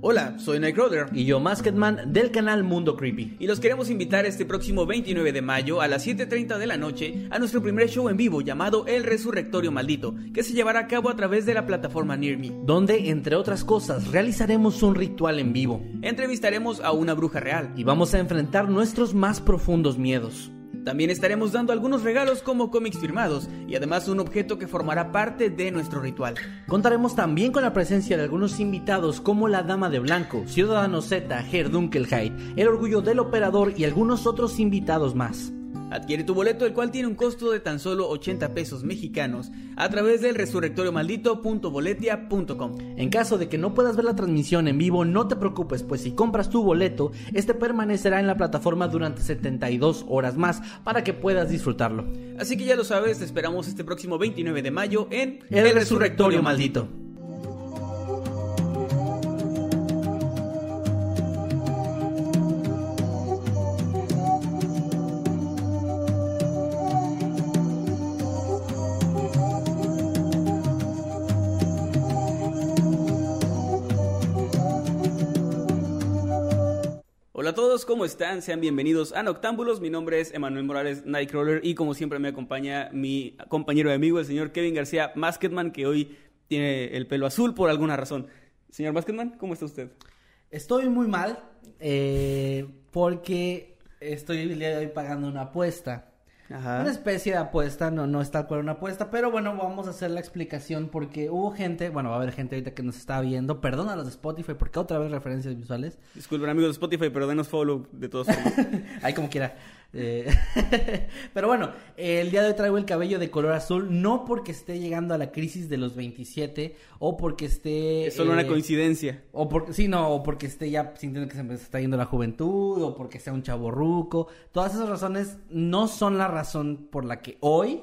Hola, soy Nightcrawler y yo Masketman del canal Mundo Creepy. y los queremos invitar este próximo 29 de mayo a las 7.30 de la noche a nuestro primer show en vivo llamado El Resurrectorio Maldito, que se llevará a cabo a través de la plataforma Near Me. Donde, entre otras cosas, realizaremos un ritual en vivo Entrevistaremos a una bruja real y vamos a enfrentar nuestros más profundos miedos. También estaremos dando algunos regalos como cómics firmados y además un objeto que formará parte de nuestro ritual. Contaremos también con la presencia de algunos invitados como la Dama de Blanco, Ciudadano Z, Ger Dunkelheit, El Orgullo del Operador y algunos otros invitados más. Adquiere tu boleto, el cual tiene un costo de tan solo 80 pesos mexicanos, a través del resurrectoriomaldito.boletia.com. En caso de que no puedas ver la transmisión en vivo, no te preocupes, pues si compras tu boleto, este permanecerá en la plataforma durante 72 horas más para que puedas disfrutarlo. Así que ya lo sabes, te esperamos este próximo 29 de mayo en El, Resurrectorio Maldito. ¿Cómo están? Sean bienvenidos a Noctámbulos. Mi nombre es Emanuel Morales Nightcrawler y como siempre me acompaña mi compañero de amigo, el señor Kevin García Masketman, que hoy tiene el pelo azul por alguna razón. Señor Masketman, ¿cómo está usted? Estoy muy mal eh, porque estoy el día de hoy pagando una apuesta. Ajá. Una especie de apuesta, no, no es tal cual una apuesta, pero bueno, vamos a hacer la explicación porque hubo gente, bueno, va a haber gente ahorita que nos está viendo, perdón a los de Spotify porque otra vez referencias visuales, Disculpen amigos de Spotify, pero denos follow de todos formas. ahí como quiera. Eh, pero bueno, el día de hoy traigo el cabello de color azul, no porque esté llegando a la crisis de los 27 o porque esté... es solo una eh, coincidencia. O porque, sí, no, o porque esté ya sintiendo que se me está yendo la juventud, o porque sea un chavo ruco. Todas esas razones no son la razón por la que hoy,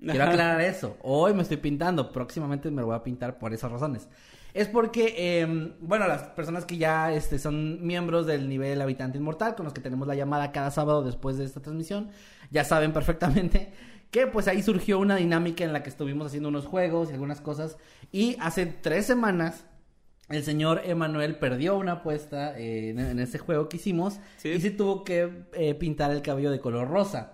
quiero aclarar eso, hoy me estoy pintando, próximamente me lo voy a pintar por esas razones. Es porque, eh, bueno, las personas que ya este, son miembros del nivel habitante inmortal, con los que tenemos la llamada cada sábado después de esta transmisión, ya saben perfectamente que pues ahí surgió una dinámica en la que estuvimos haciendo unos juegos y algunas cosas. Y hace tres semanas el señor Emanuel perdió una apuesta eh, en, en ese juego que hicimos Sí. y se tuvo que eh, pintar el cabello de color rosa.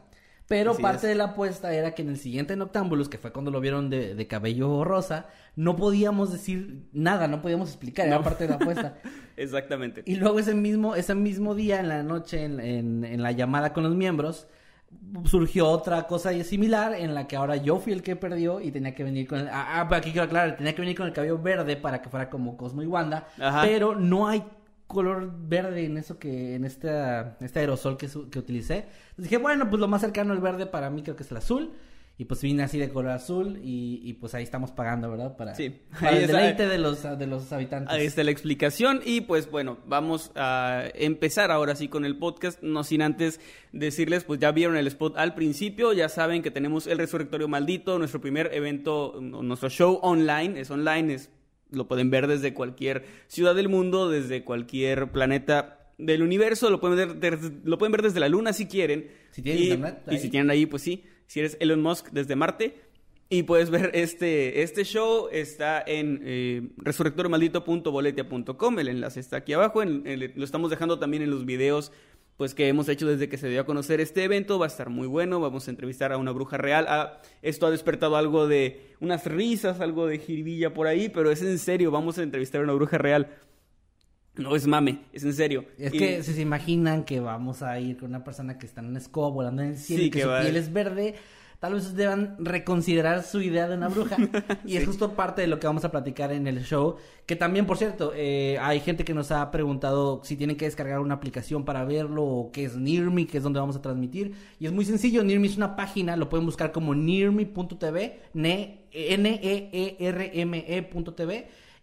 Pero Así parte es. de la apuesta era que en el siguiente Noctámbulos, que fue cuando lo vieron de, de cabello rosa, no podíamos decir nada, no podíamos explicar, era No. parte de la apuesta. Exactamente. Y luego ese mismo, ese mismo día, en la noche, en, en- en la llamada con los miembros, surgió otra cosa similar en la que ahora yo fui el que perdió y tenía que venir con el... Ah, ah, aquí quiero aclarar, tenía que venir con el cabello verde para que fuera como Cosmo y Wanda, Ajá. pero no hay color verde en eso que en esta, este aerosol que, su- que utilicé. Entonces dije, bueno, pues lo más cercano al verde para mí creo que es el azul. Y pues vine así de color azul y, y pues ahí estamos pagando, ¿verdad? Para, Sí. para el deleite de los, de los habitantes. Ahí está la explicación y pues bueno, vamos a empezar ahora sí con el podcast, no sin antes decirles, pues ya vieron el spot al principio, ya saben que tenemos el Resurrectorio Maldito, nuestro primer evento, nuestro show online, es online, es, lo pueden ver desde cualquier ciudad del mundo, desde cualquier planeta del universo, lo pueden ver, desde- lo pueden ver desde la luna si quieren. Si tienen y, internet, y ahí. si tienen ahí, pues sí, si eres Elon Musk desde Marte. Y puedes ver este, este show, está en eh, el enlace está aquí abajo, en- en- lo estamos dejando también en los videos pues que hemos hecho desde que se dio a conocer este evento, va a estar muy bueno, vamos a entrevistar a una bruja real, Ah, esto ha despertado algo de unas risas, algo de jiribilla por ahí, pero es en serio, vamos a entrevistar a una bruja real. No es mame, es en serio. Es Y- que si se imaginan que vamos a ir con una persona que está en una escoba volando en el cielo Sí, y que, que su va- piel es verde, tal vez deban reconsiderar su idea de una bruja. Y es justo parte de lo que vamos a platicar en el show. Que también, por cierto, eh, hay gente que nos ha preguntado si tienen que descargar una aplicación para verlo o qué es Nearme, que es donde vamos a transmitir. Y es muy sencillo, Nearme es una página, lo pueden buscar como nearme.tv, N-E-R-M-E.tv.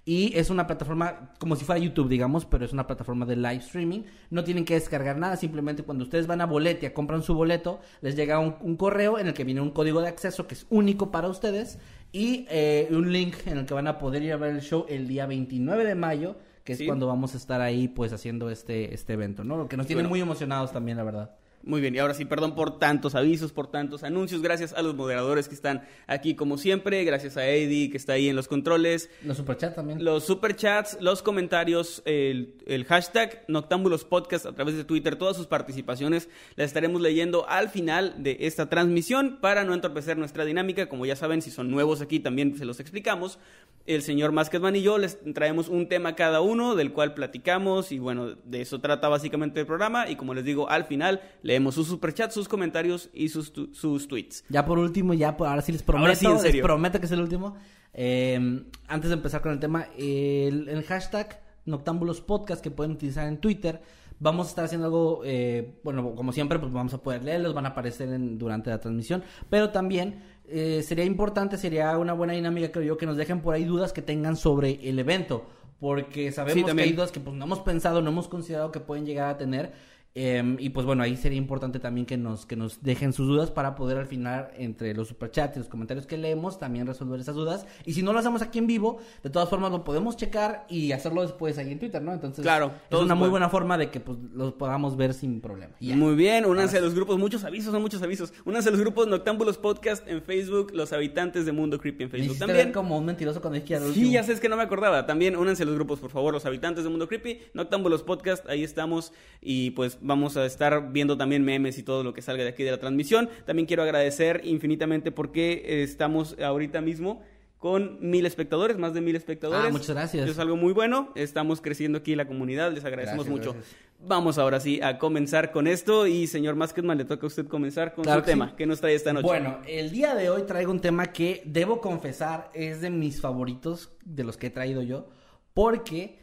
Y es una plataforma como si fuera YouTube, digamos, pero es una plataforma de live streaming. No tienen que descargar nada, simplemente cuando ustedes van a Boletia, compran su boleto, les llega un, un correo en el que viene un código de acceso que es único para ustedes y eh, un link en el que van a poder ir a ver el show el día 29 de mayo, que es Sí. cuando vamos a estar ahí pues haciendo este, este evento, ¿no? Lo que nos tiene Bueno. muy emocionados también, la verdad. Muy bien, y ahora sí, perdón por tantos avisos, por tantos anuncios. Gracias a los moderadores que están aquí como siempre. Gracias a Eddie que está ahí en los controles. Los superchats también. Los superchats, los comentarios, el, el hashtag Noctámbulos Podcast a través de Twitter, todas sus participaciones las estaremos leyendo al final de esta transmisión para no entorpecer nuestra dinámica. Como ya saben, si son nuevos aquí también se los explicamos. El señor Másquezman y yo les traemos un tema cada uno del cual platicamos y bueno, de eso trata básicamente el programa. Y como les digo, al final leemos sus superchats, sus comentarios y sus, tu- sus tweets. Ya por último, ya por- ahora sí les prometo, Ahora sí, en les prometo que es el último. Eh, antes de empezar con el tema, el, el hashtag Noctámbulos Podcast que pueden utilizar en Twitter. Vamos a estar haciendo algo, eh, bueno, como siempre, pues vamos a poder leerlos, van a aparecer en- durante la transmisión. Pero también eh, sería importante, sería una buena dinámica, creo yo, que nos dejen por ahí dudas que tengan sobre el evento. Porque sabemos que hay dudas que pues no hemos pensado, no hemos considerado que pueden llegar a tener. Eh, y pues bueno, ahí sería importante también que nos, que nos dejen sus dudas para poder al final, entre los superchats y los comentarios que leemos, también resolver esas dudas. Y si no lo hacemos aquí en vivo, de todas formas lo podemos checar y hacerlo después ahí en Twitter, ¿no? Entonces, Claro, es una muy buena forma de que pues los podamos ver sin problema. Muy bien, únanse a los grupos, muchos avisos, son muchos avisos. Únanse a los grupos Noctámbulos Podcast en Facebook, los habitantes de Mundo Creepy en Facebook también. como un mentiroso cuando dije que era el Sí, último. ya sé, es que no me acordaba. También únanse a los grupos, por favor, los habitantes de Mundo Creepy, Noctámbulos Podcast, ahí estamos. Y pues vamos a estar viendo también memes y todo lo que salga de aquí de la transmisión. También quiero agradecer infinitamente porque eh, estamos ahorita mismo con mil espectadores, más de mil espectadores. Ah, muchas gracias. Es algo muy bueno. Estamos creciendo aquí la comunidad, les agradecemos Gracias, mucho. gracias. Vamos ahora sí a comenzar con esto. Y señor Masketman, le toca a usted comenzar con Claro su que tema. sí. que nos trae esta noche? Bueno, el día de hoy traigo un tema que debo confesar es de mis favoritos de los que he traído yo. Porque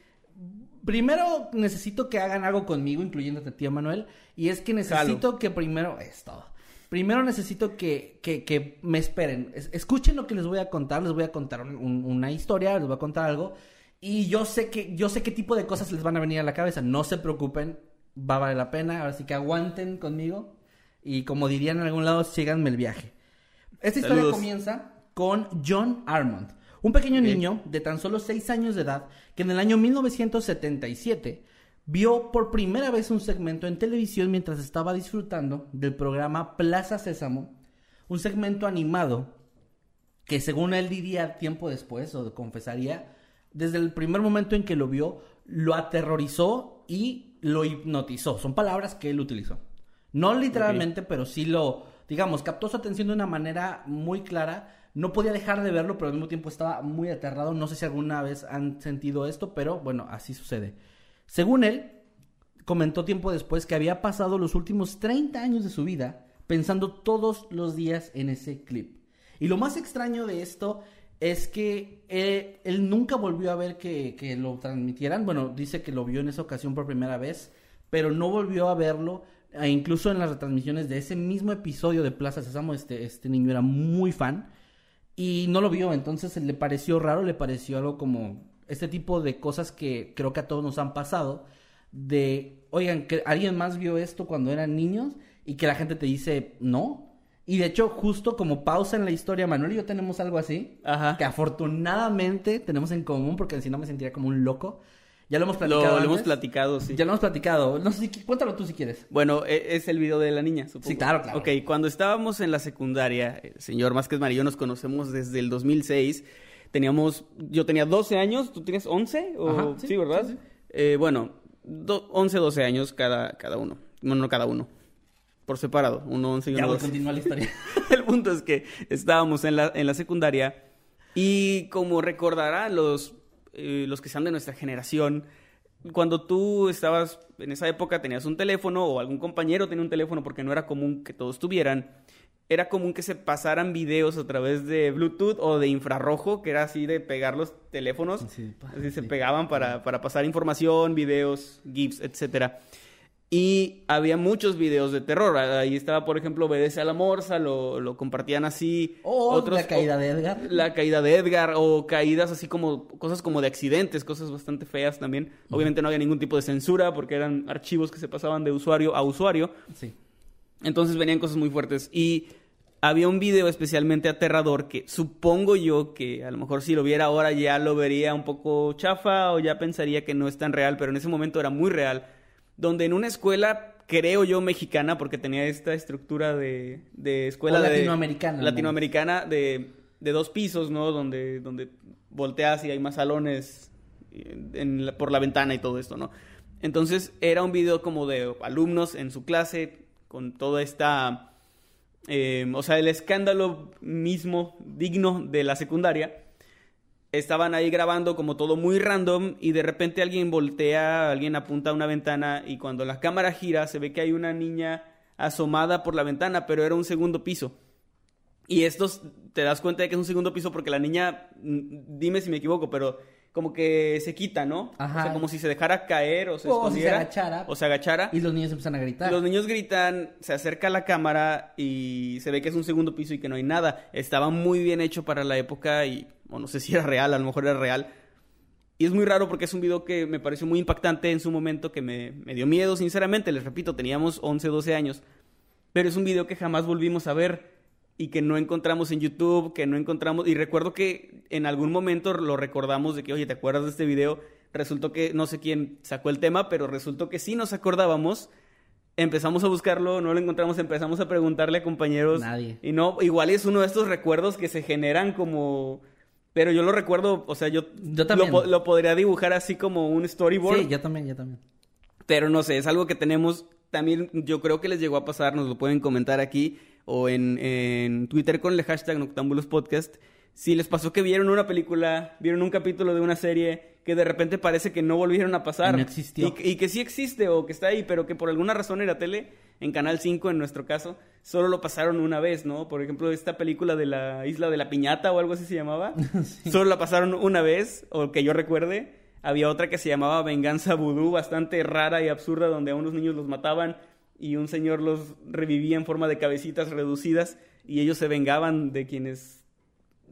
primero necesito que hagan algo conmigo, incluyéndote tío Manuel. Y es que necesito que primero. Es todo. Primero necesito que, que, que me esperen. Es- escuchen lo que les voy a contar. Les voy a contar un- un- una historia, les voy a contar algo. Y yo sé que, yo sé qué tipo de cosas les van a venir a la cabeza. No se preocupen, va a valer la pena. Ahora sí que aguanten conmigo. Y como dirían en algún lado, síganme el viaje. Esta historia comienza con John Armand, un pequeño niño de tan solo 6 años de edad que en el año 1977 vio por primera vez un segmento en televisión mientras estaba disfrutando del programa Plaza Sésamo, un segmento animado que según él diría tiempo después, o confesaría, desde el primer momento en que lo vio, lo aterrorizó y lo hipnotizó. Son palabras que él utilizó. No literalmente, pero sí lo, digamos, captó su atención de una manera muy clara. No podía dejar de verlo, pero al mismo tiempo estaba muy aterrado. No sé si alguna vez han sentido esto, pero bueno, así sucede. Según él, comentó tiempo después que había pasado los últimos 30 años de su vida pensando todos los días en ese clip. Y lo más extraño de esto es que eh, él nunca volvió a ver que, lo transmitieran. Bueno, dice que lo vio en esa ocasión por primera vez, pero no volvió a verlo. E incluso en las retransmisiones de ese mismo episodio de Plaza Sésamo, este, este niño era muy fan y no lo vio. Entonces le pareció raro, le pareció algo como este tipo de cosas que creo que a todos nos han pasado. De, oigan, que alguien más vio esto cuando eran niños y que la gente te dice no. Y de hecho, justo como pausa en la historia, Manuel y yo tenemos algo así. Ajá. Que afortunadamente tenemos en común, porque si no me sentiría como un loco. Ya lo hemos Lo, platicado. lo hemos antes. platicado, sí. Ya lo hemos platicado. No sé si cuéntalo tú si quieres. Bueno, e- es el video de la niña, supongo. Sí, claro, claro. Ok, cuando estábamos en la secundaria, el señor Másquez yo nos conocemos desde el 2006. Teníamos, yo tenía 12 años, ¿tú tienes 11? O, Ajá, sí, sí, ¿verdad? sí. Eh, bueno, do- 11, 12 años cada, cada uno. Bueno, no cada uno. Por separado, uno 11 y Ya uno voy, 12. continúa la historia. El punto es que estábamos en la, en la secundaria y como recordarán los, eh, los que sean de nuestra generación, cuando tú estabas en esa época tenías un teléfono o algún compañero tenía un teléfono porque no era común que todos tuvieran, era común que se pasaran videos a través de Bluetooth o de infrarrojo, que era así de pegar los teléfonos. Sí, así se pegaban para, para pasar información, videos, GIFs, etcétera. Y había muchos videos de terror. Ahí estaba, por ejemplo, Obedece a la Morsa, lo, lo compartían así. O la caída de Edgar. La caída de Edgar, o caídas así como, cosas como de accidentes, cosas bastante feas también. Obviamente no había ningún tipo de censura porque eran archivos que se pasaban de usuario a usuario. Sí. Entonces venían cosas muy fuertes. Y había un video especialmente aterrador que supongo yo que a lo mejor si lo viera ahora ya lo vería un poco chafa o ya pensaría que no es tan real, pero en ese momento era muy real. Donde en una escuela, creo yo, mexicana, porque tenía esta estructura de, de escuela O de- latinoamericana, ¿no? Latinoamericana de, de dos pisos, ¿no? Donde, donde volteas y hay más salones en- en la- por la ventana y todo esto, ¿no? Entonces era un video como de alumnos en su clase con toda esta, eh, o sea, el escándalo mismo digno de la secundaria. Estaban ahí grabando como todo muy random y de repente alguien voltea, alguien apunta a una ventana y cuando la cámara gira se ve que hay una niña asomada por la ventana, pero era un segundo piso. Y estos te das cuenta de que es un segundo piso porque la niña, mm, dime si me equivoco, pero como que se quita, ¿no? Ajá. O sea, como si se dejara caer o se O si se agachara. O se agachara. Y los niños empiezan a gritar. Los niños gritan, se acerca a la cámara y se ve que es un segundo piso y que no hay nada. Estaba muy bien hecho para la época y, o no sé si era real, a lo mejor era real. Y es muy raro porque es un video que me pareció muy impactante en su momento, que me, me dio miedo, sinceramente. Les repito, teníamos 11, 12 años. Pero es un video que jamás volvimos a ver y que no encontramos en YouTube, que no encontramos. Y recuerdo que en algún momento lo recordamos de que, oye, ¿te acuerdas de este video? Resultó que no sé quién sacó el tema, pero resultó que sí nos acordábamos. Empezamos a buscarlo, no lo encontramos, empezamos a preguntarle a compañeros. Nadie. Y no, igual es uno de estos recuerdos que se generan como. Pero yo lo recuerdo, o sea, yo, Yo también. Lo, lo podría dibujar así como un storyboard. Sí, yo también, yo también. Pero no sé, es algo que tenemos. También yo creo que les llegó a pasar, nos lo pueden comentar aquí o en, en Twitter con el hashtag Noctambulos Podcast. Si les pasó que vieron una película, vieron un capítulo de una serie que de repente parece que no volvieron a pasar. Y no existió. Y, que- y que sí existe o que está ahí, pero que por alguna razón en la tele, en Canal 5 en nuestro caso, solo lo pasaron una vez, ¿no? Por ejemplo, esta película de la Isla de la Piñata o algo así se llamaba. Solo la pasaron una vez, o que yo recuerde. Había otra que se llamaba Venganza Vudú, bastante rara y absurda, donde a unos niños los mataban y un señor los revivía en forma de cabecitas reducidas y ellos se vengaban de quienes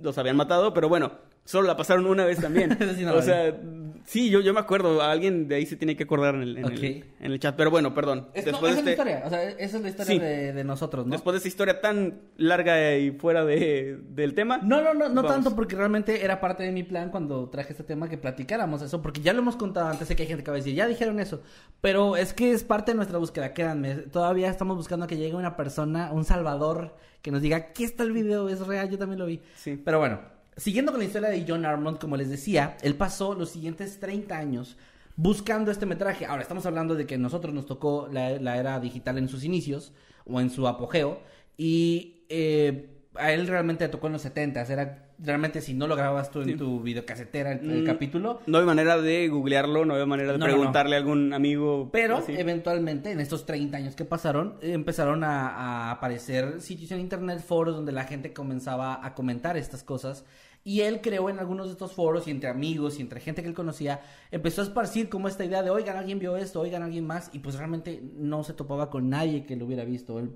los habían matado, pero bueno, solo la pasaron una vez también. Sí no o sea, sí, yo, yo me acuerdo, alguien de ahí se tiene que acordar en el, en el- Ok. en el chat, pero bueno, perdón. Es, no, Después esa es de la este- historia. O sea, esa es la historia Sí. de, de nosotros, ¿no? Después de esta historia tan larga y fuera de, del tema. No, no, no, no vamos. tanto porque realmente era parte de mi plan cuando traje este tema que platicáramos eso, porque ya lo hemos contado antes, sé que hay gente que va a decir, ya dijeron eso, pero es que es parte de nuestra búsqueda, créanme, todavía estamos buscando que llegue una persona, un salvador, que nos diga, aquí está el video, es real, yo también lo vi. Sí. Pero bueno, siguiendo con la historia de John Armond, como les decía, él pasó los siguientes 30 años buscando este metraje. Ahora, estamos hablando de que nosotros nos tocó la, la era digital en sus inicios, o en su apogeo, y eh, a él realmente le tocó en los 70 Era realmente si no lo grababas tú en tu videocasetera el, el Mm, capítulo. No hay manera de googlearlo, no hay manera de No, no, no. preguntarle a algún amigo. Pero así. eventualmente, en estos 30 años que pasaron, empezaron a, a aparecer sitios en internet, foros donde la gente comenzaba a comentar estas cosas. Y él creó en algunos de estos foros y entre amigos y entre gente que él conocía, empezó a esparcir como esta idea de, oigan, alguien vio esto, oigan, alguien más. Y pues realmente no se topaba con nadie que lo hubiera visto. Él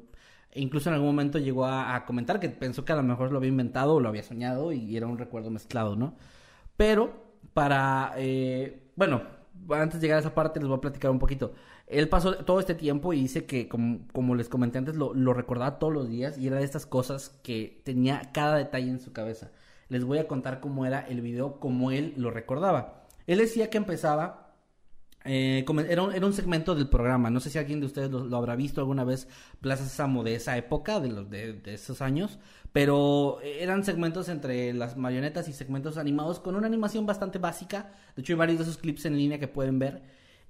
incluso en algún momento llegó a, comentar que pensó que a lo mejor lo había inventado o lo había soñado y era un recuerdo mezclado, ¿no? Pero para, eh, bueno, antes de llegar a esa parte les voy a platicar un poquito. Él pasó todo este tiempo y dice que, como, como les comenté antes, lo, lo recordaba todos los días y era de estas cosas que tenía cada detalle en su cabeza. Les voy a contar cómo era el video, como él lo recordaba. Él decía que empezaba eh, era, un, era un segmento del programa. No sé si alguien de ustedes lo, lo habrá visto alguna vez, Plaza Sésamo de esa época, de, los, de, de esos años. Pero eran segmentos entre las marionetas y segmentos animados con una animación bastante básica. De hecho, hay varios de esos clips en línea que pueden ver.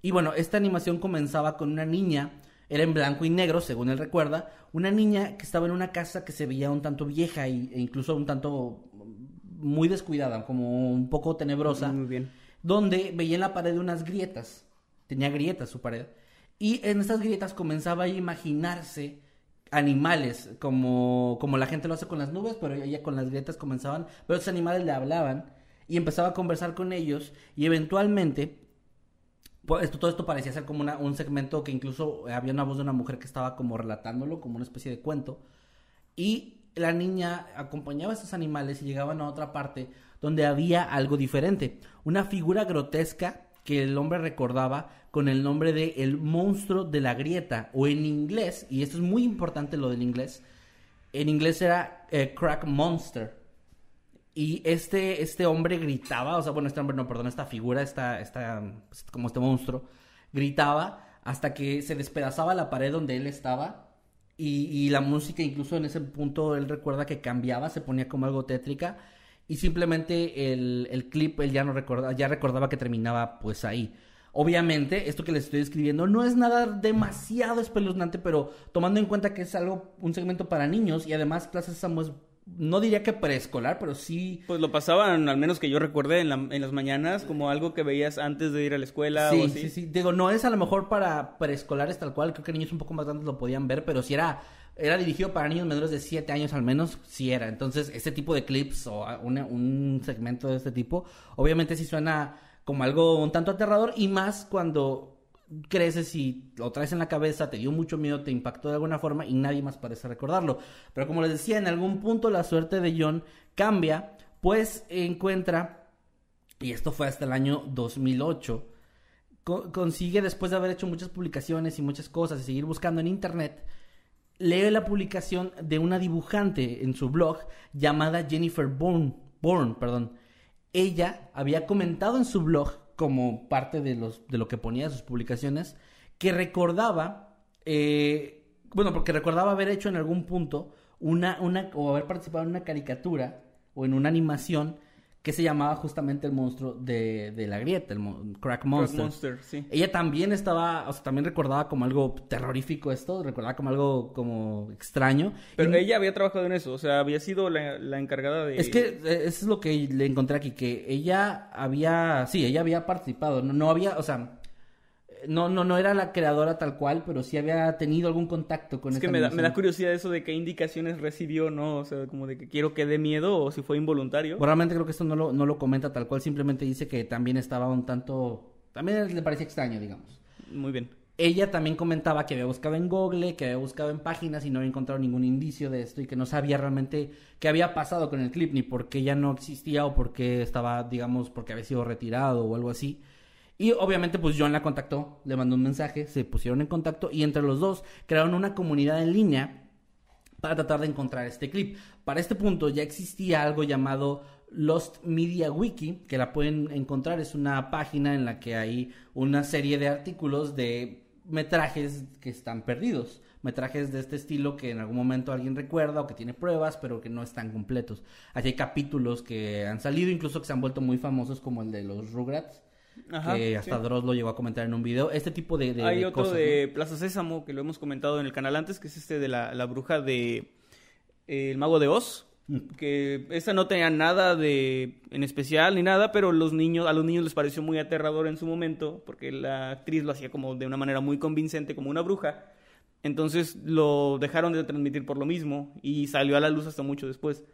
Y bueno, esta animación comenzaba con una niña, era en blanco y negro, según él recuerda, una niña que estaba en una casa que se veía un tanto vieja y- e incluso un tanto muy descuidada, como un poco tenebrosa Muy bien. donde veía en la pared unas grietas. Tenía grietas su pared. Y en estas grietas comenzaba a imaginarse animales, como, como la gente lo hace con las nubes, pero ella con las grietas comenzaban, pero esos animales le hablaban y empezaba a conversar con ellos y eventualmente pues, esto, todo esto parecía ser como un segmento que incluso había una voz de una mujer que estaba como relatándolo, como una especie de cuento. Y la niña acompañaba a estos animales y llegaban a otra parte donde había algo diferente. Una figura grotesca que el hombre recordaba con el nombre de el monstruo de la grieta. O en inglés, y esto es muy importante lo del inglés, en inglés era eh, Crack Monster. Y este, este hombre gritaba, o sea, bueno, este hombre, no, perdón, esta figura, esta, esta, pues, como este monstruo, gritaba hasta que se despedazaba la pared donde él estaba. Y, y la música, incluso en ese punto, él recuerda que cambiaba, se ponía como algo tétrica. Y simplemente el, el clip, él ya no recordaba, ya recordaba que terminaba pues ahí. Obviamente, esto que les estoy describiendo no es nada demasiado espeluznante, pero tomando en cuenta que es algo, un segmento para niños y además Plaza Sésamo es, no diría que preescolar, pero sí Pues lo pasaban, al menos que yo recuerde, en, la- en las mañanas, como algo que veías antes de ir a la escuela Sí, o así. sí, sí. Digo, no es a lo mejor para preescolares tal cual. Creo que niños un poco más grandes lo podían ver, pero si era, era dirigido para niños menores de 7 años al menos, sí era. Entonces, este tipo de clips o un segmento de este tipo, obviamente sí suena como algo un tanto aterrador y más cuando creces y lo traes en la cabeza, te dio mucho miedo, te impactó de alguna forma y nadie más parece recordarlo. Pero como les decía, en algún punto la suerte de John cambia, pues encuentra, y esto fue hasta el año 2008, co- consigue, después de haber hecho muchas publicaciones y muchas cosas y seguir buscando en internet, lee la publicación de una dibujante en su blog llamada Jennifer Bourne, Bourne, perdón. Ella había comentado en su blog, como parte de, los, de lo que ponía en sus publicaciones, que recordaba, eh, bueno, porque recordaba haber hecho en algún punto una, una, o haber participado en una caricatura o en una animación que se llamaba justamente el monstruo de, de la grieta, el mo- Crack Crack Monster. Monster, sí. Ella también estaba, o sea, también recordaba como algo terrorífico esto, recordaba como algo como extraño. Pero Y- ella había trabajado en eso, o sea, había sido la, la encargada de... Es que eh, eso es lo que le encontré aquí, que ella había, sí, ella había participado, no, no había, o sea, no, no, no era la creadora tal cual, pero sí había tenido algún contacto con Es esta que me da, me da curiosidad eso de qué indicaciones recibió, ¿no? O sea, como de que quiero que dé miedo o si fue involuntario. Bueno, Realmente creo que esto no lo, no lo comenta tal cual, simplemente dice que también estaba un tanto, también le parecía extraño, digamos. Muy bien. Ella también comentaba que había buscado en Google, que había buscado en páginas y no había encontrado ningún indicio de esto y que no sabía realmente qué había pasado con el clip, ni por qué ya no existía o por qué estaba, digamos, porque había sido retirado o algo así. Y obviamente pues John la contactó, le mandó un mensaje, se pusieron en contacto y entre los dos crearon una comunidad en línea para tratar de encontrar este clip. Para este punto ya existía algo llamado Lost Media Wiki, que la pueden encontrar, es una página en la que hay una serie de artículos de metrajes que están perdidos. Metrajes de este estilo que en algún momento alguien recuerda o que tiene pruebas, pero que no están completos. Hay capítulos que han salido, incluso que se han vuelto muy famosos, como el de los Rugrats, Ajá, que hasta sí. Dross lo llegó a comentar en un video. Este tipo de, de- Hay de otro cosas, de ¿no? Plaza Sésamo que lo hemos comentado en el canal antes, que es este de la, la bruja de eh, El Mago de Oz. Mm. Que esta no tenía nada de en especial ni nada, pero los niños, a los niños les pareció muy aterrador en su momento, porque la actriz lo hacía como de una manera muy convincente, como una bruja. Entonces lo dejaron de transmitir por lo mismo y salió a la luz hasta mucho después.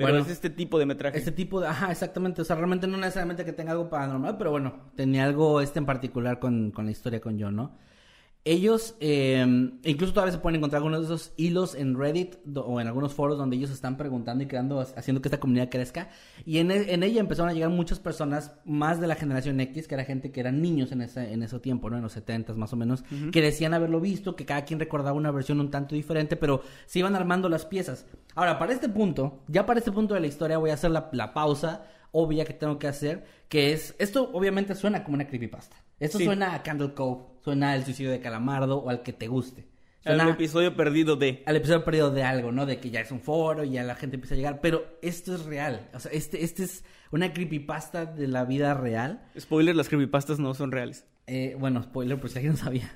Pero Bueno, es este tipo de metraje. Este tipo de, ajá, exactamente, o sea, realmente no necesariamente que tenga algo paranormal, pero bueno, tenía algo este en particular con, con la historia con John, ¿no? Ellos, eh, incluso todavía se pueden encontrar algunos de esos hilos en Reddit o en algunos foros donde ellos están preguntando y creando, haciendo que esta comunidad crezca. Y en, e- en ella empezaron a llegar muchas personas más de la generación X, que era gente que eran niños en ese, en ese tiempo, ¿no? En los 70 más o menos, que decían haberlo visto, que cada quien recordaba una versión un tanto diferente, pero se iban armando las piezas. Ahora, para este punto, ya para este punto de la historia voy a hacer la, la pausa obvia que tengo que hacer, que es, esto obviamente suena como una creepypasta. Esto Sí. suena a Candle Cove, suena al suicidio de Calamardo o al que te guste. Suena episodio perdido de... al episodio perdido de algo, ¿no? De que ya es un foro y ya la gente empieza a llegar. Pero esto es real. O sea, este, este es una creepypasta de la vida real. Spoiler, las creepypastas no son reales. Eh, bueno, spoiler, por si alguien no sabía.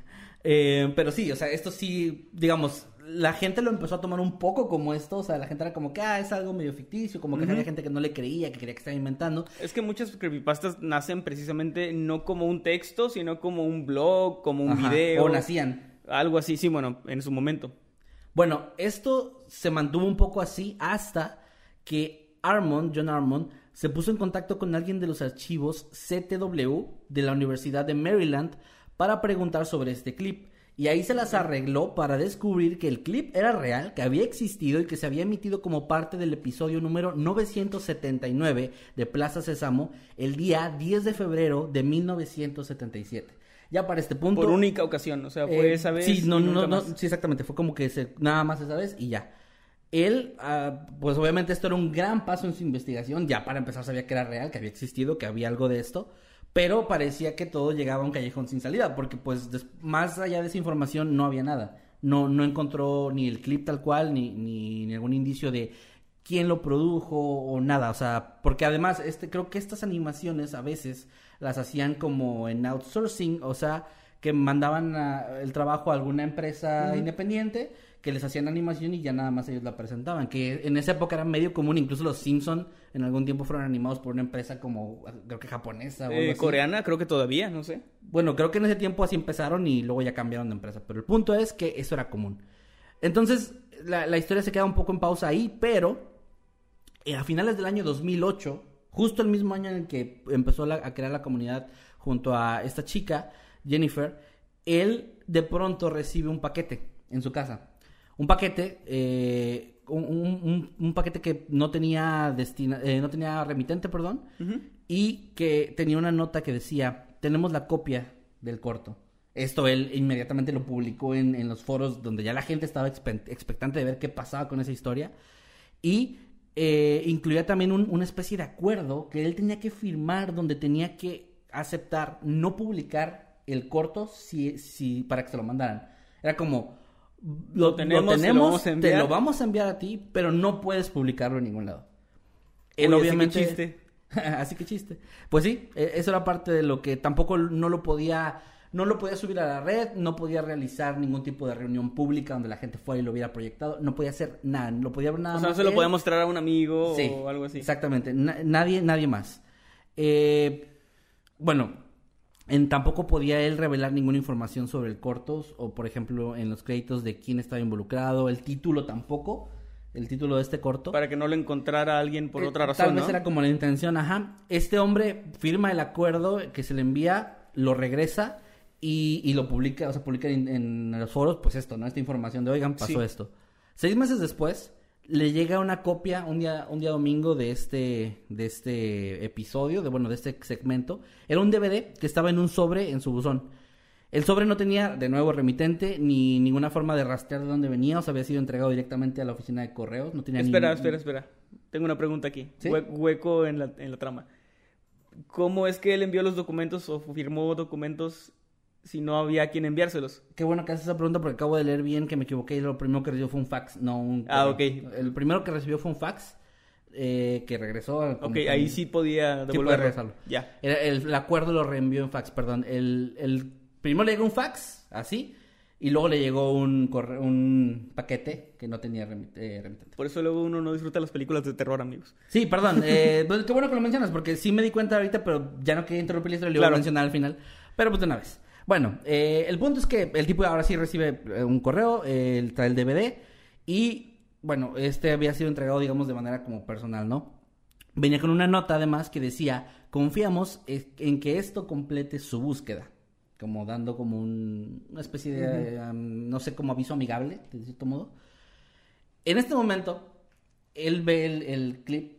Eh, pero sí, o sea, esto sí, digamos, la gente lo empezó a tomar un poco como esto. O sea, la gente era como que, ah, es algo medio ficticio. Como que había gente que no le creía, que creía que estaba inventando. Es que muchas creepypastas nacen precisamente no como un texto, sino como un blog, como un Ajá, video. O nacían. Algo así, sí, bueno, en su momento. Bueno, esto se mantuvo un poco así hasta que Armond, John Armond, se puso en contacto con alguien de los archivos CTW de la Universidad de Maryland para preguntar sobre este clip. Y ahí se las arregló para descubrir que el clip era real, que había existido y que se había emitido como parte del episodio número 979 de Plaza Sésamo el día 10 de febrero de 1977. Ya para este punto... Por única ocasión, o sea, fue Eh, esa vez. Sí, no, sí, exactamente. Fue como que se- nada más esa vez y ya. Él, ah, pues obviamente esto era un gran paso en su investigación. Ya para empezar sabía que era real, que había existido, que había algo de esto. Pero parecía que todo llegaba a un callejón sin salida, porque pues más allá de esa información no había nada. No, no encontró ni el clip tal cual, ni, ni, ni algún indicio de quién lo produjo o nada. O sea, porque además este, creo que estas animaciones a veces las hacían como en outsourcing, o sea, que mandaban a- el trabajo a alguna empresa independiente que les hacían animación y ya nada más ellos la presentaban. Que en esa época era medio común, incluso los Simpson en algún tiempo fueron animados por una empresa como, creo que japonesa o algo Eh, así. coreana, creo que todavía, no sé. Bueno, creo que en ese tiempo así empezaron y luego ya cambiaron de empresa. Pero el punto es que eso era común. Entonces, la, la historia se queda un poco en pausa ahí, pero eh, a finales del año 2008, justo el mismo año en el que empezó la- a crear la comunidad junto a esta chica, Jennifer, él de pronto recibe un paquete en su casa. Un paquete, eh, un, un- un- un paquete que no tenía destina, eh, no tenía remitente, perdón, y que tenía una nota que decía, tenemos la copia del corto. Esto él inmediatamente lo publicó en, en los foros donde ya la gente estaba expe- expectante de ver qué pasaba con esa historia. Y eh, incluía también un- una especie de acuerdo que él tenía que firmar donde tenía que aceptar no publicar el corto si, si, para que se lo mandaran. Era como, lo, lo tenemos, tenemos, te lo vamos a te enviar. lo vamos a enviar a ti, pero no puedes publicarlo en ningún lado. Oye, Él así que obviamente... chiste. Así que chiste. Pues sí, e- eso era parte de lo que tampoco no lo podía, no lo podía subir a la red, no podía realizar ningún tipo de reunión pública donde la gente fuera y lo hubiera proyectado, no podía hacer nada, lo podía ver nada O sea, no se lo él. podía mostrar a un amigo Sí, o algo así. Exactamente, na- nadie, nadie más. Eh, bueno, en, tampoco podía él revelar ninguna información sobre el cortos o, por ejemplo, en los créditos de quién estaba involucrado, el título tampoco, el título de este corto. Para que no lo encontrara alguien por Eh, otra razón, Tal vez ¿no? era como la intención, ajá. Este hombre firma el acuerdo que se le envía, lo regresa y, y lo publica, o sea, publica en, en los foros, pues esto, ¿no? Esta información de, oigan, pasó Sí. esto. Seis meses después, le llega una copia, un día, un día domingo de este, de este episodio, de bueno, de este segmento. Era un DVD que estaba en un sobre en su buzón. El sobre no tenía, de nuevo, remitente, ni ninguna forma de rastrear de dónde venía, o sea, había sido entregado directamente a la oficina de correos, no tenía Espera, espera, espera. Tengo una pregunta aquí. ¿Sí? Hue- hueco en la, en la trama. ¿Cómo es que él envió los documentos o firmó documentos si no había quien enviárselos? Qué bueno que haces esa pregunta porque acabo de leer bien que me equivoqué y lo primero que recibió fue un fax, no un... Ah, ok. El primero que recibió fue un fax eh, que regresó. a- Ok, que- ahí sí podía sí devolverlo. regresarlo. ya. El, el acuerdo lo reenvió en fax, perdón. El, el primero le llegó un fax, así, y luego le llegó un, corre- un paquete que no tenía remit- eh, remitente. Por eso luego uno no disfruta las películas de terror, amigos. Sí, perdón. eh, pues, qué bueno que lo mencionas, porque sí me di cuenta ahorita, pero ya no quería interrumpir historia, lo iba a Claro. mencionar al final. Pero pues de una vez. Bueno, eh, el punto es que el tipo ahora sí recibe eh, un correo, eh, trae el DVD, y bueno, este había sido entregado, digamos, de manera como personal, ¿no? Venía con una nota además que decía, confiamos eh, en que esto complete su búsqueda. Como dando como un- una especie de, um, no sé, como aviso amigable, de cierto modo. En este momento, él ve el, el clip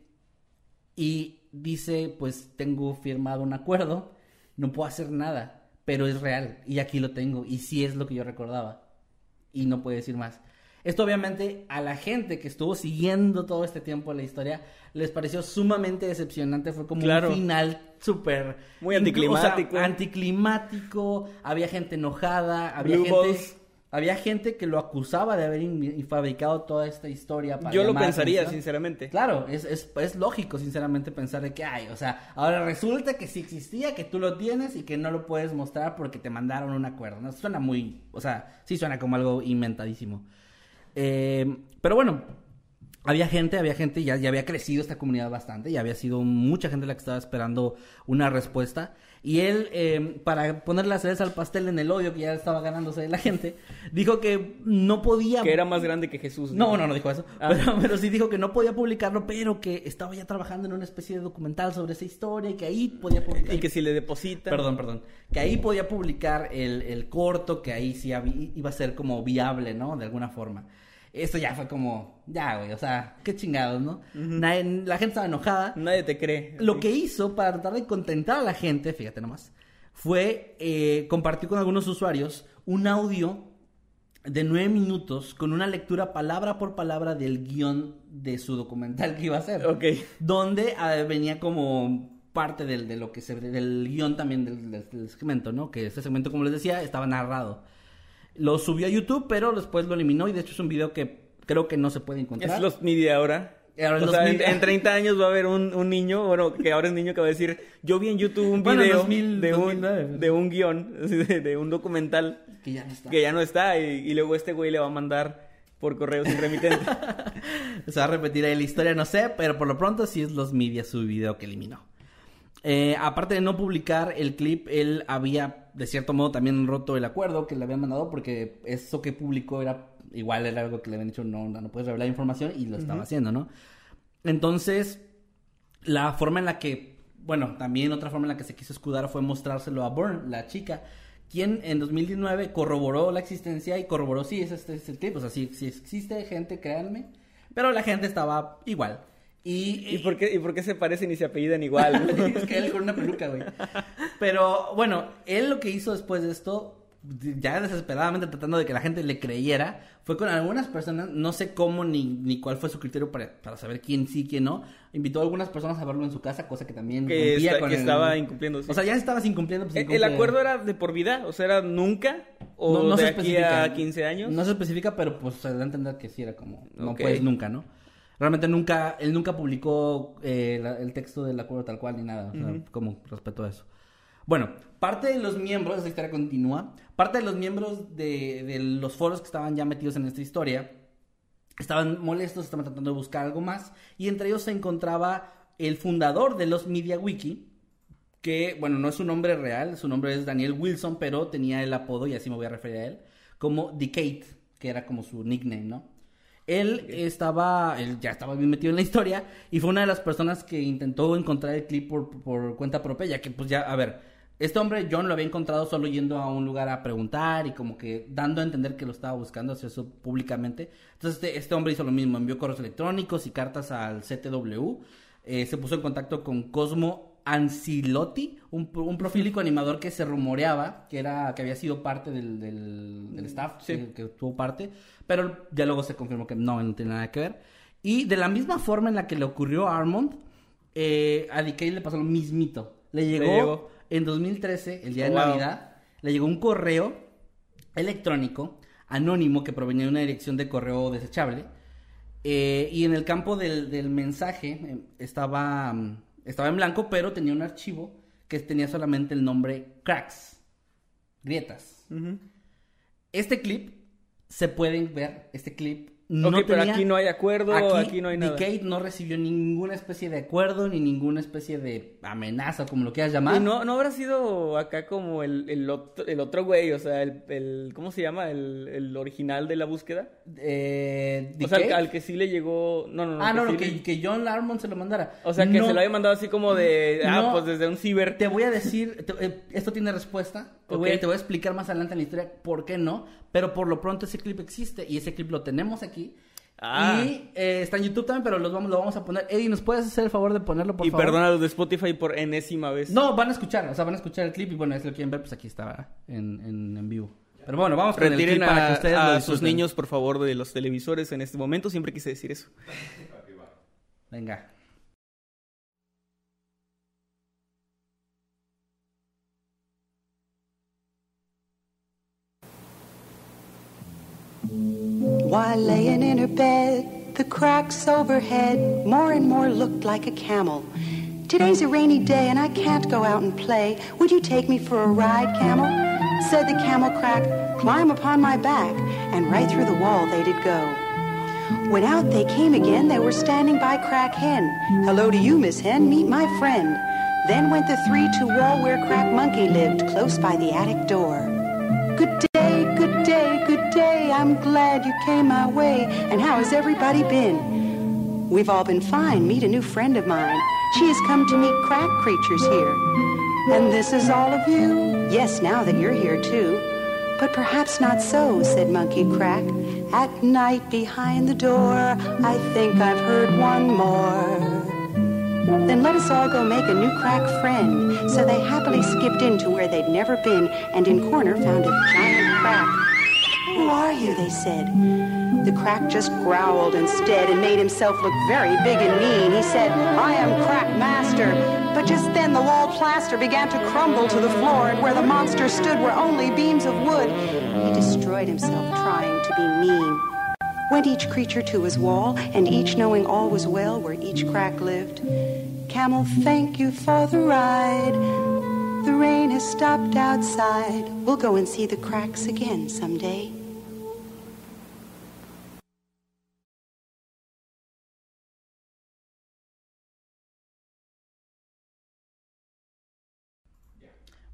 y dice, pues tengo firmado un acuerdo, no puedo hacer nada, pero es real y aquí lo tengo y sí es lo que yo recordaba y no puede decir más. Esto obviamente a la gente que estuvo siguiendo todo este tiempo la historia les pareció sumamente decepcionante, fue como Claro. un final súper... Muy inclu- o sea, anticlimático. anticlimático, había gente enojada, había Blue gente... balls. Había gente que lo acusaba de haber fabricado toda esta historia para Yo lo pensaría, atención. sinceramente. Claro, es, es, es lógico, sinceramente, pensar de que hay. O sea, ahora resulta que sí existía, que tú lo tienes y que no lo puedes mostrar porque te mandaron un acuerdo. ¿no? Suena muy. O sea, sí suena como algo inventadísimo. Eh, pero bueno, había gente, había gente, ya, ya había crecido esta comunidad bastante, ya había sido mucha gente la que estaba esperando una respuesta. Y él, eh, para poner la cereza al pastel en el odio que ya estaba ganándose de la gente, dijo que no podía... Que era más grande que Jesús. No, no, no dijo eso. Ah. Pero, pero sí dijo que no podía publicarlo, pero que estaba ya trabajando en una especie de documental sobre esa historia y que ahí podía publicar. Y que si le depositan. Perdón, perdón. Que ahí podía publicar el, el corto, que ahí sí iba a ser como viable, ¿no? De alguna forma. Esto ya fue como, ya, güey, o sea, qué chingados, ¿no? Nadie- la gente estaba enojada. Nadie te cree. Lo que hizo para tratar de contentar a la gente, fíjate nomás, fue eh, compartir con algunos usuarios un audio de nueve minutos con una lectura palabra por palabra del guion de su documental que iba a hacer. Ok. Donde ah, venía como parte del, de lo que se del guion también del, segmento, ¿no? Que este segmento, como les decía, estaba narrado. Lo subió a YouTube, pero después lo eliminó y de hecho es un video que creo que no se puede encontrar. Es los media ahora. Ahora es o los sea, en, en 30 años va a haber un, un niño, bueno, que ahora es niño que va a decir, yo vi en YouTube un Bueno, video 2000, de, un, 2009. de un guion, de, de un documental Que ya no está. que ya no está y, y luego este güey le va a mandar por correo sin remitente. Se va a repetir ahí la historia, no sé, pero por lo pronto sí es los media su video que eliminó. Eh, aparte de no publicar el clip, él había de cierto modo también roto el acuerdo que le habían mandado porque eso que publicó era igual era algo que le habían dicho no, no, puedes revelar información y lo estaba haciendo, ¿no? Entonces, la forma en la que, bueno, también otra forma en la que se quiso escudar fue mostrárselo a Byrne, la chica, quien en 2019 corroboró la existencia y corroboró, sí, es este es el clip, o sea, sí, sí existe gente, créanme, pero la gente estaba igual. Y, ¿Y por, qué, ¿Y por qué se parecen y se apellidan igual? es que él con una peluca, güey. Pero bueno, él lo que hizo después de esto, ya desesperadamente tratando de que la gente le creyera, fue con algunas personas, no sé cómo ni, ni cuál fue su criterio para, para saber quién sí, quién no. Invitó a algunas personas a verlo en su casa, cosa que también que con que el- estaba incumpliendo. sí. O sea, ya estabas incumpliendo. pues, ¿El, el incumple. acuerdo era de por vida? O sea, ¿era nunca? ¿O No- no de se aquí especifica. a 15 años? No se especifica, pero pues se da a entender que sí era como, no Ok. puedes nunca, ¿no? Realmente nunca, él nunca publicó eh, la- el texto del acuerdo tal cual ni nada, o sea, como respeto a eso. Bueno, parte de los miembros, esta historia continúa, parte de los miembros de, de los foros que estaban ya metidos en esta historia, estaban molestos, estaban tratando de buscar algo más, y entre ellos se encontraba el fundador de los Media Wiki, que, bueno, no es su nombre real, su nombre es Daniel Wilson, pero tenía el apodo, y así me voy a referir a él, como Decade, que era como su nickname, ¿no? Él estaba, él ya estaba bien metido en la historia y fue una de las personas que intentó encontrar el clip por, por cuenta propia, ya que pues ya, a ver, este hombre John lo había encontrado solo yendo a un lugar a preguntar y como que dando a entender que lo estaba buscando, hacer eso públicamente. Entonces este, este hombre hizo lo mismo, envió correos electrónicos y cartas al CTW, eh, se puso en contacto con Cosmo Ancilotti, un, un profílico animador que se rumoreaba que era que había sido parte del, del, del staff, Sí. que, que tuvo parte, pero ya luego se confirmó que no, no tiene nada que ver. Y de la misma forma en la que le ocurrió a Armond, eh, a DK le pasó lo mismito. Le llegó, llegó. en 2013, el día Oh, de wow. Navidad, le llegó un correo electrónico anónimo que provenía de una dirección de correo desechable. eh, y en el campo del, del mensaje eh, estaba, mm, estaba en blanco, pero tenía un archivo que tenía solamente el nombre cracks, grietas. Este clip se pueden ver, este clip no ok, pero aquí no hay acuerdo, aquí, no hay nada. Decade no recibió ninguna especie de acuerdo ni ninguna especie de amenaza, como lo quieras llamar. Y no, no habrá sido acá como el, el, otro, el otro güey, o sea, el, el- ¿cómo se llama? El, el original de la búsqueda. Eh, O sea, al, que sí le llegó... No, no, no. ah, no, no, sí que, le- que John Larmon se lo mandara. O sea, que No, se lo había mandado así como de... Ah, No. pues desde un ciber. Te voy a decir, te- eh, esto tiene respuesta. Te, voy a, Ok. te voy a explicar más adelante en la historia por qué no. Pero por lo pronto ese clip existe y ese clip lo tenemos aquí. Ah. Y eh, está en YouTube también, pero los vamos, lo vamos a poner. Eddie, ¿nos puedes hacer el favor de ponerlo, por y favor? perdona a los de Spotify por enésima vez. No, van a escuchar, o sea, van a escuchar el clip y bueno, si lo quieren ver, pues aquí está en, en, en vivo. Pero bueno, vamos con el Retiren clip para a, que ustedes a lo sus niños, por favor, de los televisores en este momento. Siempre quise decir eso. Venga. While laying in her bed, the cracks overhead more and more looked like a camel. Today's a rainy day and I can't go out and play. Would you take me for a ride, camel? Said the camel crack, climb upon my back, and right through the wall they did go. When out they came again, they were standing by Crack Hen. Hello to you, Miss Hen, meet my friend. Then went the three to wall where Crack Monkey lived, close by the attic door. Good day, I'm glad you came my way. And how has everybody been? We've all been fine. Meet a new friend of mine. She has come to meet crack creatures here. And this is all of you? Yes, now that you're here too. But perhaps not so, said Monkey Crack. At night behind the door, I think I've heard one more. Then let us all go make a new crack friend. So they happily skipped into where they'd never been, and in corner found a giant crack. Who are you? They said. The crack just growled instead and made himself look very big and mean. He said, I am Crack Master. But just then the wall plaster began to crumble to the floor, and where the monster stood were only beams of wood. He destroyed himself trying to be mean. Went each creature to his wall, and each knowing all was well where each crack lived. Camel, thank you for the ride. The rain has stopped outside. We'll go and see the cracks again someday.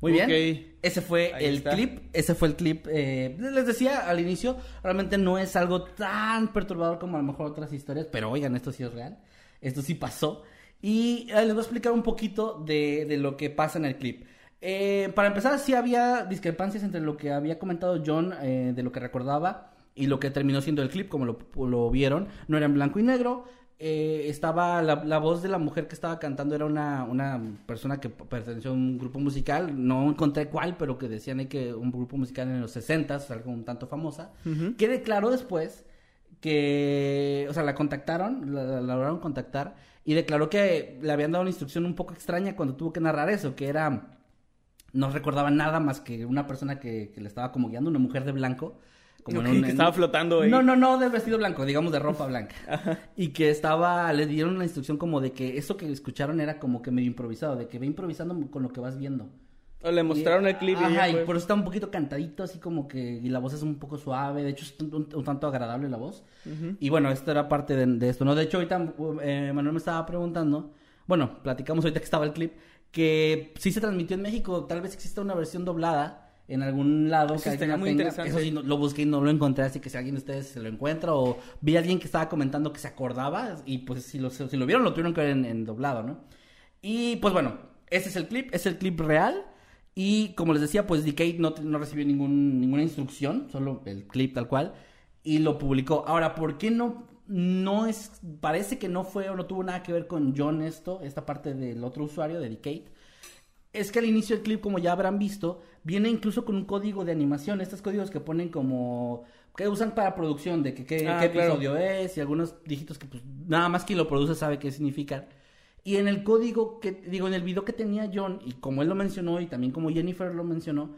Muy bien. Ok. Ese fue Ahí el está. clip. Ese fue el clip. eh, les decía al inicio, realmente no es algo tan perturbador como a lo mejor otras historias, pero oigan, esto sí es real. Esto sí pasó. Y eh, les voy a explicar un poquito de, de lo que pasa en el clip. Eh, para empezar, sí había discrepancias entre lo que había comentado John eh, de lo que recordaba y lo que terminó siendo el clip, como lo, lo vieron. No era en blanco y negro. eh, estaba la, la voz de la mujer que estaba cantando era una, una persona que perteneció a un grupo musical, no encontré cuál, pero que decían que un grupo musical en los 60 algo un tanto famosa, que declaró después que, o sea, la contactaron, la, la lograron contactar y declaró que le habían dado una instrucción un poco extraña cuando tuvo que narrar eso, que era, no recordaba nada más que una persona que, que le estaba como guiando, una mujer de blanco. Como en un- que estaba flotando ahí. No, no, no, de vestido blanco, digamos de ropa blanca. Y que estaba, le dieron una instrucción como de que eso que escucharon era como que medio improvisado, de que ve improvisando con lo que vas viendo. O le mostraron el clip y Ajá, y fue- por eso está un poquito cantadito, así como que, y la voz es un poco suave, de hecho es un, un- un tanto agradable la voz. Y bueno, esto era parte de, de esto, ¿no? De hecho, ahorita eh, Manuel me estaba preguntando, bueno, platicamos ahorita que estaba el clip, que sí se transmitió en México, tal vez exista una versión doblada en algún lado Eso que estaría muy tenga. interesante. Eso sí, no- lo busqué y no lo encontré, así que si alguien de ustedes se lo encuentra o vi a alguien que estaba comentando que se acordaba y pues si lo, si lo vieron lo tuvieron que ver en, en doblado, ¿no? Y pues bueno, ese es el clip, es el clip real. Y como les decía, pues Decade no, no recibió ningún, ninguna instrucción, solo el clip tal cual, y lo publicó. Ahora, ¿por qué no, no es, parece que no fue o no tuvo nada que ver con John esto, esta parte del otro usuario de Decade? Es que al inicio del clip, como ya habrán visto, viene incluso con un código de animación, estos códigos que ponen como que usan para producción de que qué, Ah, qué claro. episodio es y algunos dígitos que pues nada más quien lo produce sabe qué significan. Y en el código que, digo, en el video que tenía John, y como él lo mencionó, y también como Jennifer lo mencionó,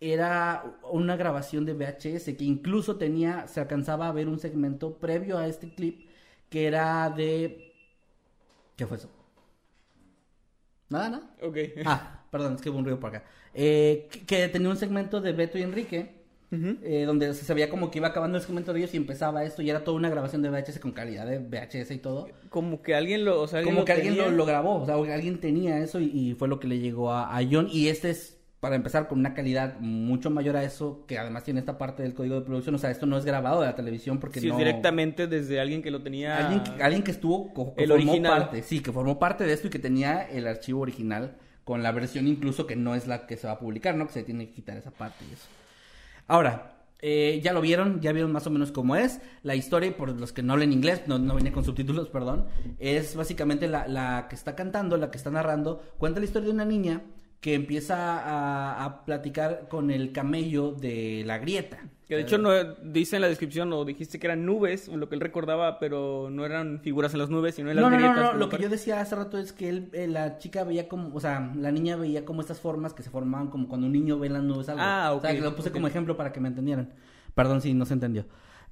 era una grabación de VHS que incluso tenía, se alcanzaba a ver un segmento previo a este clip que era de... ¿Qué fue eso? Nada, nada. Ok. Ah, perdón, es que hubo un ruido por acá. Eh, que, que tenía un segmento de Beto y Enrique, eh, donde se sabía como que iba acabando el segmento de ellos y empezaba esto, y era toda una grabación de VHS con calidad de VHS y todo. Como que alguien lo, o sea, alguien Como lo que alguien lo, lo grabó, o sea, alguien tenía eso y, y fue lo que le llegó a, a John. Y este es, para empezar, con una calidad mucho mayor a eso, que además tiene esta parte del código de producción. O sea, esto no es grabado de la televisión porque Sí, no... directamente desde alguien que lo tenía. Alguien que, alguien que estuvo, co- que El formó original. parte, sí, que formó parte de esto y que tenía el archivo original con la versión incluso que no es la que se va a publicar, ¿no? Que se tiene que quitar esa parte y eso. Ahora, eh, ya lo vieron, ya vieron más o menos cómo es. La historia, por los que no hablen inglés, no, no viene con subtítulos, perdón, es básicamente la, la que está cantando, la que está narrando, cuenta la historia de una niña que empieza a, a platicar con el camello de la grieta. Que de hecho no dice en la descripción o dijiste que eran nubes, lo que él recordaba, pero no eran figuras en las nubes, sino en las No, no, no, grietas. no, como lo que yo decía hace rato es que él, eh, la chica veía como, o sea, la niña veía como estas formas que se formaban como cuando un niño ve las nubes algo. Ah, O sea, ok, que lo puse ok. como ejemplo para que me entendieran. Perdón si no se entendió.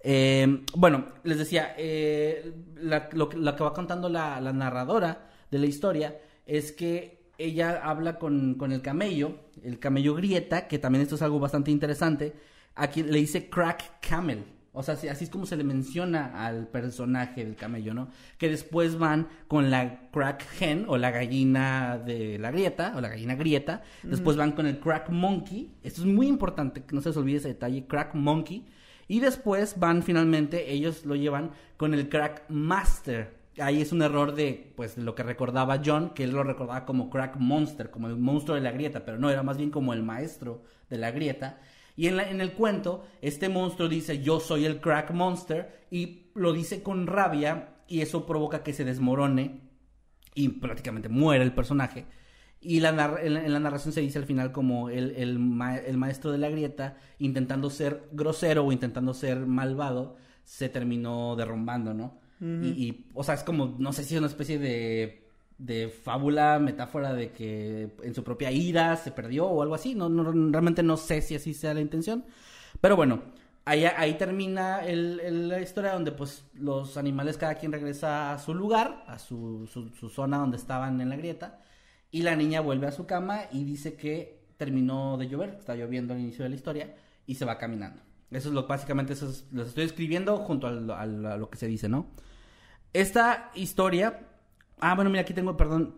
Eh, bueno, les decía, eh, la- lo, que- lo que va contando la, la narradora de la historia es que ella habla con, con el camello, el camello grieta, que también esto es algo bastante interesante. Aquí le dice crack camel. O sea, así, así es como se le menciona al personaje del camello, ¿no? Que después van con la crack hen o la gallina de la grieta o la gallina grieta. Después van con el crack monkey. Esto es muy importante, que no se les olvide ese detalle, crack monkey. Y después van finalmente, ellos lo llevan con el crack master. Ahí es un error de, pues, lo que recordaba John, que él lo recordaba como crack monster, como el monstruo de la grieta, pero no, era más bien como el maestro de la grieta. Y en, el cuento, este monstruo dice, yo soy el crack monster, y lo dice con rabia, y eso provoca que se desmorone y prácticamente muere el personaje. Y la en, la, narración se dice al final como el, el maestro de la grieta, intentando ser grosero o intentando ser malvado, se terminó derrumbando, ¿no? Y, y, o sea, es como, no sé si es una especie de, de fábula, metáfora de que en su propia ira se perdió o algo así. No, no, realmente no sé si así sea la intención. Pero bueno, ahí, ahí termina el- el- la historia donde pues los animales cada quien regresa a su lugar, a su, su, su zona donde estaban en la grieta. Y la niña vuelve a su cama y dice que terminó de llover, está lloviendo al inicio de la historia, y se va caminando. Eso es lo básicamente, eso es- los estoy escribiendo junto al- al- a lo que se dice, ¿no? Esta historia. Ah, bueno, mira, aquí tengo, perdón.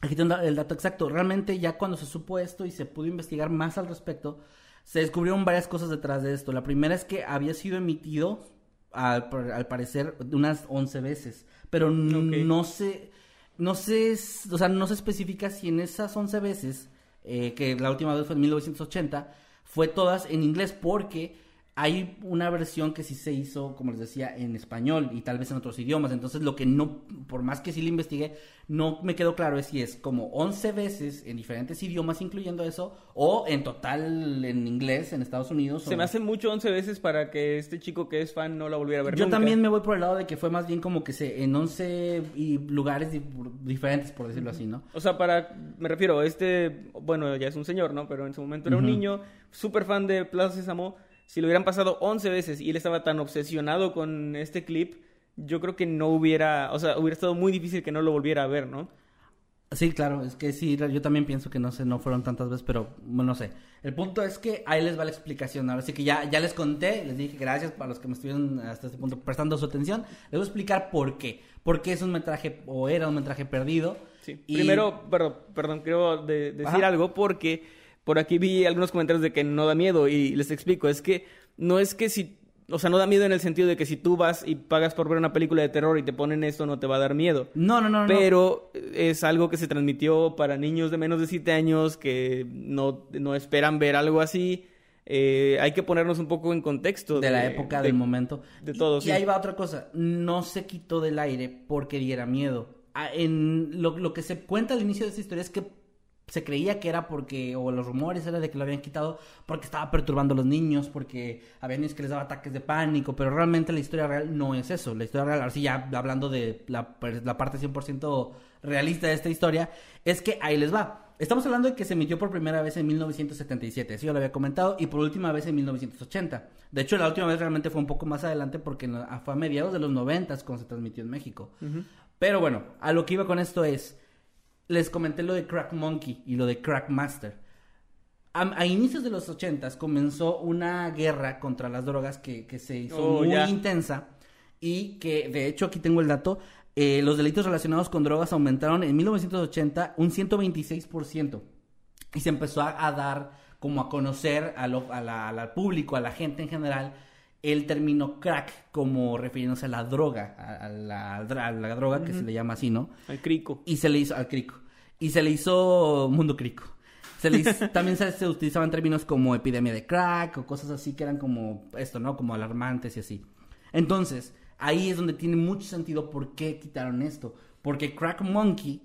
Aquí tengo el dato exacto. Realmente, ya cuando se supo esto y se pudo investigar más al respecto, se descubrieron varias cosas detrás de esto. La primera es que había sido emitido, al, par- al parecer, unas 11 veces. Pero no se. No se. O sea, no se especifica si en esas 11 veces, eh, que la última vez fue en 1980, fue todas en inglés, porque hay una versión que sí se hizo, como les decía, en español y tal vez en otros idiomas. Entonces, lo que no, por más que sí lo investigué, no me quedó claro es si es como 11 veces en diferentes idiomas, incluyendo eso, o en total en inglés en Estados Unidos. Se o- me hace mucho 11 veces para que este chico que es fan no la volviera a ver Yo nunca. también me voy por el lado de que fue más bien como que se en 11 y lugares di- diferentes, por decirlo así, ¿no? O sea, para, me refiero, este, bueno, ya es un señor, ¿no? Pero en su momento era un niño, súper fan de Plaza Sésamo. Si lo hubieran pasado 11 veces y él estaba tan obsesionado con este clip, yo creo que no hubiera, o sea, hubiera estado muy difícil que no lo volviera a ver, ¿no? Sí, claro, es que sí, yo también pienso que no sé, no fueron tantas veces, pero bueno, no sé. El punto es que ahí les va la explicación. Ahora sí que ya, ya les conté, les dije gracias para los que me estuvieron hasta este punto prestando su atención. Les voy a explicar por qué. Por qué es un metraje, o era un metraje perdido. Sí. Y- Primero, perdón, perdón, quiero de- decir Ajá. algo porque por aquí vi algunos comentarios de que no da miedo y les explico, es que no es que si, o sea, no da miedo en el sentido de que si tú vas y pagas por ver una película de terror y te ponen esto no te va a dar miedo. No, no, no, no. Pero es algo que se transmitió para niños de menos de 7 años que no, no esperan ver algo así. Eh, hay que ponernos un poco en contexto. de la época, de- del momento. de Y- todo, Y, sí. ahí va otra cosa. No se quitó del aire porque diera miedo. Ah, En lo, lo que se cuenta al inicio de esta historia es que se creía que era porque, o los rumores era de que lo habían quitado porque estaba perturbando a los niños, porque había niños que les daba ataques de pánico, pero realmente la historia real no es eso. La historia real, así ya hablando de la, la parte 100% realista de esta historia, es que ahí les va. Estamos hablando de que se emitió por primera vez en 1977, eso yo lo había comentado, y por última vez en 1980. De hecho, la última vez realmente fue un poco más adelante porque fue a mediados de los 90 cuando se transmitió en México. Pero bueno, a lo que iba con esto es, les comenté lo de Crack Monkey y lo de Crack Master. A, a inicios de los 80 comenzó una guerra contra las drogas que, que se hizo Oh, muy ya. intensa y que de hecho aquí tengo el dato, eh, los delitos relacionados con drogas aumentaron en 1980 un 126% y se empezó a, a dar como a conocer a lo- a la- al público, a la gente en general, el término crack como refiriéndose a la droga, a, a la, a la droga que se le llama así, ¿no? Al crico. Y se le hizo al crico. Y se le hizo mundo crico. Se le hizo- también se, se utilizaban términos como epidemia de crack o cosas así que eran como esto, ¿no? Como alarmantes y así. Entonces, ahí es donde tiene mucho sentido por qué quitaron esto. Porque crack monkey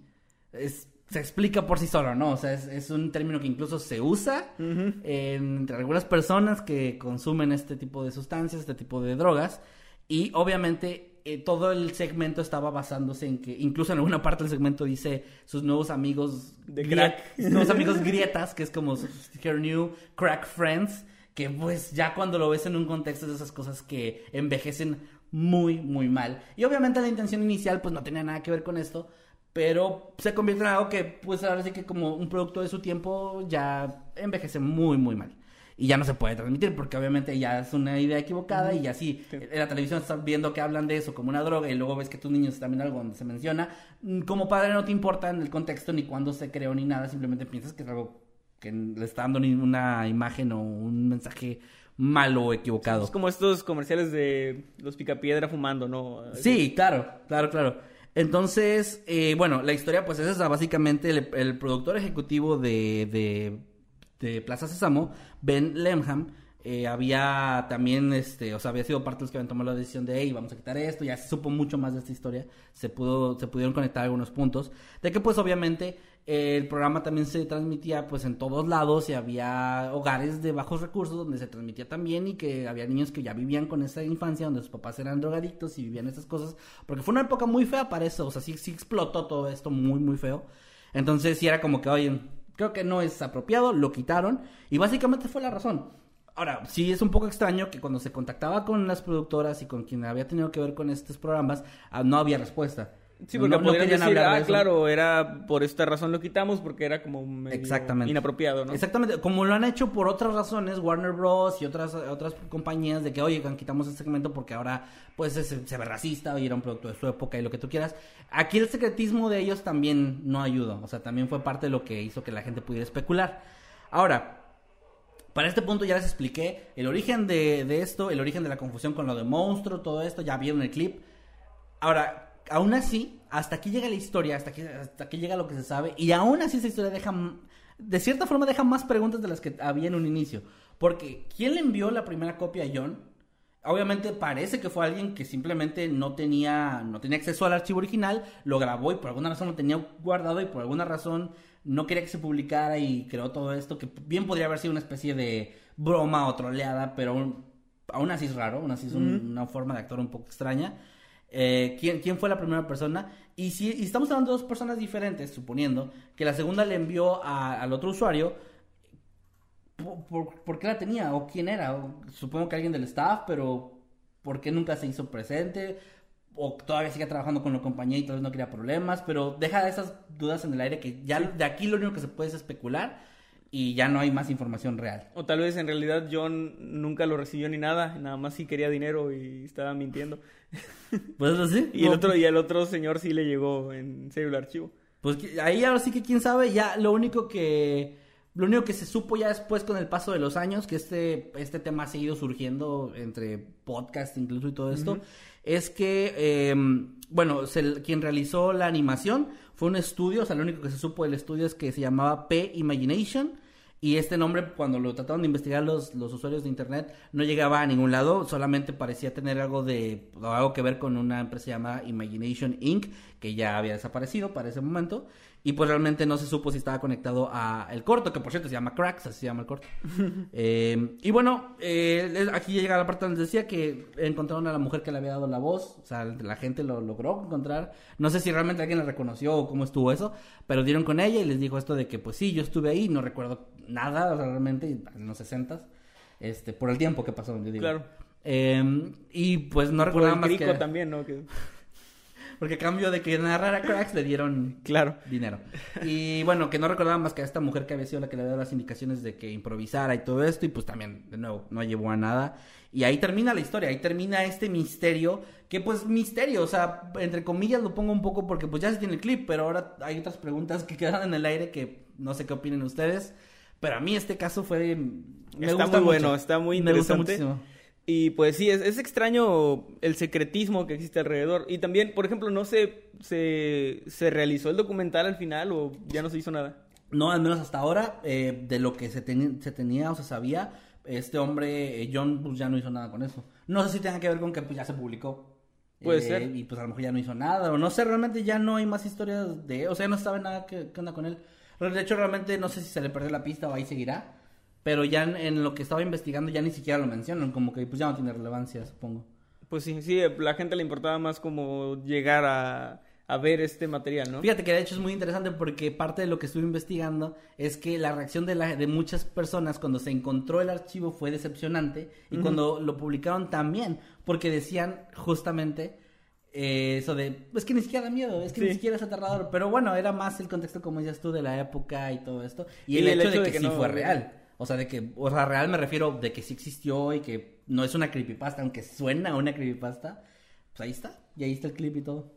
es- se explica por sí solo, ¿no? O sea, es, es un término que incluso se usa en- entre algunas personas que consumen este tipo de sustancias, este tipo de drogas. Y obviamente eh, todo el segmento estaba basándose en que, incluso en alguna parte del segmento dice sus nuevos amigos De crack. sus nuevos amigos grietas, que es como her new crack friends, que pues ya cuando lo ves en un contexto de esas cosas que envejecen muy, muy mal. Y obviamente la intención inicial pues no tenía nada que ver con esto, pero se convierte en algo que pues ahora sí que como un producto de su tiempo ya envejece muy, muy mal. y ya no se puede transmitir porque obviamente ya es una idea equivocada y así en la televisión estás viendo que hablan de eso como una droga y luego ves que tus niños están viendo algo donde se menciona, mm, como padre no te importa en el contexto ni cuándo se creó ni nada, simplemente piensas que es algo que le está dando ni una imagen o un mensaje malo o equivocado. Es como estos comerciales de los picapiedra fumando, ¿no? Sí, claro, claro, claro. Entonces, eh, bueno, la historia pues es esa, básicamente el, productor ejecutivo de, de, de Plaza Sésamo, Ben Lemham, eh, había también, este, o sea, había sido parte de los que habían tomado la decisión de, hey, vamos a quitar esto, ya se supo mucho más de esta historia, se pudo, se pudieron conectar algunos puntos, de que pues obviamente el programa también se transmitía pues en todos lados y había hogares de bajos recursos donde se transmitía también y que había niños que ya vivían con esa infancia donde sus papás eran drogadictos y vivían esas cosas, porque fue una época muy fea para eso, o sea, sí, sí explotó todo esto muy, muy feo. Entonces sí era como que, oye, creo que no es apropiado, lo quitaron y básicamente fue la razón. Ahora, sí es un poco extraño que cuando se contactaba con las productoras y con quien había tenido que ver con estos programas, ah, no había respuesta. Sí, porque No- podrían querían decir, hablar de ah, eso. claro, era por esta razón lo quitamos porque era como medio Exactamente. inapropiado, ¿no? Exactamente, como lo han hecho por otras razones, Warner Bros. y otras, otras compañías, de que, oye, quitamos este segmento porque ahora, pues, se, se ve racista y era un producto de su época y lo que tú quieras. Aquí el secretismo de ellos también no ayudó, o sea, también fue parte de lo que hizo que la gente pudiera especular. Ahora, para este punto ya les expliqué el origen de, de esto, el origen de la confusión con lo de monstruo, todo esto, ya vieron el clip. Ahora, aún así, hasta aquí llega la historia, hasta aquí, hasta aquí llega lo que se sabe, y aún así esa historia deja, de cierta forma deja más preguntas de las que había en un inicio. Porque, ¿quién le envió la primera copia a John? Obviamente parece que fue alguien que simplemente no tenía, no tenía acceso al archivo original, lo grabó y por alguna razón lo tenía guardado y por alguna razón no quería que se publicara y creó todo esto, que bien podría haber sido una especie de broma o troleada, pero aún, aún así es raro, aún así es un- una forma de actuar un poco extraña. Eh, ¿quién, quién fue la primera persona? Y si y estamos hablando de dos personas diferentes, suponiendo que la segunda le envió a- al otro usuario, ¿por, por, por qué la tenía? ¿O quién era? O supongo que alguien del staff, pero ¿por qué nunca se hizo presente? O todavía sigue trabajando con la compañía y tal vez no quería problemas, pero deja esas dudas en el aire que ya de aquí lo único que se puede es especular y ya no hay más información real. O tal vez en realidad John nunca lo recibió ni nada, nada más sí quería dinero y estaba mintiendo. Pues así. Y el otro y el otro señor sí le llegó en serio el archivo. Pues ahí ahora sí que quién sabe, ya lo único que lo único que se supo ya después con el paso de los años, que este, este tema ha seguido surgiendo entre podcast incluso y todo esto, es que, eh, bueno, quien realizó la animación fue un estudio, o sea, lo único que se supo del estudio es que se llamaba P Imagination, y este nombre, cuando lo trataron de investigar los, los usuarios de internet, no llegaba a ningún lado, solamente parecía tener algo de algo que ver con una empresa llamada Imagination Inc., que ya había desaparecido para ese momento, y pues realmente no se supo si estaba conectado a el corto, que por cierto se llama Cracks, así se llama el corto. Eh, y bueno, eh, aquí ya llega la parte donde decía que encontraron a la mujer que le había dado la voz, o sea, la gente lo logró encontrar. No sé si realmente alguien la reconoció o cómo estuvo eso, pero dieron con ella y les dijo esto de que pues sí, yo estuve ahí, no recuerdo nada, o sea, realmente en los 60 este, por el tiempo que pasó, yo digo. Claro. Eh, y pues no el más crico que... también, ¿no? Que- Porque a cambio de que narrara Cracks le dieron Claro. dinero. Y bueno, que no recordaba más que a esta mujer que había sido la que le dado las indicaciones de que improvisara y todo esto, y pues también, de nuevo, no llevó a nada. Y ahí termina la historia, ahí termina este misterio, que pues misterio, o sea, entre comillas lo pongo un poco porque pues ya se tiene el clip, pero ahora hay otras preguntas que quedan en el aire que no sé qué opinen ustedes. Pero a mí este caso fue... Me Está gusta muy bueno, está muy Me gusta interesante. muchísimo. Y pues sí, es, es extraño el secretismo que existe alrededor. Y también, por ejemplo, no sé, se, se realizó el documental al final o ya no se hizo nada. No, al menos hasta ahora, eh, de lo que se, teni- se tenía o se sabía, este hombre, eh, John, pues ya no hizo nada con eso. No sé si tenga que ver con que pues, ya se publicó. Puede Eh, ser. Y pues a lo mejor ya no hizo nada, o no sé, realmente ya no hay más historias de o sea, no sabe nada que, que onda con él. De hecho, realmente no sé si se le perdió la pista o ahí seguirá. Pero ya en, en lo que estaba investigando ya ni siquiera lo mencionan, como que pues ya no tiene relevancia, supongo. Pues sí, sí, la gente le importaba más como llegar a, a ver este material, ¿no? Fíjate que de hecho es muy interesante porque parte de lo que estuve investigando es que la reacción de, la, de muchas personas cuando se encontró el archivo fue decepcionante y cuando lo publicaron también, porque decían justamente eh, eso de, es que ni siquiera da miedo, es que ni siquiera es aterrador, pero bueno, era más el contexto como dices tú de la época y todo esto y, Y el, el hecho, hecho de de que, que sí no- fue real. O sea, de que, o sea, real me refiero de que sí existió y que no es una creepypasta, aunque suena a una creepypasta. Pues ahí está, y ahí está el clip y todo.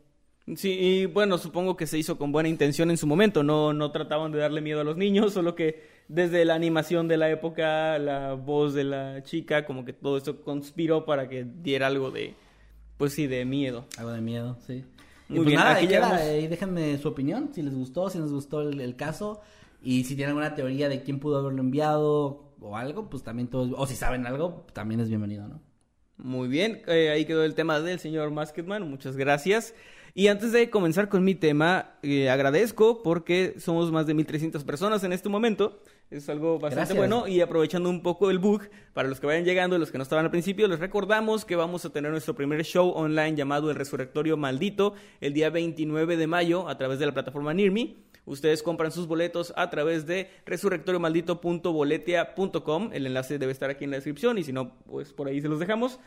Sí, y bueno, supongo que se hizo con buena intención en su momento, no, no trataban de darle miedo a los niños, solo que desde la animación de la época, la voz de la chica, como que todo esto conspiró para que diera algo de, pues sí, de miedo. Algo de miedo, sí. Muy y pues bien, nada, aquí ahí queda, ahí déjenme su opinión, si les gustó, si les gustó el, el caso. Y si tienen alguna teoría de quién pudo haberlo enviado o algo, pues también todos, o si saben algo, también es bienvenido, ¿no? Muy bien, eh, ahí quedó el tema del señor Masketman, muchas gracias. Y antes de comenzar con mi tema, eh, agradezco porque somos más de 1300 personas en este momento. Es algo bastante Gracias. bueno y aprovechando un poco el bug, para los que vayan llegando y los que no estaban al principio, les recordamos que vamos a tener nuestro primer show online llamado El Resurrectorio Maldito el día 29 de mayo a través de la plataforma Nirmi. Ustedes compran sus boletos a través de resurrectoriomaldito.boletia.com. El enlace debe estar aquí en la descripción y si no, pues por ahí se los dejamos.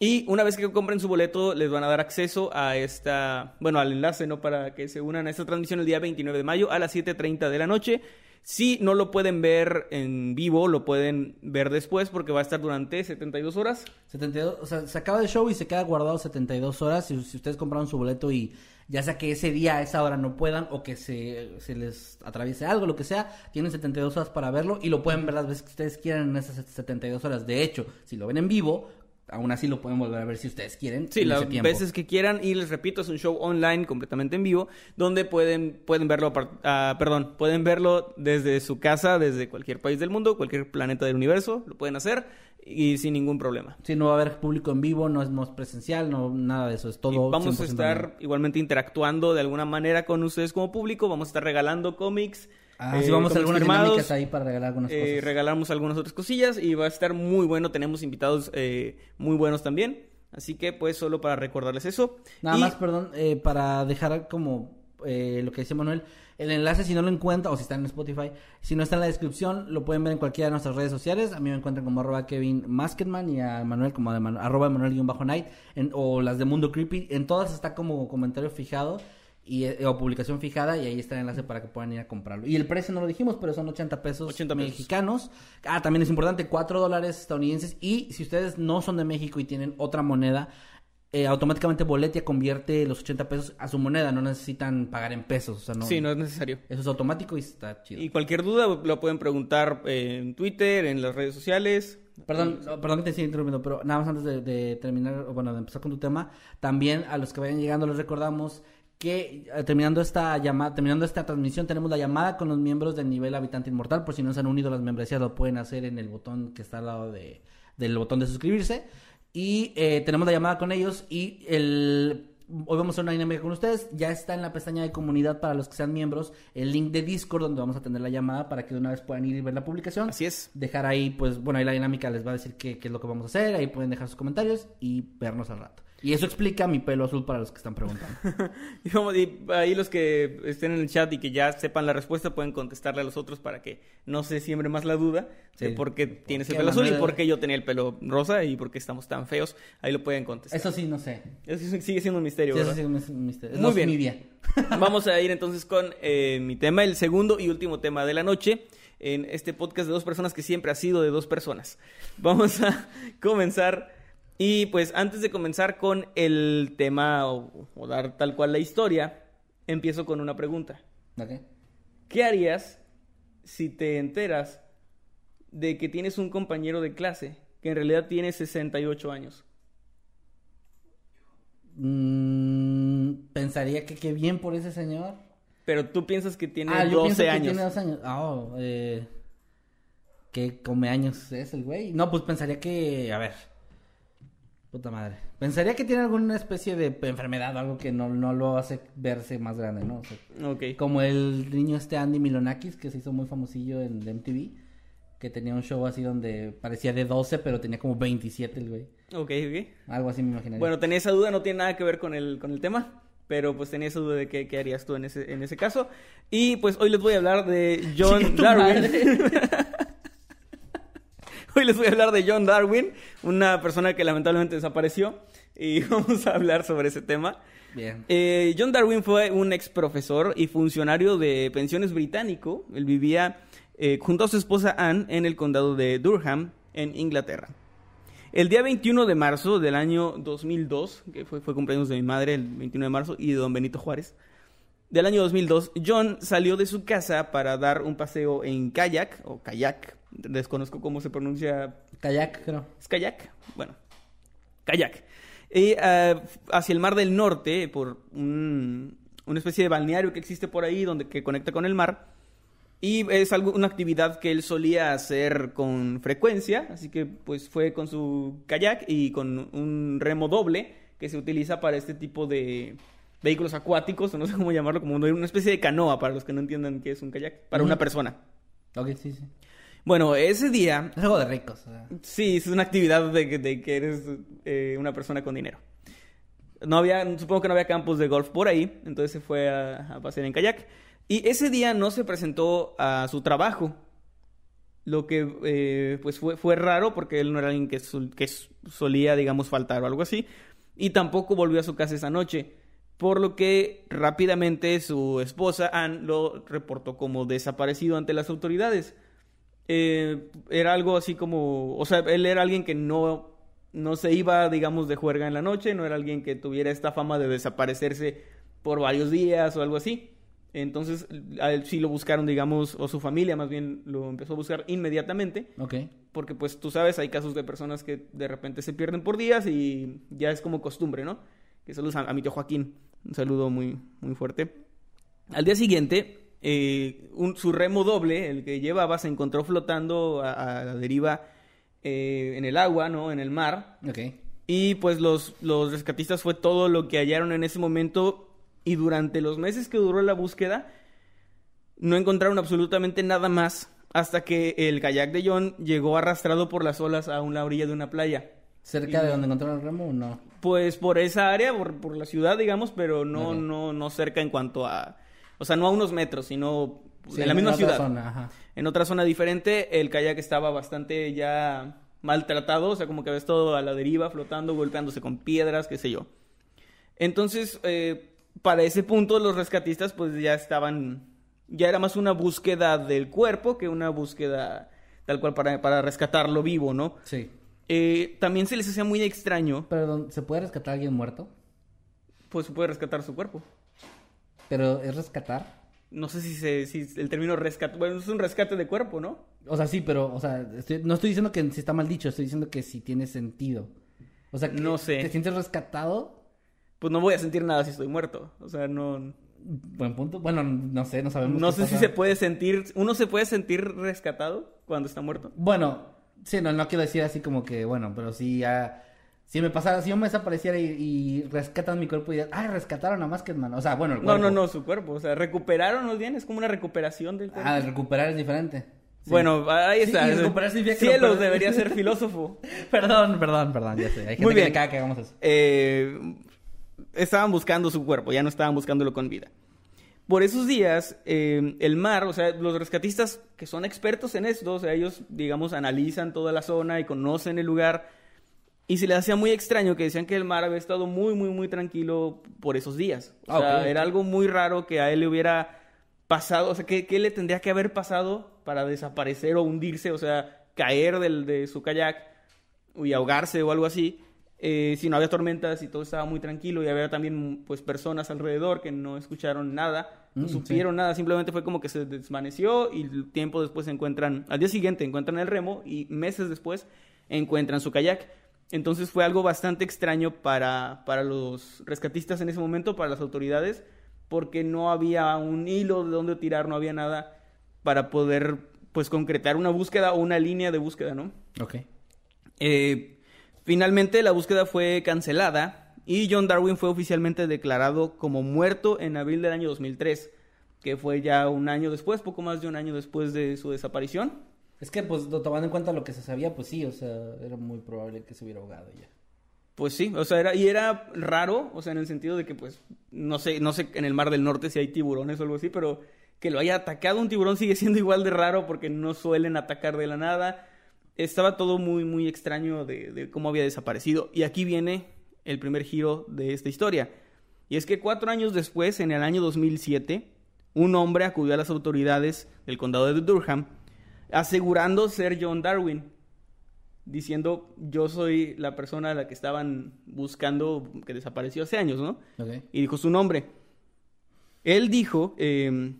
Y una vez que compren su boleto, les van a dar acceso a esta, bueno, al enlace, ¿no? Para que se unan a esta transmisión el día 29 de mayo a las 7.30 de la noche. Si no lo pueden ver en vivo, lo pueden ver después porque va a estar durante 72 horas. 72, o sea, se acaba el show y se queda guardado 72 horas. Si, si ustedes compraron su boleto y ya sea que ese día, a esa hora no puedan o que se, se les atraviese algo, lo que sea, tienen 72 horas para verlo y lo pueden ver las veces que ustedes quieran en esas 72 horas. De hecho, si lo ven en vivo, aún así lo pueden volver a ver si ustedes quieren. Sí, las veces que quieran y les repito, es un show online completamente en vivo donde pueden, pueden verlo, ah, perdón, pueden verlo desde su casa, desde cualquier país del mundo, cualquier planeta del universo, lo pueden hacer y sin ningún problema. Sí, no va a haber público en vivo, no es es presencial, no nada de eso, es todo. Y vamos a 100% estar igualmente interactuando de alguna manera con ustedes como público, vamos a estar regalando cómics. Ah, eh, sí, vamos a algunas firmados. dinámicas ahí para regalar algunas Eh, cosas. regalamos algunas otras cosillas y va a estar muy bueno. Tenemos invitados eh, muy buenos también. Así que, pues, solo para recordarles eso. Nada Y- más, perdón, eh, para dejar como eh, lo que decía Manuel, el enlace si no lo encuentra, o si está en Spotify, si no está en la descripción, lo pueden ver en cualquiera de nuestras redes sociales. A mí me encuentran como arroba Kevin Masketman y a Manuel como de Manu- arroba Manuel-Night o las de Mundo Creepy. En todas está como comentario fijado y, eh, o publicación fijada y ahí está el enlace para que puedan ir a comprarlo. Y el precio no lo dijimos, pero son 80 pesos 80 pesos. mexicanos. Ah, también es importante, 4 dólares estadounidenses. Y si ustedes no son de México y tienen otra moneda, eh, automáticamente Boletia convierte los 80 pesos a su moneda. No necesitan pagar en pesos. O sea, no, Sí, no es necesario. Eso es automático y está chido. Y cualquier duda lo pueden preguntar eh, en Twitter, en las redes sociales. Perdón, no, perdón que te siga interrumpiendo, pero nada más antes de, de terminar, bueno, de empezar con tu tema, también a los que vayan llegando les recordamos que eh, terminando esta llamada, terminando esta transmisión, tenemos la llamada con los miembros del nivel habitante inmortal. Por si no se han unido las membresías, lo pueden hacer en el botón que está al lado de, del botón de suscribirse. Y eh, tenemos la llamada con ellos y el hoy vamos a hacer una dinámica con ustedes. Ya está en la pestaña de comunidad para los que sean miembros el link de Discord donde vamos a tener la llamada para que de una vez puedan ir y ver la publicación. Así es. Dejar ahí, pues, bueno, ahí la dinámica les va a decir qué, qué es lo que vamos a hacer. Ahí pueden dejar sus comentarios y vernos al rato. Y eso explica mi pelo azul para los que están preguntando. Y, ahí los que estén en el chat y que ya sepan la respuesta pueden contestarle a los otros para que no se siembre más la duda de Sí. por qué tienes el pelo azul y por qué yo tenía el pelo rosa y por qué estamos tan feos. Ahí lo pueden contestar. Eso sí, no sé. Eso sigue siendo un misterio, Sí, eso sí es un misterio. Muy No bien. Vamos a ir entonces con eh, mi tema, el segundo y último tema de la noche, en este podcast de dos personas que siempre ha sido de dos personas. Vamos a comenzar y pues antes de comenzar con el tema o, o dar tal cual la historia, empiezo con una pregunta. ¿Ok? ¿Qué harías si te enteras de que tienes un compañero de clase que en realidad tiene 68 años? Mm, pensaría que qué bien por ese señor. Pero tú piensas que tiene ah, yo 12 pienso que años. tiene dos años. Ah, oh, eh, ¿Qué come años es el güey? No, pues pensaría que... A ver. Puta madre. Pensaría que tiene alguna especie de enfermedad o algo que no, no lo hace verse más grande, ¿no? O sea, Ok. Como el niño este Andy Milonakis, que se hizo muy famosillo en MTV, que tenía un show así donde parecía de 12, pero tenía como 27 el güey. Ok, ok. Algo así me imaginaría. Bueno, tenía esa duda, no tiene nada que ver con el, con el tema, pero pues tenía esa duda de qué, qué harías tú en ese, en ese caso. Y pues hoy les voy a hablar de John Darwin. hoy les voy a hablar de John Darwin, una persona que lamentablemente desapareció, y vamos a hablar sobre ese tema. Bien. Eh, John Darwin fue un ex profesor y funcionario de pensiones británico. Él vivía eh, junto a su esposa Anne en el condado de Durham, en Inglaterra. El día 21 de marzo del año 2002, que fue, fue cumpleaños de mi madre el 21 de marzo, y de don Benito Juárez, del año 2002, John salió de su casa para dar un paseo en kayak, o kayak, desconozco cómo se pronuncia Kayak, creo. ¿Es kayak? Bueno, kayak. Y, eh, hacia el mar del norte, por un- una especie de balneario que existe por ahí, donde que conecta con el mar. Y es algo, una actividad que él solía hacer con frecuencia, así que pues fue con su kayak y con un remo doble que se utiliza para este tipo de vehículos acuáticos, o no sé cómo llamarlo, como una especie de canoa para los que no entiendan qué es un kayak, para una persona. Ok, sí, sí. Bueno, ese día Es algo de ricos. o sea. Sí, es una actividad de, que- de que eres eh, una persona con dinero. No había, supongo que no había campos de golf por ahí, entonces se fue a, a pasear en kayak. Y ese día no se presentó a su trabajo, lo que eh, pues fue, fue raro porque él no era alguien que, sol- que solía, digamos, faltar o algo así. Y tampoco volvió a su casa esa noche, por lo que rápidamente su esposa Anne lo reportó como desaparecido ante las autoridades eh, era algo así como, o sea, él era alguien que no, no se iba, digamos, de juerga en la noche, no era alguien que tuviera esta fama de desaparecerse por varios días o algo así. Entonces, a él sí lo buscaron, digamos, o su familia más bien lo empezó a buscar inmediatamente, Ok. porque pues tú sabes, hay casos de personas que de repente se pierden por días y ya es como costumbre, ¿no? Que saludos a, a mi tío Joaquín, un saludo muy, muy fuerte. Al día siguiente, eh, un- su remo doble, el que llevaba, se encontró flotando a, a la deriva eh, en el agua, ¿no? En el mar. Y pues los, los rescatistas fue todo lo que hallaron en ese momento. Y durante los meses que duró la búsqueda, no encontraron absolutamente nada más hasta que el kayak de John llegó arrastrado por las olas a una orilla de una playa. ¿Cerca de donde encontraron el remo o no? Pues por esa área, por, por la ciudad, digamos, pero no, no, no cerca en cuanto a... O sea, no a unos metros, sino Sí, en la misma otra ciudad. zona, ajá. En otra zona diferente, el kayak estaba bastante ya maltratado, o sea, como que había estado a la deriva, flotando, golpeándose con piedras, qué sé yo. Entonces, eh, para ese punto, los rescatistas, pues ya estaban. Ya era más una búsqueda del cuerpo que una búsqueda tal cual para, para rescatarlo vivo, ¿no? Sí. Eh, también se les hacía muy extraño, Perdón, ¿se puede rescatar a alguien muerto? pues se puede rescatar su cuerpo. Pero es rescatar. No sé si, se, si el término rescate. Bueno, es un rescate de cuerpo, ¿no? O sea, sí, pero, o sea, estoy- no estoy diciendo que si está mal dicho, estoy diciendo que si tiene sentido. O sea, que No sé. ¿te sientes rescatado? Pues no voy a sentir nada si estoy muerto. O sea, no. Buen punto. Bueno, no sé, no sabemos. No sé si se puede sentir. ¿Uno se puede sentir rescatado cuando está muerto? Bueno, sí, no, no quiero decir así como que, bueno, pero si ya... Si me pasara, si yo me desapareciera y, y rescatan mi cuerpo y ay, rescataron a Masketman. O sea, bueno, el No, cuerpo. no, no, su cuerpo. O sea, recuperaron más bien. Es como una recuperación del cuerpo. Ah, el recuperar es diferente. Sí. Bueno, ahí Sí, está. y recuperar significa que lo Cielos, debería ser filósofo. Perdón, perdón, perdón, ya sé. Hay gente Muy que bien. le caga que hagamos eso. Eh, estaban buscando su cuerpo, ya no estaban buscándolo con vida. Por esos días, eh, el mar, o sea, los rescatistas que son expertos en esto, o sea, ellos, digamos, analizan toda la zona y conocen el lugar. Y se les hacía muy extraño que decían que el mar había estado muy, muy, muy tranquilo por esos días. O Ah, sea, era algo muy raro que a él le hubiera pasado. O sea, ¿qué, qué le tendría que haber pasado para desaparecer o hundirse? O sea, caer del, de su kayak y ahogarse o algo así. eh, si no había tormentas y todo estaba muy tranquilo y había también pues personas alrededor que no escucharon nada, no Mm, sí. supieron nada, simplemente fue como que se desvaneció y el tiempo después se encuentran, al día siguiente encuentran el remo y meses después encuentran su kayak. Entonces fue algo bastante extraño para, para los rescatistas en ese momento, para las autoridades, porque no había un hilo de dónde tirar, no había nada para poder pues concretar una búsqueda o una línea de búsqueda, ¿no? Ok. Eh, finalmente la búsqueda fue cancelada y John Darwin fue oficialmente declarado como muerto en abril del año 2003, que fue ya un año después, poco más de un año después de su desaparición. Es que, pues, tomando en cuenta lo que se sabía, pues sí, o sea, era muy probable que se hubiera ahogado ya. Pues sí, o sea, era, y era raro, o sea, en el sentido de que, pues, no sé, no sé en el Mar del Norte si hay tiburones o algo así, pero que lo haya atacado un tiburón sigue siendo igual de raro porque no suelen atacar de la nada. Estaba todo muy, muy extraño de, de cómo había desaparecido. Y aquí viene el primer giro de esta historia. Y es que cuatro años después, en el año 2007, un hombre acudió a las autoridades del condado de Durham asegurando ser John Darwin, diciendo yo soy la persona a la que estaban buscando que desapareció hace años, ¿no? Ok. Y dijo su nombre. Él dijo, eh,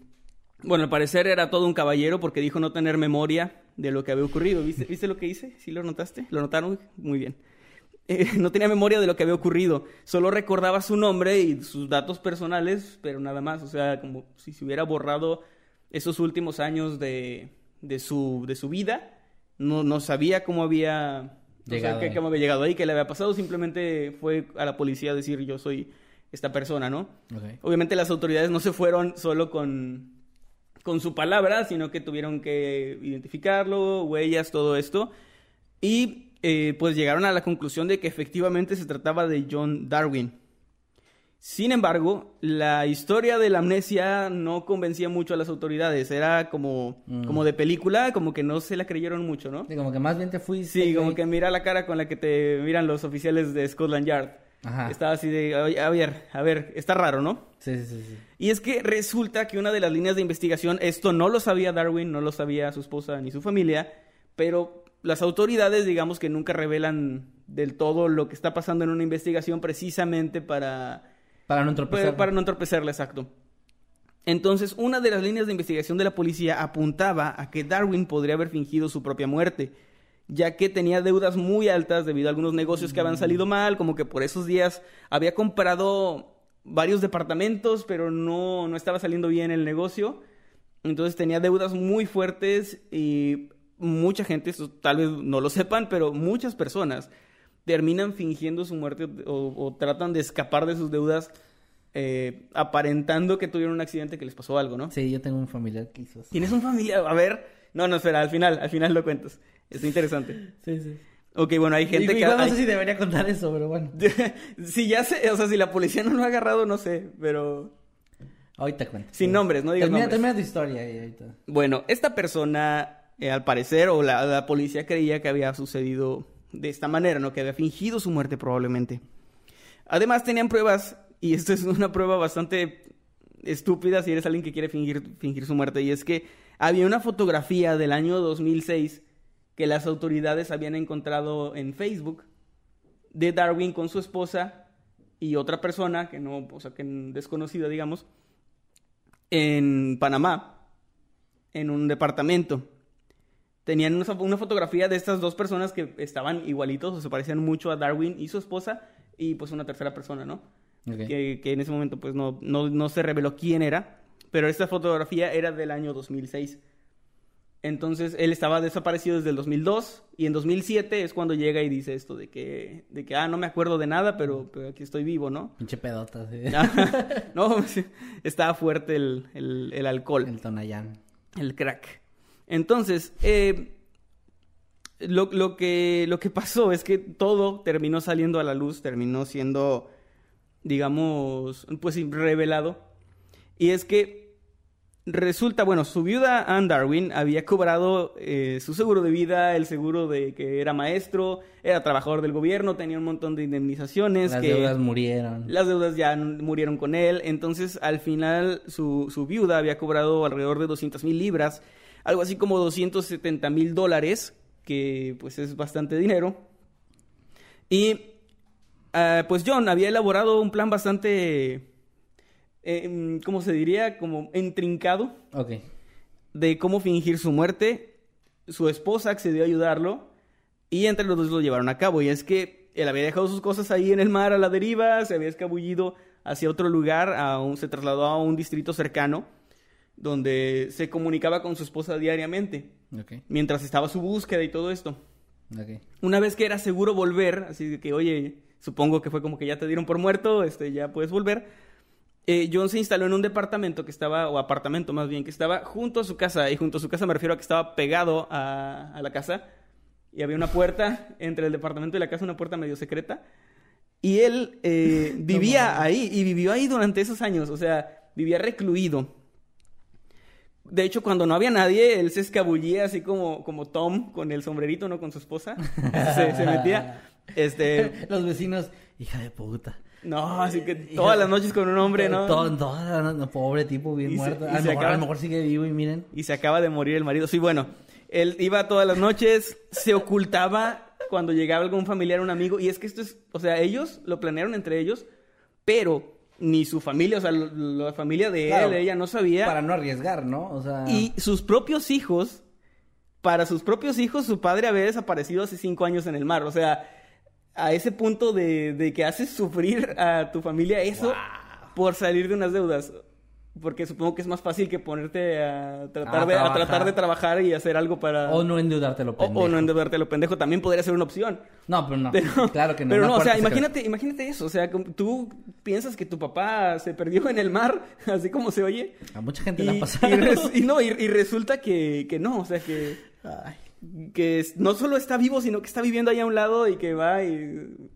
bueno, al parecer era todo un caballero porque dijo no tener memoria de lo que había ocurrido. ¿Viste, ¿viste lo que hice? ¿Sí lo notaste? ¿Lo notaron? Muy bien. Eh, no tenía memoria de lo que había ocurrido. Solo recordaba su nombre y sus datos personales, pero nada más. O sea, como si se hubiera borrado esos últimos años de, de, su, de su vida. No, no sabía cómo había o sea, Llegado que- cómo había llegado ahí, qué le había pasado. Simplemente fue a la policía a decir yo soy esta persona, ¿no? Obviamente las autoridades no se fueron solo con, con su palabra, sino que tuvieron que identificarlo, huellas, todo esto. Y eh, pues llegaron a la conclusión de que efectivamente se trataba de John Darwin. Sin embargo, la historia de la amnesia no convencía mucho a las autoridades. Era como, como de película, como que no se la creyeron mucho, ¿no? Sí, como que más bien te fuiste. Sí, como que mira la cara con la que te miran los oficiales de Scotland Yard. Ajá. Estaba así de, "Oye, a ver, a ver, está raro, ¿no? Sí, sí. sí. Y es que resulta que una de las líneas de investigación, esto no lo sabía Darwin, no lo sabía su esposa ni su familia, pero las autoridades, digamos que nunca revelan del todo lo que está pasando en una investigación precisamente para, Para no entorpecer. para, para no entorpecerla, exacto. Entonces, una de las líneas de investigación de la policía apuntaba a que Darwin podría haber fingido su propia muerte, ya que tenía deudas muy altas debido a algunos negocios que habían salido mal, como que por esos días había comprado varios departamentos, pero no, no estaba saliendo bien el negocio. Entonces tenía deudas muy fuertes y mucha gente, tal vez no lo sepan, pero muchas personas terminan fingiendo su muerte o, o tratan de escapar de sus deudas eh, aparentando que tuvieron un accidente que les pasó algo, ¿no? Sí, yo tengo un familiar que hizo eso. ¿Tienes un familiar? A ver. No, no, espera, al final, al final lo cuentas. Es interesante. Sí, sí. Ok, bueno, hay gente que... no hay- sé si debería contar eso, pero bueno. si ya sé, o sea, si la policía no lo ha agarrado, no sé, pero... Ahorita cuento. Sin nombres, no digas termina, nombres. Termina tu historia y ahorita. Bueno, esta persona, eh, al parecer, o la, la policía creía que había sucedido de esta manera, ¿no? Que había fingido su muerte probablemente. Además, tenían pruebas, y esto es una prueba bastante estúpida si eres alguien que quiere fingir, fingir su muerte, y es que había una fotografía del año 2006 que las autoridades habían encontrado en Facebook de Darwin con su esposa y otra persona, que no, o sea, que desconocida, digamos, en Panamá, en un departamento. Tenían una, una fotografía de estas dos personas que estaban igualitos o se parecían mucho a Darwin y su esposa y pues una tercera persona, ¿no? Ok. Que, que en ese momento pues no, no, no se reveló quién era, pero esta fotografía era del año 2006. Entonces él estaba desaparecido desde el 2002 y en 2007 es cuando llega y dice esto de que, de que ah, no me acuerdo de nada, pero, pero aquí estoy vivo, ¿no? Pinche pedota. sí. no, estaba fuerte el, el, el alcohol. El Tonayán. El crack. Entonces, eh, lo, lo que, lo que pasó es que todo terminó saliendo a la luz, terminó siendo, digamos, pues revelado. Y es que resulta, bueno, su viuda Anne Darwin había cobrado eh, su seguro de vida, el seguro de que era maestro, era trabajador del gobierno, tenía un montón de indemnizaciones. Las que... deudas murieron. Las deudas ya murieron con él. Entonces, al final, su, su viuda había cobrado alrededor de 200 mil libras, algo así como 270 mil dólares, que pues es bastante dinero. Y ah, pues John había elaborado un plan bastante, eh, ¿cómo se diría? Como intrincado Ok. de cómo fingir su muerte. Su esposa accedió a ayudarlo y entre los dos lo llevaron a cabo. Y es que él había dejado sus cosas ahí en el mar a la deriva, se había escabullido hacia otro lugar, a un- se trasladó a un distrito cercano donde se comunicaba con su esposa diariamente mientras estaba su búsqueda y todo esto. Una vez que era seguro volver, así que, oye, supongo que fue como que ya te dieron por muerto, este, ya puedes volver. eh, John se instaló en un departamento que estaba, o apartamento más bien, que estaba junto a su casa. Y junto a su casa me refiero a que estaba pegado a, a la casa. Y había una puerta entre el departamento y la casa, una puerta medio secreta. Y él eh, vivía ahí, y vivió ahí durante esos años, o sea, vivía recluido. De hecho, cuando no había nadie, él se escabullía así como, como Tom con el sombrerito, ¿no? Con su esposa. Se, se metía. Este. Los vecinos, hija de puta. No, así que todas las noches con un hombre, ¿no? Todo, todo, no, pobre tipo, bien Y muerto. y a, lo se mejor, acaba- a lo mejor sigue vivo y miren. Y se acaba de morir el marido. Sí, bueno. Él iba todas las noches, se ocultaba cuando llegaba algún familiar, un amigo. Y es que esto es, o sea, ellos lo planearon entre ellos, pero ni su familia, o sea, la familia de Claro. él, ella no sabía. Para no arriesgar, ¿no? O sea... Y sus propios hijos, para sus propios hijos, su padre había desaparecido hace cinco años en el mar. O sea, a ese punto de, de que haces sufrir a tu familia eso por salir de unas deudas. Porque supongo que es más fácil que ponerte a tratar, de, a trabajar. tratar de trabajar y hacer algo para... O no endeudarte lo pendejo. o no endeudarte lo pendejo. También podría ser una opción. No, pero no. Pero, claro que no. Pero no, o sea, imagínate, imagínate eso. O sea, tú piensas que tu papá se perdió en el mar, así como se oye. A mucha gente le ha pasado. y y no, y, y resulta que, que no, o sea, que, que no solo está vivo, sino que está viviendo ahí a un lado y que va y,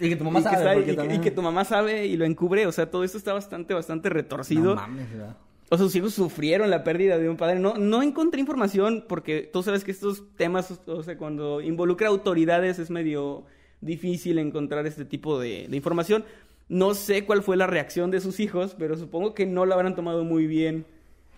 Y que tu mamá y que sabe. ahí- porque y que- también- y que tu mamá sabe y lo encubre. O sea, todo esto está bastante, bastante retorcido. No mames, ¿verdad? O sea, sus hijos sufrieron la pérdida de un padre. No, no encontré información porque tú sabes que estos temas, o sea, cuando involucra autoridades es medio difícil encontrar este tipo de, de información. No sé cuál fue la reacción de sus hijos, pero supongo que no la habrán tomado muy bien.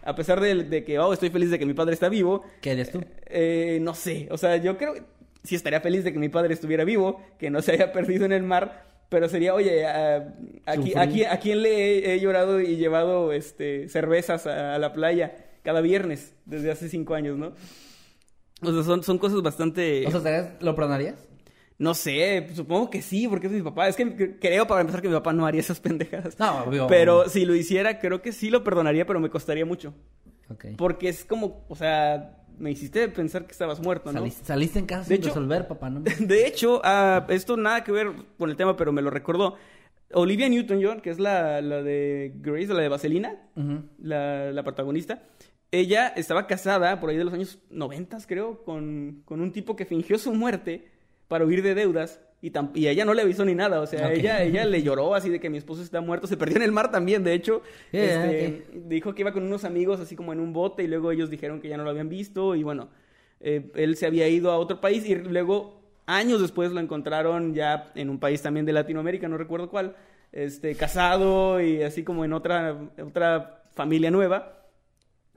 A pesar de, de que, oh, estoy feliz de que mi padre está vivo. ¿Qué eres tú? Eh, no sé, o sea, yo creo que sí estaría feliz de que mi padre estuviera vivo, que no se haya perdido en el mar, pero sería, oye, ah, aquí, aquí, ¿a quién le he, he llorado y llevado este, cervezas a, a la playa cada viernes desde hace cinco años, ¿no? O sea, son, son cosas bastante... O sea, ¿estarías- ¿lo perdonarías? no sé, supongo que sí, porque es mi papá. Es que creo, para empezar, que mi papá no haría esas pendejadas. No, obvio. Pero si lo hiciera, creo que sí lo perdonaría, pero me costaría mucho. Porque es como, o sea, me hiciste pensar que estabas muerto, ¿no? Saliste, saliste en casa De sin hecho- resolver, papá, ¿no? De hecho, ah, esto nada que ver con el tema, pero me lo recordó. Olivia Newton-John, que es la, la de Grace, la de Vaselina, la, la protagonista, ella estaba casada por ahí de los años 90, creo, con, con un tipo que fingió su muerte para huir de deudas y, y ella no le avisó ni nada. O sea, Ok. ella, ella le lloró así de que mi esposo está muerto. Se perdió en el mar también, de hecho. Yeah, Este, Dijo que iba con unos amigos así como en un bote y luego ellos dijeron que ya no lo habían visto y bueno, eh, él se había ido a otro país y luego años después lo encontraron ya en un país también de Latinoamérica, no recuerdo cuál, este, casado y así como en otra, otra familia nueva.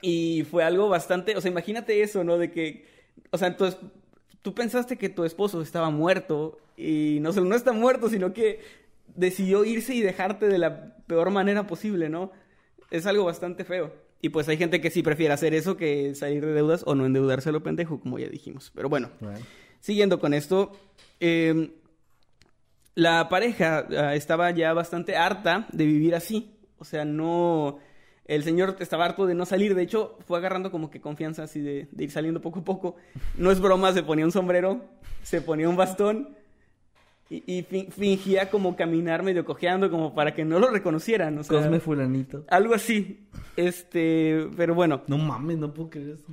Y fue algo bastante, o sea, imagínate eso, ¿no? De que, o sea, entonces, tú pensaste que tu esposo estaba muerto y no solo no está muerto, sino que decidió irse y dejarte de la peor manera posible, ¿no? Es algo bastante feo. Y pues hay gente que sí prefiere hacer eso que salir de deudas o no endeudarse a lo pendejo, como ya dijimos. Pero bueno, Bueno. siguiendo con esto, eh, la pareja ah, estaba ya bastante harta de vivir así. O sea, no... El señor estaba harto de no salir. De hecho, fue agarrando como que confianza así de, de ir saliendo poco a poco. No es broma, se ponía un sombrero, se ponía un bastón y, y fin- fingía como caminar medio cojeando como para que no lo reconocieran. O sea, Cosme fulanito. algo así. Este, pero bueno. No mames, no puedo creer eso.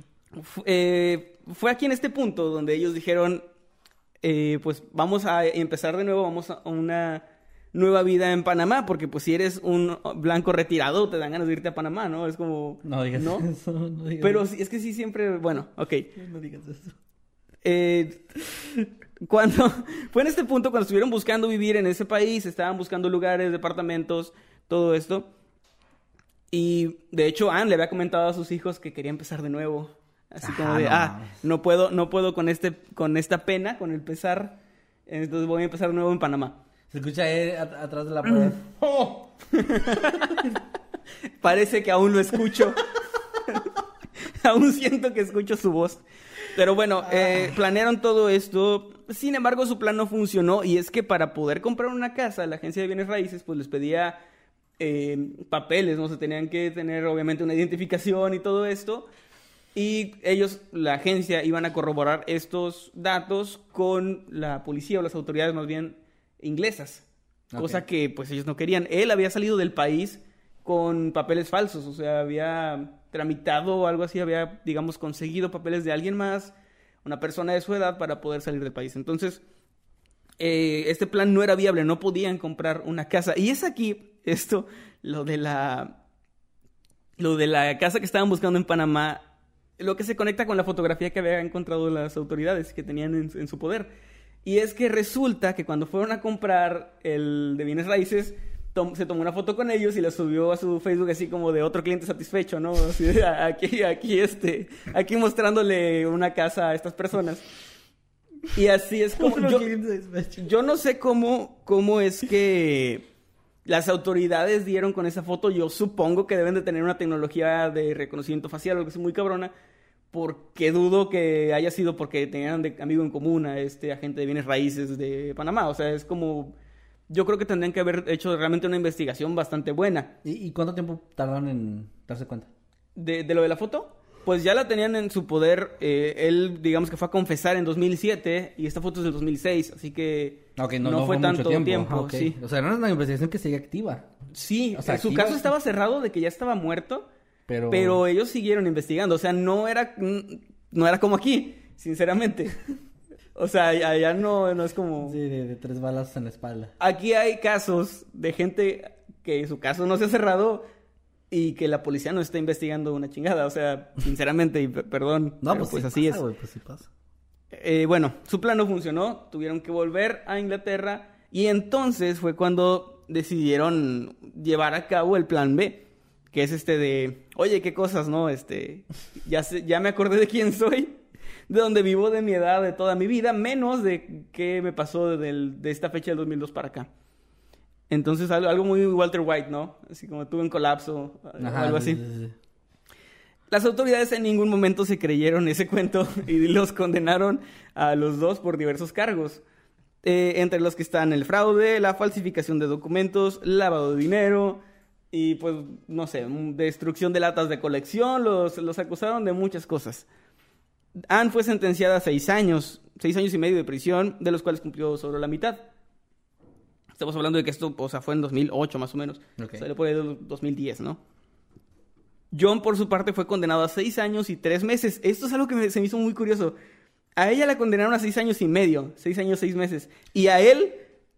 Eh, fue aquí en este punto donde ellos dijeron, eh, pues vamos a empezar de nuevo, vamos a una nueva vida en Panamá, porque pues si eres un blanco retirado, te dan ganas de irte a Panamá, ¿no? Es como... No digas ¿no? eso. No digas Pero eso. es que sí siempre, bueno, ok. No digas eso. Eh, cuando fue en este punto cuando estuvieron buscando vivir en ese país, estaban buscando lugares, departamentos, todo esto. Y de hecho, Anne le había comentado a sus hijos que quería empezar de nuevo. Así como Ah, de, no ah, no puedo, no puedo con este, con esta pena, con el pesar. Entonces voy a empezar de nuevo en Panamá. Se escucha at- atrás de la pared. Parece que aún lo escucho. aún siento que escucho su voz. Pero bueno, eh, planearon todo esto. Sin embargo, su plan no funcionó. Y es que para poder comprar una casa, la agencia de bienes raíces, pues les pedía eh, papeles, ¿no? Se tenían que tener, obviamente, una identificación y todo esto. Y ellos, la agencia, iban a corroborar estos datos con la policía o las autoridades más bien inglesas. Cosa que pues ellos no querían. Él había salido del país con papeles falsos, o sea, había tramitado o algo así, había, digamos, conseguido papeles de alguien más, una persona de su edad, para poder salir del país. Entonces, eh, este plan no era viable, no podían comprar una casa. Y es aquí esto, lo de la, lo de la casa que estaban buscando en Panamá, lo que se conecta con la fotografía que habían encontrado las autoridades que tenían en, en su poder. Y es que resulta que cuando fueron a comprar el de bienes raíces, tom- se tomó una foto con ellos y la subió a su Facebook así como de otro cliente satisfecho, ¿no? Así de, aquí, aquí, este, aquí mostrándole una casa a estas personas. Y así es como... Yo no sé cómo, cómo es que las autoridades dieron con esa foto. Yo supongo que deben de tener una tecnología de reconocimiento facial, algo que es muy cabrona. Porque dudo que haya sido porque tenían de amigo en común a este agente de bienes raíces de Panamá. O sea, es como... Yo creo que tendrían que haber hecho realmente una investigación bastante buena. ¿Y, y cuánto tiempo tardaron en darse cuenta? De, de lo de la foto, pues ya la tenían en su poder. eh, él, digamos que fue a confesar en 2007 y esta foto es del 2006, así que Ok, no, fue, tanto tiempo. Ajá, ok. sí. O sea, no es una investigación que sigue activa. Sí, O sea, su caso va- estaba cerrado de que ya estaba muerto, Pero... pero ellos siguieron investigando. O sea, no era, no era como aquí, sinceramente. O sea, allá no, no es como... Sí, de, de tres balas en la espalda. Aquí hay casos de gente que su caso no se ha cerrado y que la policía no está investigando una chingada. O sea, sinceramente, y pe- perdón. No, pues, sí así pasa, es. pues sí pasa. Eh, bueno, su plan no funcionó, tuvieron que volver a Inglaterra y entonces fue cuando decidieron llevar a cabo el plan B, que es este de, oye, qué cosas, ¿no? Este, ya, sé- ya me acordé de quién soy, de dónde vivo, de mi edad, de toda mi vida, menos de qué me pasó del- de esta fecha del 2002 para acá. Entonces algo, algo muy Walter White, ¿no? Así como tuve un colapso, Ajá, algo sí, así. sí, sí. Las autoridades en ningún momento se creyeron ese cuento y los condenaron a los dos por diversos cargos. Eh, entre los que están el fraude, la falsificación de documentos, lavado de dinero y pues no sé, destrucción de latas de colección. Los, los acusaron de muchas cosas. Anne fue sentenciada a seis años, seis años y medio de prisión, de los cuales cumplió solo la mitad. Estamos hablando de que esto, o sea, fue en 2008 más o menos. Ok. Salió por ahí del 2010, ¿no? John, por su parte, fue condenado a seis años y tres meses. Esto es algo que me- se me hizo muy curioso. A ella la condenaron a seis años y medio, seis años, seis meses. Y a él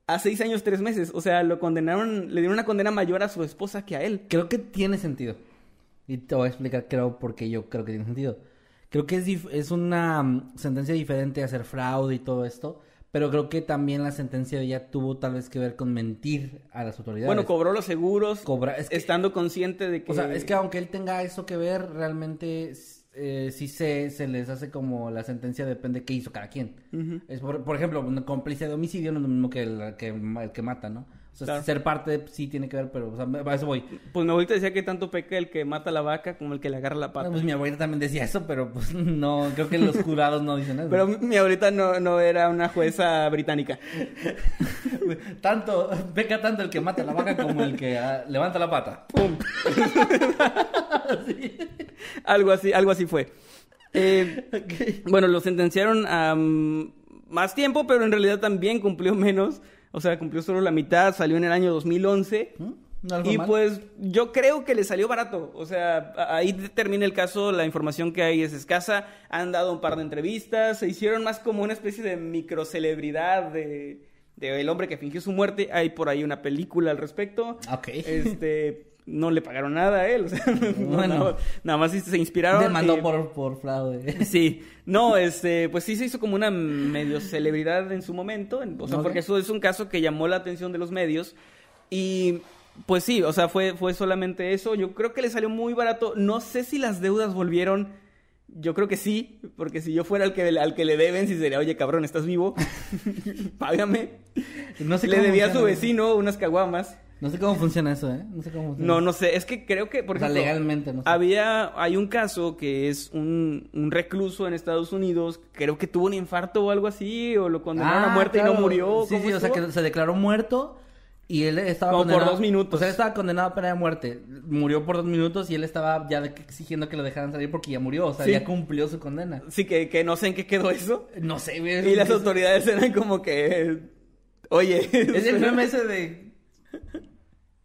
a seis años, tres meses. O sea, lo condenaron, le dieron una condena mayor a su esposa que a él. Creo que tiene sentido. Y te voy a explicar, creo, por qué yo creo que tiene sentido. Creo que es, es una mm, sentencia diferente a hacer fraude y todo esto. Pero creo que también la sentencia de ella tuvo tal vez que ver con mentir a las autoridades. Bueno, cobró los seguros, Cobra- es que- estando consciente de que... O sea, es que aunque él tenga eso que ver, realmente eh, sí se, se les hace como la sentencia depende de qué hizo cada quien. es por, por ejemplo, una cómplice de homicidio no es lo mismo que el que, el que mata, ¿no? O sea, Claro. ser parte sí tiene que ver, pero o sea, a eso voy. Pues mi abuelita decía que tanto peca el que mata a la vaca como el que le agarra la pata. Pues mi abuelita también decía eso, pero pues no, creo que los jurados no dicen eso. Pero mi- abuelita no, no era una jueza británica. tanto, peca tanto el que mata a la vaca como el que ah, levanta la pata. ¡Pum! algo así, algo así fue. Eh, Bueno, lo sentenciaron a mm, más tiempo, pero en realidad también cumplió menos. O sea, cumplió solo la mitad, salió en el año 2011. ¿Mm? No Y mal. pues yo creo que le salió barato. O sea, ahí termina el caso, la información que hay es escasa. Han dado un par de entrevistas, se hicieron más como una especie de microcelebridad de, de el hombre que fingió su muerte. Hay por ahí una película al respecto. Ok. Este, no le pagaron nada a él. O sea, no, Bueno. nada, nada más se inspiraron. Demandó eh, por, por fraude. Sí, no, este, pues sí se hizo como una medio celebridad en su momento, en- o sea, porque eso es un caso que llamó la atención de los medios y pues sí, o sea, fue, fue solamente eso, yo creo que le salió muy barato, no sé si las deudas volvieron, yo creo que sí, porque si yo fuera el que, al que le deben, si sería, oye cabrón, ¿estás vivo? Págame. No sé le debía a su vecino unas caguamas. No sé cómo funciona eso, ¿eh? No sé cómo funciona. No, no sé, es que creo que, por O sea, legalmente, no sé. había, hay un caso que es un, un recluso en Estados Unidos, creo que tuvo un infarto o algo así, o lo condenaron a muerte y no Ah, murió. Sí, ¿cómo sí, o sea, que se declaró muerto y él estaba Como por condenado. dos minutos. O sea, él estaba condenado a pena de muerte. Murió por dos minutos y él estaba ya exigiendo que lo dejaran salir porque ya murió. O sea, Sí. ya cumplió su condena. Sí, que, que no sé en qué quedó eso. No sé. Y las es- autoridades eran como que, oye, Es el meme ese de.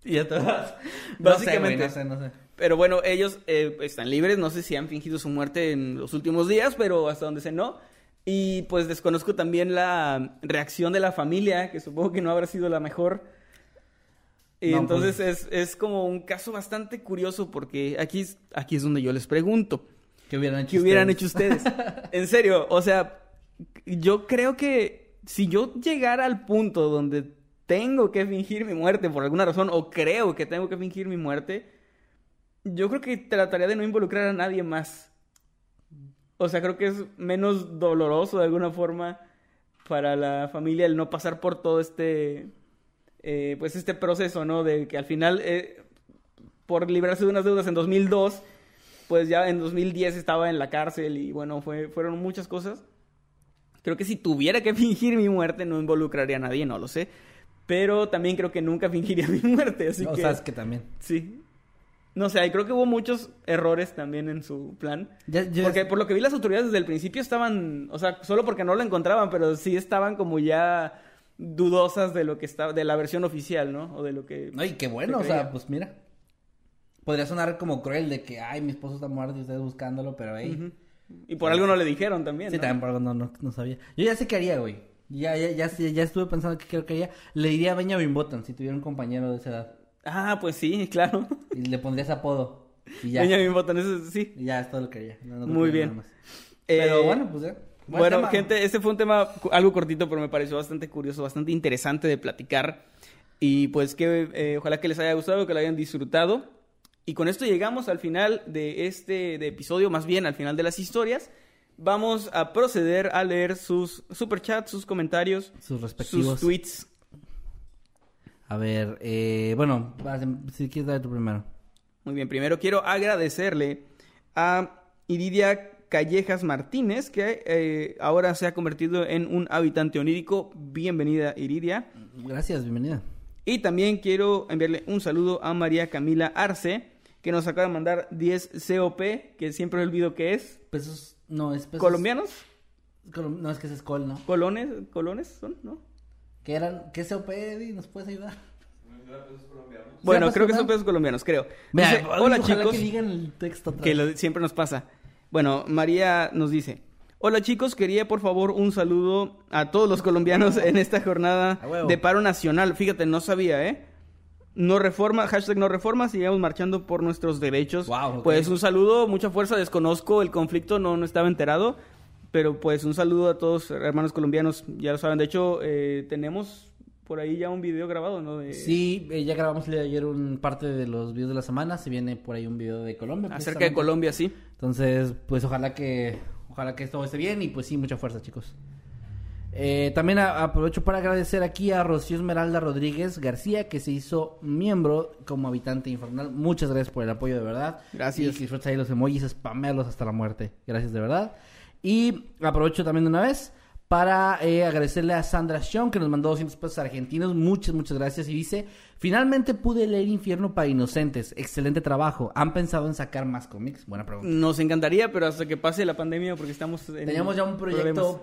Y ya te vas. No sé, güey, Básicamente. no sé, no sé. Pero bueno, ellos eh, están libres, no sé si han fingido su muerte en los últimos días, pero hasta donde sé no. Y pues desconozco también la reacción de la familia, que supongo que no habrá sido la mejor. Y No, entonces pues. es, es como un caso bastante curioso porque aquí, es- aquí es donde yo les pregunto, ¿Qué hubieran hecho ¿qué hubieran ustedes? hecho ustedes? en serio, o sea, yo creo que si yo llegara al punto donde tengo que fingir mi muerte por alguna razón o creo que tengo que fingir mi muerte, yo creo que trataría de no involucrar a nadie más. O sea, creo que es menos doloroso de alguna forma para la familia el no pasar por todo este, eh, pues este proceso, ¿no? De que al final, eh, por librarse de unas deudas en 2002, pues ya en 2010 estaba en la cárcel y bueno, fue, fueron muchas cosas. Creo que si tuviera que fingir mi muerte no involucraría a nadie, no lo sé. Pero también creo que nunca fingiría mi muerte, así o que... sea, es que también. Sí. No sé, y creo que hubo muchos errores también en su plan. Ya- Porque por lo que vi las autoridades desde el principio estaban, o sea, solo porque no lo encontraban, pero sí estaban como ya dudosas de lo que estaba, de la versión oficial, ¿no? O de lo que... No, y qué bueno, se o sea, pues mira. Podría sonar como cruel de que, ay, mi esposo está muerto y ustedes buscándolo, pero ahí. Y por algo no le dijeron también, Sí, ¿no? también por algo no, no, no sabía. Yo ya sé qué haría, güey. Ya, ya, ya, ya estuve pensando qué creo que haría. Le diría a Benjamin Button si tuviera un compañero de esa edad. Ah, pues sí, claro. Y le pondría ese apodo. Y ya. Benjamin Button, eso sí. Y ya es todo lo que haría. No- no Muy que bien. nada más. Pero Eh, bueno, pues ya. Buen Bueno, tema. gente, este fue un tema algo cortito, pero me pareció bastante curioso, bastante interesante de platicar. Y pues que eh, ojalá que les haya gustado, que lo hayan disfrutado. Y con esto llegamos al final de este de episodio, más bien al final de las historias. Vamos a proceder a leer sus superchats, sus comentarios, Sus respectivos. sus tweets. A ver, eh, bueno, si quieres dar tu primero. Muy bien, primero quiero agradecerle a Iridia Callejas Martínez, que eh, ahora se ha convertido en un habitante onírico. Bienvenida, Iridia. Gracias, bienvenida. Y también quiero enviarle un saludo a María Camila Arce, que nos acaba de mandar 10 COP, que siempre olvido qué es. Pesos, no, es pesos. ¿Colombianos? Colom- no, es que es Col, ¿no? ¿Colones? ¿Colones son? ¿No? ¿Qué eran? ¿Qué se Eddie? ¿Nos puedes ayudar? Bueno, creo que son pesos colombianos, creo. Mira, Dice, hola ojalá chicos. que digan el texto que lo- siempre nos pasa. Bueno, María nos dice, hola chicos, quería por favor un saludo a todos los colombianos en esta jornada de paro nacional. Fíjate, no sabía, ¿eh? No reforma, hashtag no reforma, sigamos marchando por nuestros derechos. Pues un saludo, mucha fuerza, desconozco el conflicto, no, no estaba enterado, pero pues un saludo a todos hermanos colombianos, ya lo saben, de hecho eh, tenemos por ahí ya un video grabado, ¿no? De- Sí, eh, ya grabamos ayer un parte de los videos de la semana. Se viene por ahí un video de Colombia. Acerca de. Colombia, sí. Entonces, pues ojalá que ojalá que todo esté bien y pues sí, mucha fuerza, chicos. Eh, también a- aprovecho para agradecer aquí a Rocío Esmeralda Rodríguez García, que se hizo miembro como habitante infernal. Muchas gracias por el apoyo, de verdad. Gracias. Y que disfrutes ahí los emojis, spamearlos hasta la muerte. Gracias, de verdad. Y aprovecho también de una vez para eh, agradecerle a Sandra Sean, que nos mandó 200 pesos argentinos. Muchas, muchas gracias. Y dice, finalmente pude leer Infierno para Inocentes. Excelente trabajo. ¿Han pensado en sacar más cómics? Buena pregunta. Nos encantaría, pero hasta que pase la pandemia, porque estamos en Teníamos ya un proyecto problemas.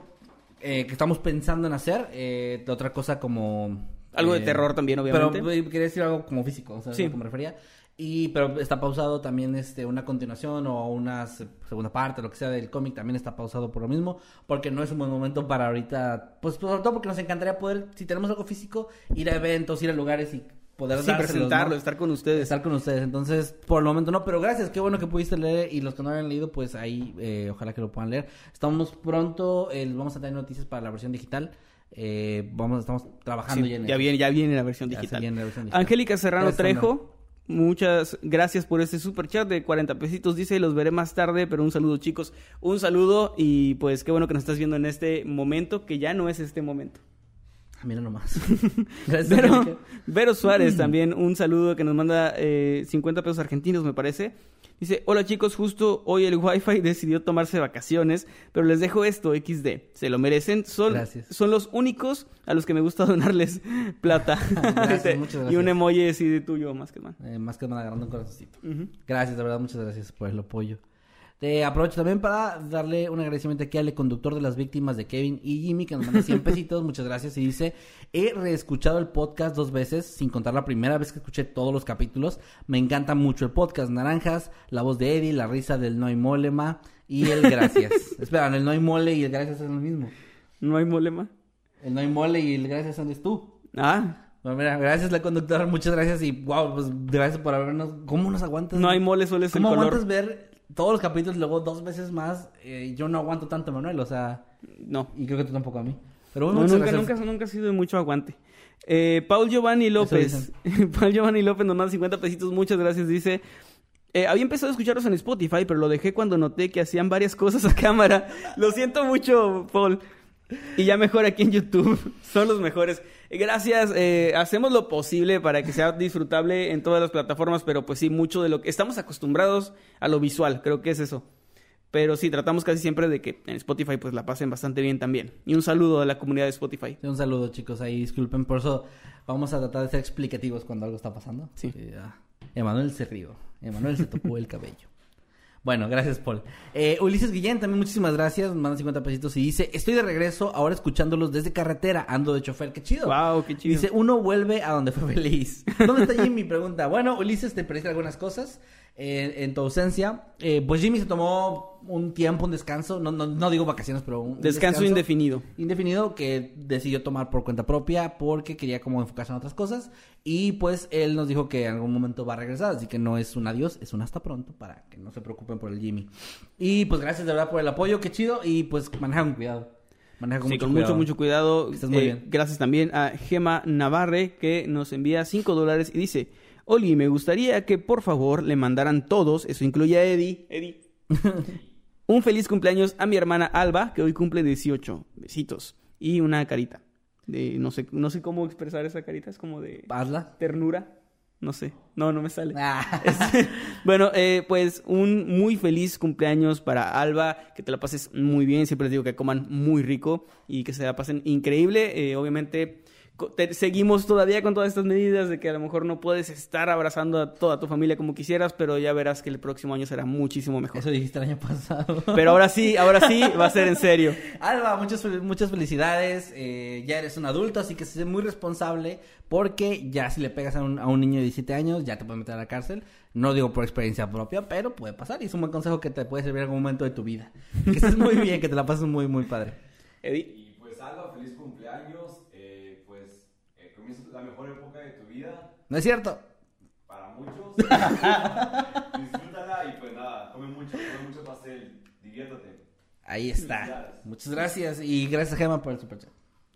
Eh, que estamos pensando en hacer. eh, otra cosa como... Algo de eh, terror también, obviamente. Pero quería decir algo como físico, o sea, Sí. que me refería. Y, pero está pausado también este, una continuación o una se- segunda parte, lo que sea del cómic, también está pausado por lo mismo, porque no es un buen momento para ahorita, pues sobre todo porque nos encantaría poder, si tenemos algo físico, ir a eventos, ir a lugares y poder Sí, dárselos, presentarlo, ¿no? estar con ustedes. estar con ustedes. Entonces, por el momento no, pero gracias, qué bueno que pudiste leer y los que no hayan leído, pues ahí eh, ojalá que lo puedan leer. Estamos pronto, eh, vamos a tener noticias para la versión digital. Eh, vamos, estamos trabajando Sí, ya en ya viene, ya viene la versión digital. viene la versión digital. Angélica Serrano Trejo, muchas gracias por este super chat de 40 pesitos. Dice, los veré más tarde, pero un saludo, chicos. Un saludo y pues qué bueno que nos estás viendo en este momento, que ya no es este momento. Ah, Mira nomás. gracias, Vero. Vero Suárez también, un saludo que nos manda eh, 50 pesos argentinos, me parece. Dice, hola chicos, justo hoy el Wi-Fi decidió tomarse vacaciones, pero les dejo esto, XD. Se lo merecen. Son, Gracias. son los únicos a los que me gusta donarles plata. Gracias, muchas Y gracias. un emoji así de tuyo, más que más. Eh, más que nada agarrando un corazoncito. Gracias, de verdad, muchas gracias por el apoyo. Te aprovecho también para darle un agradecimiento aquí al conductor de las víctimas de Kevin y Jimmy, que nos manda 100 pesitos, muchas gracias. Y dice, he reescuchado el podcast dos veces, sin contar la primera vez que escuché todos los capítulos. Me encanta mucho el podcast Naranjas, la voz de Eddie, la risa del No hay Molema y el Gracias. Esperan, el No hay Mole y el Gracias es lo mismo. No hay molema. El No hay Mole y el Gracias son es tú. Ah, Bueno, mira, gracias la conductora, muchas gracias y wow, pues gracias por habernos... ¿Cómo nos aguantas? no hay mole, solo es el ¿Cómo color. aguantas ver todos los capítulos luego dos veces más? Eh, yo no aguanto tanto, Manuel, o sea, No. y creo que tú tampoco a mí. Pero No, muchas nunca, gracias. nunca, nunca ha sido de mucho aguante. Eh, Paul Giovanni López. Paul Giovanni López nos manda 50 pesitos. Muchas gracias. Dice: eh, Había empezado a escucharlos en Spotify, pero lo dejé cuando noté que hacían varias cosas a cámara. Lo siento mucho, Paul. Y ya mejor aquí en YouTube. Son los mejores. Eh, Gracias. eh, hacemos lo posible para que sea disfrutable en todas las plataformas, pero pues sí, mucho de lo que estamos acostumbrados a lo visual. Creo que es eso. Pero sí, tratamos casi siempre de que en Spotify pues la pasen bastante bien también. Y un saludo a la comunidad de Spotify. Sí, Un saludo, chicos. Ahí disculpen, por eso vamos a tratar de ser explicativos cuando algo está pasando. Sí. ah, Emanuel se rió. Emanuel se tocó el cabello. Bueno, gracias, Paul. Eh, Ulises Guillén, también muchísimas gracias. Manda 50 pesitos y dice: Estoy de regreso, ahora escuchándolos desde carretera. Ando de chofer, qué chido. Wow, qué chido. Dice: Uno vuelve a donde fue feliz. ¿Dónde está Jimmy? Pregunta. Bueno, Ulises, te perdiste algunas cosas eh, en tu ausencia. Eh, pues Jimmy se tomó un tiempo, un descanso. No, no, no digo vacaciones, pero un Descanso indefinido. indefinido que decidió tomar por cuenta propia porque quería como enfocarse en otras cosas y pues él nos dijo que en algún momento va a regresar, así que no es un adiós, es un hasta pronto para que no se preocupen por el Jimmy. Y pues gracias de verdad por el apoyo, qué chido y pues maneja con cuidado. Maneja con Sí, mucho con cuidado. mucho, mucho cuidado. Que estés muy Eh, bien. Gracias también a Gema Navarre que nos envía 5 dólares y dice, Oli, me gustaría que por favor le mandaran todos, eso incluye a Eddie, Eddie, un feliz cumpleaños a mi hermana Alba, que hoy cumple 18, besitos, y una carita. De, no, sé, no sé cómo expresar esa carita, es como de Hazla. ternura, no sé, no, no me sale. Ah. Bueno, eh, pues un muy feliz cumpleaños para Alba, que te la pases muy bien, siempre les digo que coman muy rico y que se la pasen increíble. Eh, obviamente seguimos todavía con todas estas medidas de que a lo mejor no puedes estar abrazando a toda tu familia como quisieras, pero ya verás que el próximo año será muchísimo mejor. Eso dijiste el año pasado. Pero ahora sí, ahora sí va a ser en serio. Alba, muchas, muchas felicidades. eh, ya eres un adulto, así que sé muy responsable. Porque ya si le pegas a un, a un niño de 17 años, ya te puede meter a la cárcel. No digo por experiencia propia, pero puede pasar. Y es un buen consejo que te puede servir en algún momento de tu vida. Que estés muy bien, que te la pases muy, muy padre. Eddie. Y pues Alba, feliz cumpleaños. eh, pues eh, comienza la mejor época de tu vida ¿No es cierto? para muchos. Disfrútala y pues nada, come mucho, come mucho pastel, diviértate. Ahí está. Muchas gracias. Y gracias a Gema por el superchat.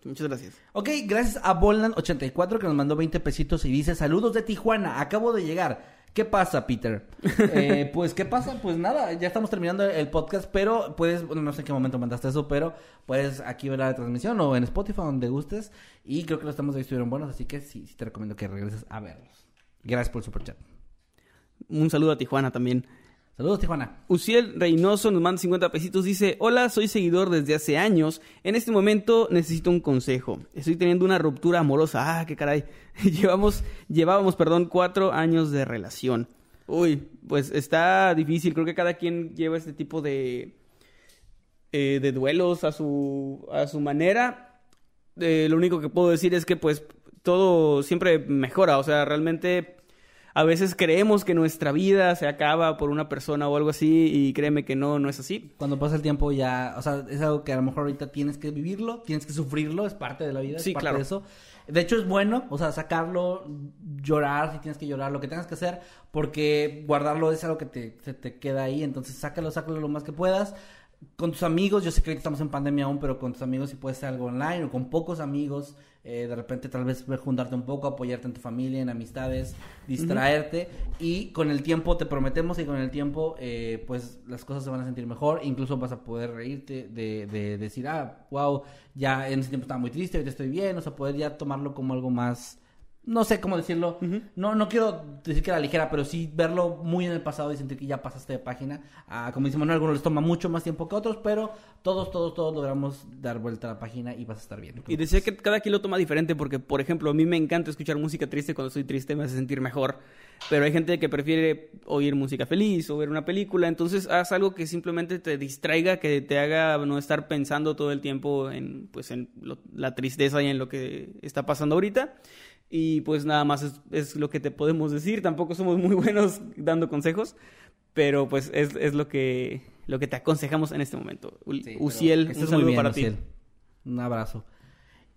Muchas gracias. Ok, gracias a Bolland84 que nos mandó 20 pesitos y dice, saludos de Tijuana, acabo de llegar. ¿Qué pasa, Peter? Eh, pues, ¿qué pasa? Pues nada, ya estamos terminando el podcast, pero puedes, bueno, no sé en qué momento mandaste eso, pero puedes aquí ver la transmisión o en Spotify, donde gustes. Y creo que los temas de hoy estuvieron buenos, así que sí, sí te recomiendo que regreses a verlos. Gracias por el superchat. Un saludo a Tijuana también. Saludos, Tijuana. Uciel Reynoso nos manda 50 pesitos. Dice: Hola, soy seguidor desde hace años. En este momento necesito un consejo. Estoy teniendo una ruptura amorosa. Ah, qué caray. Llevamos, llevábamos, perdón, cuatro años de relación. Uy, pues está difícil. Creo que cada quien lleva este tipo de, eh, de duelos a su, a su manera. Eh, lo único que puedo decir es que pues todo siempre mejora. O sea, realmente a veces creemos que nuestra vida se acaba por una persona o algo así y créeme que no, no es así. Cuando pasa el tiempo ya, o sea, es algo que a lo mejor ahorita tienes que vivirlo, tienes que sufrirlo, es parte de la vida, es Sí, parte claro. de eso. De hecho es bueno, o sea, sacarlo, llorar si tienes que llorar, lo que tengas que hacer, porque guardarlo es algo que te, se te queda ahí, entonces sácalo, sácalo lo más que puedas. Con tus amigos, yo sé que ahorita estamos en pandemia aún, pero con tus amigos si puedes hacer algo online o con pocos amigos, eh, de repente tal vez juntarte un poco, apoyarte en tu familia, en amistades, distraerte y con el tiempo te prometemos y con el tiempo eh, pues las cosas se van a sentir mejor, incluso vas a poder reírte de, de decir, ah, wow, ya en ese tiempo estaba muy triste, ahorita estoy bien, o sea, poder ya tomarlo como algo más no sé cómo decirlo. No no quiero decir que era ligera, pero sí verlo muy en el pasado y sentir que ya pasaste de página. Ah, como dice Manuel, algunos les toma mucho más tiempo que otros, pero todos, todos, todos logramos dar vuelta a la página y vas a estar bien. Y decía que cada quien lo toma diferente porque, por ejemplo, a mí me encanta escuchar música triste cuando estoy triste, me hace sentir mejor. Pero hay gente que prefiere oír música feliz o ver una película. Entonces, haz algo que simplemente te distraiga, que te haga no estar pensando todo el tiempo en, pues, en lo- la tristeza y en lo que está pasando ahorita. Y pues nada más es, es lo que te podemos decir. Tampoco somos muy buenos dando consejos, pero pues es, es lo que lo que te aconsejamos en este momento. U- Sí, Uciel, un saludo bien, para ti. Un abrazo.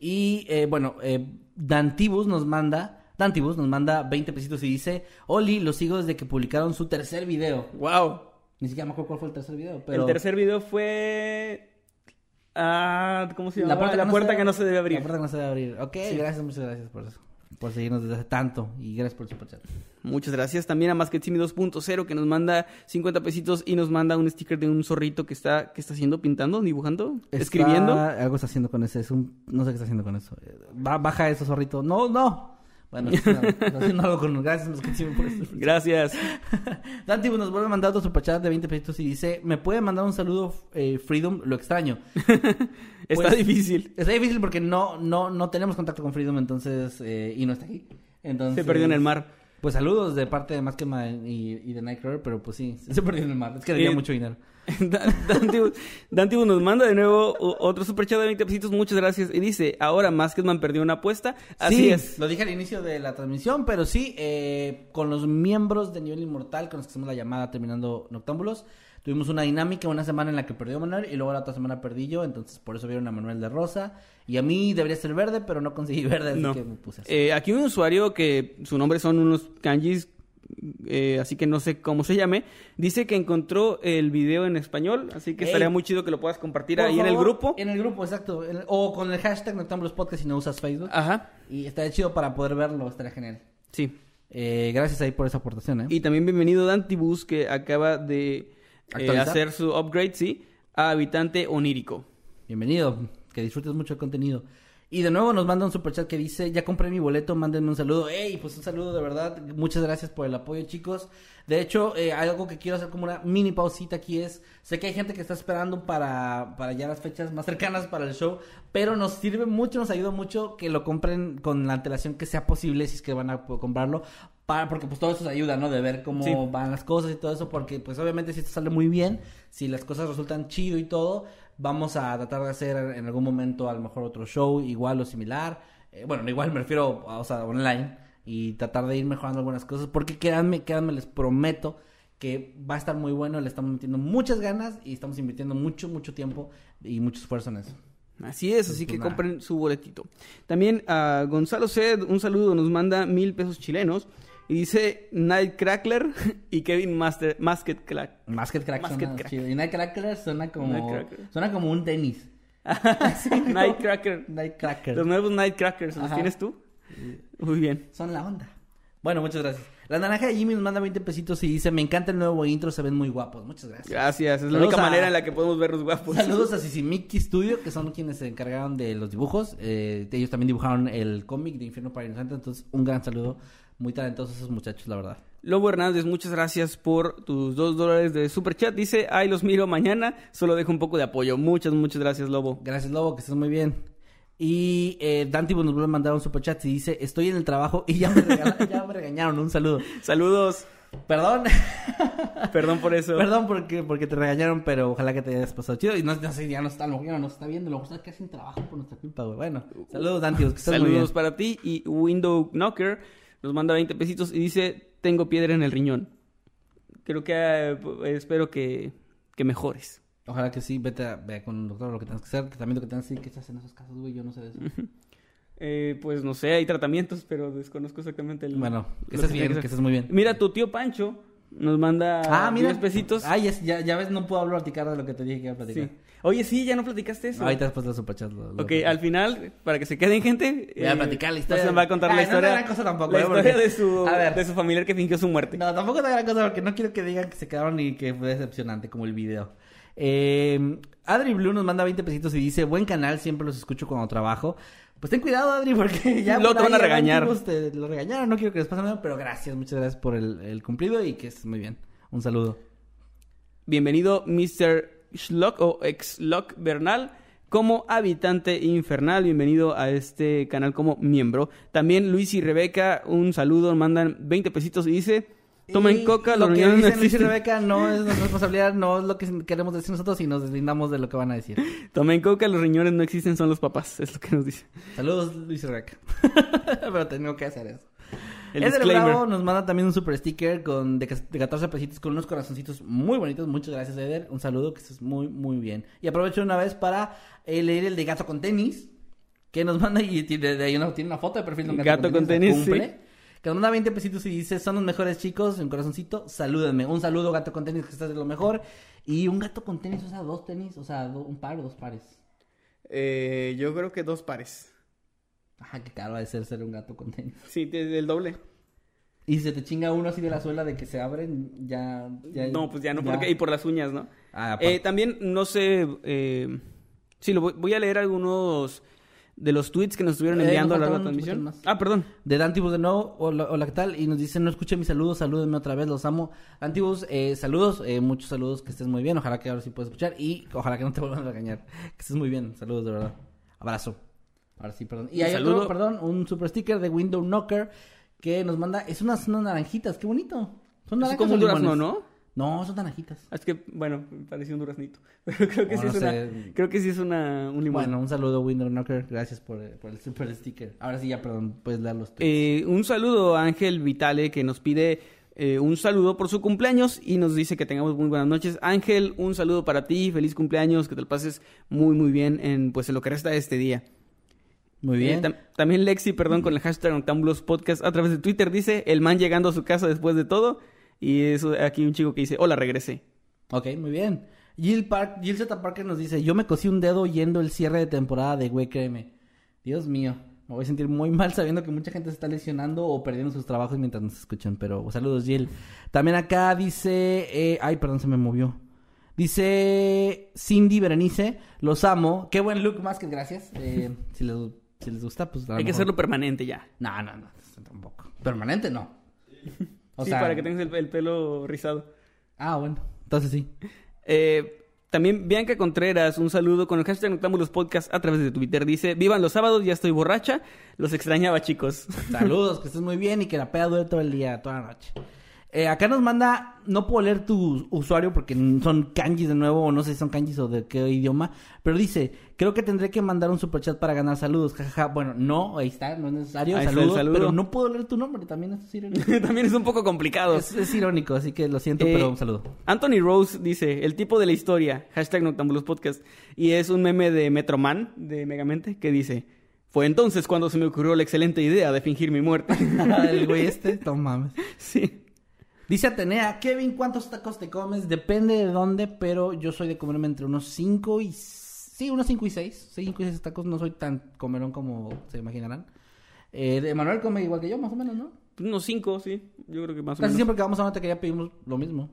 Y eh, bueno, eh, Dantibus nos manda, Dantibus nos manda 20 pesitos y dice, Oli, los sigo desde que publicaron su tercer video. Wow. Ni siquiera me acuerdo cuál fue el tercer video, pero... El tercer video fue Ah, ¿cómo se llama? La puerta, que no se debe abrir. La puerta que no se debe abrir. Ok, gracias, muchas gracias por eso. Por seguirnos desde hace tanto. Y gracias por el superchat. Muchas gracias. También a Masketsimi 2.0 que nos manda 50 pesitos y nos manda un sticker de un zorrito que está, que está haciendo, pintando, dibujando, Está- escribiendo. Algo está haciendo con ese. Es un... No sé qué está haciendo con eso. Ba- baja eso, zorrito. No, no. Bueno, haciendo algo con... Gracias, Masketsimi, por esto. Gracias. Dante nos vuelve a mandar otro superchat de 20 pesitos y dice, ¿me puede mandar un saludo eh, Freedom? Lo extraño. Está Pues, difícil. Está difícil porque no, no, no tenemos contacto con Freedom, entonces, eh, y no está aquí. Entonces, Se perdió en el mar. Pues saludos de parte de Maskema y, y de Nightcrawler, pero pues sí, se perdió en el mar. Es que debía Eh, mucho dinero. Dante nos manda de nuevo otro superchat de 20 pesitos. Muchas gracias. Y dice, ahora Masketman perdió una apuesta. Así Sí, es. Lo dije al inicio de la transmisión, pero sí, eh, con los miembros de Nivel Inmortal, con los que hacemos la llamada terminando Noctámbulos, tuvimos una dinámica una semana en la que perdió Manuel y luego la otra semana perdí yo, entonces por eso vieron a Manuel de rosa. Y a mí debería ser verde, pero no conseguí verde, así No. que me puse así. Eh, aquí un usuario que su nombre son unos kanjis, eh, así que no sé cómo se llame, dice que encontró el video en español, así que Ey. estaría muy chido que lo puedas compartir ahí en el grupo. En el grupo, exacto. El- o con el hashtag Noctámbulos Podcast si no usas Facebook. Ajá, Y estaría chido para poder verlo, estaría genial. sí. Eh, gracias ahí por esa aportación, ¿eh? Y también bienvenido Dantibus, que acaba de eh, hacer su upgrade, sí, a Habitante Onírico. Bienvenido, que disfrutes mucho el contenido. Y de nuevo nos manda un superchat que dice, ya compré mi boleto, mándenme un saludo. ¡Ey! Pues un saludo de verdad. Muchas gracias por el apoyo, chicos. De hecho, eh, algo que quiero hacer como una mini pausita aquí es, sé que hay gente que está esperando para, para ya las fechas más cercanas para el show, pero nos sirve mucho, nos ayuda mucho que lo compren con la antelación que sea posible si es que van a comprarlo. Para, porque pues todo eso ayuda, ¿no? De ver cómo Sí. van las cosas y todo eso, porque pues obviamente si esto sale muy bien, si las cosas resultan chido y todo, vamos a tratar de hacer en algún momento a lo mejor otro show igual o similar. Eh, bueno, no igual me refiero, a, o sea, online y tratar de ir mejorando algunas cosas, porque créanme, créanme, les prometo que va a estar muy bueno, le estamos metiendo muchas ganas y estamos invirtiendo mucho, mucho tiempo y mucho esfuerzo en eso. Así es, así que Pues compren su boletito. También a Gonzalo Ced, un saludo, nos manda mil pesos chilenos. Y dice Nightcrackler y Kevin Master, Masket Crack. Crack suena Crack. chido. Y Nightcracker suena como, Nightcracker. suena como un tenis. Nightcracker. Nightcracker. Los nuevos Nightcrackers, ¿los Ajá. tienes tú? Muy bien. Son la onda. Bueno, muchas gracias. La naranja de Jimmy nos manda 20 pesitos y dice, me encanta el nuevo intro, se ven muy guapos. Muchas gracias. Gracias, es la Saludos única a- manera en la que podemos vernos guapos. Saludos a Sisimiki Studio, que son quienes se encargaron de los dibujos. Eh, ellos también dibujaron el cómic de Infierno para Inocentes. Entonces, un gran saludo. Muy talentosos esos muchachos, la verdad. Lobo Hernández, muchas gracias por tus dos dólares de super chat. Dice, ay, los miro mañana, solo dejo un poco de apoyo. Muchas, muchas gracias, Lobo. Gracias, Lobo, que estés muy bien. Y eh, Dante nos vuelve a mandar un superchat y dice, estoy en el trabajo y ya me, regala- ya me regañaron. Un saludo. Saludos. Perdón. Perdón por eso. Perdón porque, porque te regañaron, pero ojalá que te hayas pasado chido. Y no, no sé, ya no está, mejor ya no está viendo, lo está que hacen trabajo por nuestra culpa, güey. Bueno, saludos, que muy bien. Saludos para ti. Y Window Knocker nos manda 20 pesitos y dice, tengo piedra en el riñón. Creo que eh, espero que, que mejores. Ojalá que sí, vete a, ve con un doctor lo que tengas que hacer, que también lo que tengas que hacer, que hace en esos casos, güey, yo no sé de eso. Eh, pues no sé, hay tratamientos, pero desconozco exactamente el... Bueno, que estés tiene bien, que estés muy bien. Mira, tu tío Pancho nos manda Ah, mira. 10 pesitos. Ah, ya, ya, ves, no puedo hablar platicar de lo que te dije que iba a platicar. Sí. Oye, sí, ya no platicaste eso. Ahorita después de los superchats lo, lo Ok, al final, para que se queden gente... Voy a platicar la historia. Va a contar Ay, la no gran cosa tampoco, la ¿eh? historia Porque- de, su, A ver. de su familiar que fingió su muerte. No, tampoco es una gran cosa porque no quiero que digan que se quedaron y que fue decepcionante como el video. Eh, Adri Blue nos manda 20 pesitos y dice, buen canal, siempre los escucho cuando trabajo. Pues ten cuidado, Adri, porque ya por te van a regañar. Te lo regañaron, no quiero que les pase nada, pero gracias, muchas gracias por el, el cumplido y que estés muy bien. Un saludo. Bienvenido Mr. Schlock o ex-Lock Bernal como habitante infernal. Bienvenido a este canal como miembro. También Luis y Rebeca, un saludo, mandan 20 pesitos y dice, tomen Y coca, lo los que dicen Luis y. Rebeca no es nuestra responsabilidad, no es lo que queremos decir nosotros y nos deslindamos de lo que van a decir. Tomen coca, los riñones no existen, son los papás. Es lo que nos dice. Saludos, Luis y Rebeca. Pero tengo que hacer eso. El Eder disclaimer. Bravo nos manda también un super sticker con de, de 14 pesitos con unos corazoncitos muy bonitos. Muchas gracias, Eder. Un saludo, que estés muy, muy bien. Y aprovecho una vez para eh, leer el de gato con tenis, que nos manda y tiene, de ahí una, tiene una foto de perfil de un gato, Gato con tenis, cumple, sí. Que nos manda 20 pesitos y dice, son los mejores chicos, un corazoncito, salúdenme. Un saludo, gato con tenis, que estás de lo mejor. Y un gato con tenis, o sea, dos tenis, o sea, do- un par o dos pares. Eh, yo creo que dos pares. Ajá, qué caro de ser ser un gato con tenis. Sí, te- el doble. Y se te chinga uno así de la suela de que se abren, ya... ya No, pues ya no, porque y por las uñas, ¿no? Ah. Eh, también, no sé, eh, sí, lo voy, voy a leer algunos de los tweets que nos estuvieron Eh, enviando a lo largo de la transmisión. Ah, perdón. De Dantibus de nuevo, hola, hola, ¿qué tal? Y nos dice, no escuché mis saludos, salúdenme otra vez, los amo. Dantibus, eh, saludos, eh, muchos saludos, que estés muy bien, ojalá que ahora sí puedas escuchar y ojalá que no te vuelvan a regañar. Que estés muy bien, saludos de verdad. Abrazo. Ahora sí, perdón. Y Un hay saludo. otro, perdón, un super sticker de Window Knocker que nos manda, es unas, unas naranjitas, qué bonito. Son Es naranjas como o un durazno? ¿no? No, son naranjitas. Es que, bueno, pareció un duraznito. Pero creo que sí no es una, creo que sí es una, un limón. Bueno, un saludo Window Knocker, gracias por, por el super sticker. Ahora sí ya, perdón, puedes leer los. Eh, un saludo a Ángel Vitale que nos pide eh, un saludo por su cumpleaños y nos dice que tengamos muy buenas noches. Ángel, un saludo para ti, feliz cumpleaños, que te lo pases muy muy bien en pues en lo que resta de este día. Muy bien. Eh, tam- también Lexi, perdón, con el hashtag Noctambulos Podcast a través de Twitter dice el man llegando a su casa después de todo y eso aquí un chico que dice hola regresé. Ok, muy bien. Jill, Park, Jill Z. Parker nos dice, yo me cosí un dedo yendo el cierre de temporada de Güey Créeme. Dios mío, me voy a sentir muy mal sabiendo que mucha gente se está lesionando o perdiendo sus trabajos mientras nos escuchan, pero saludos Jill. También acá dice, eh, ay, perdón, se me movió. Dice Cindy Berenice, los amo. Qué buen look, más que gracias. Eh, si, les, si les gusta, pues... Hay que mejor- hacerlo permanente ya. No, no, no, tampoco. Permanente no. O sí, sea- para que tengas el, el pelo rizado. Ah, bueno, entonces sí. Eh, también Bianca Contreras, un saludo con el hashtag Noctámbulos Podcast a través de Twitter. Dice, vivan los sábados, ya estoy borracha. Los extrañaba, chicos. Saludos, que estés muy bien y que la peda dure todo el día, toda la noche. Eh, acá nos manda, no puedo leer tu usuario porque son kanjis de nuevo, o no sé si son kanjis o de qué idioma, pero dice, creo que tendré que mandar un superchat para ganar saludos, jajaja. Bueno, no, ahí está, no es necesario, Ahí saludos, saludo. pero no puedo leer tu nombre, también es irónico. también es un poco complicado. es, es irónico, así que lo siento, Eh, pero un saludo. Anthony Rose dice, el tipo de la historia, hashtag Noctambulos Podcast. Y es un meme de Metroman, de Megamente, que dice, fue entonces cuando se me ocurrió la excelente idea de fingir mi muerte. El güey este, no mames. sí. Dice Atenea, Kevin, ¿cuántos tacos te comes? Depende de dónde, pero yo soy de comerme entre unos 5 y... Sí, unos 5 y 6. 5 y 6 tacos, no soy tan comerón como se imaginarán. Eh, Manuel come igual que yo, más o menos, ¿no? Unos cinco, sí. Yo creo que más o Casi menos. siempre que vamos a una taquería pedimos lo mismo.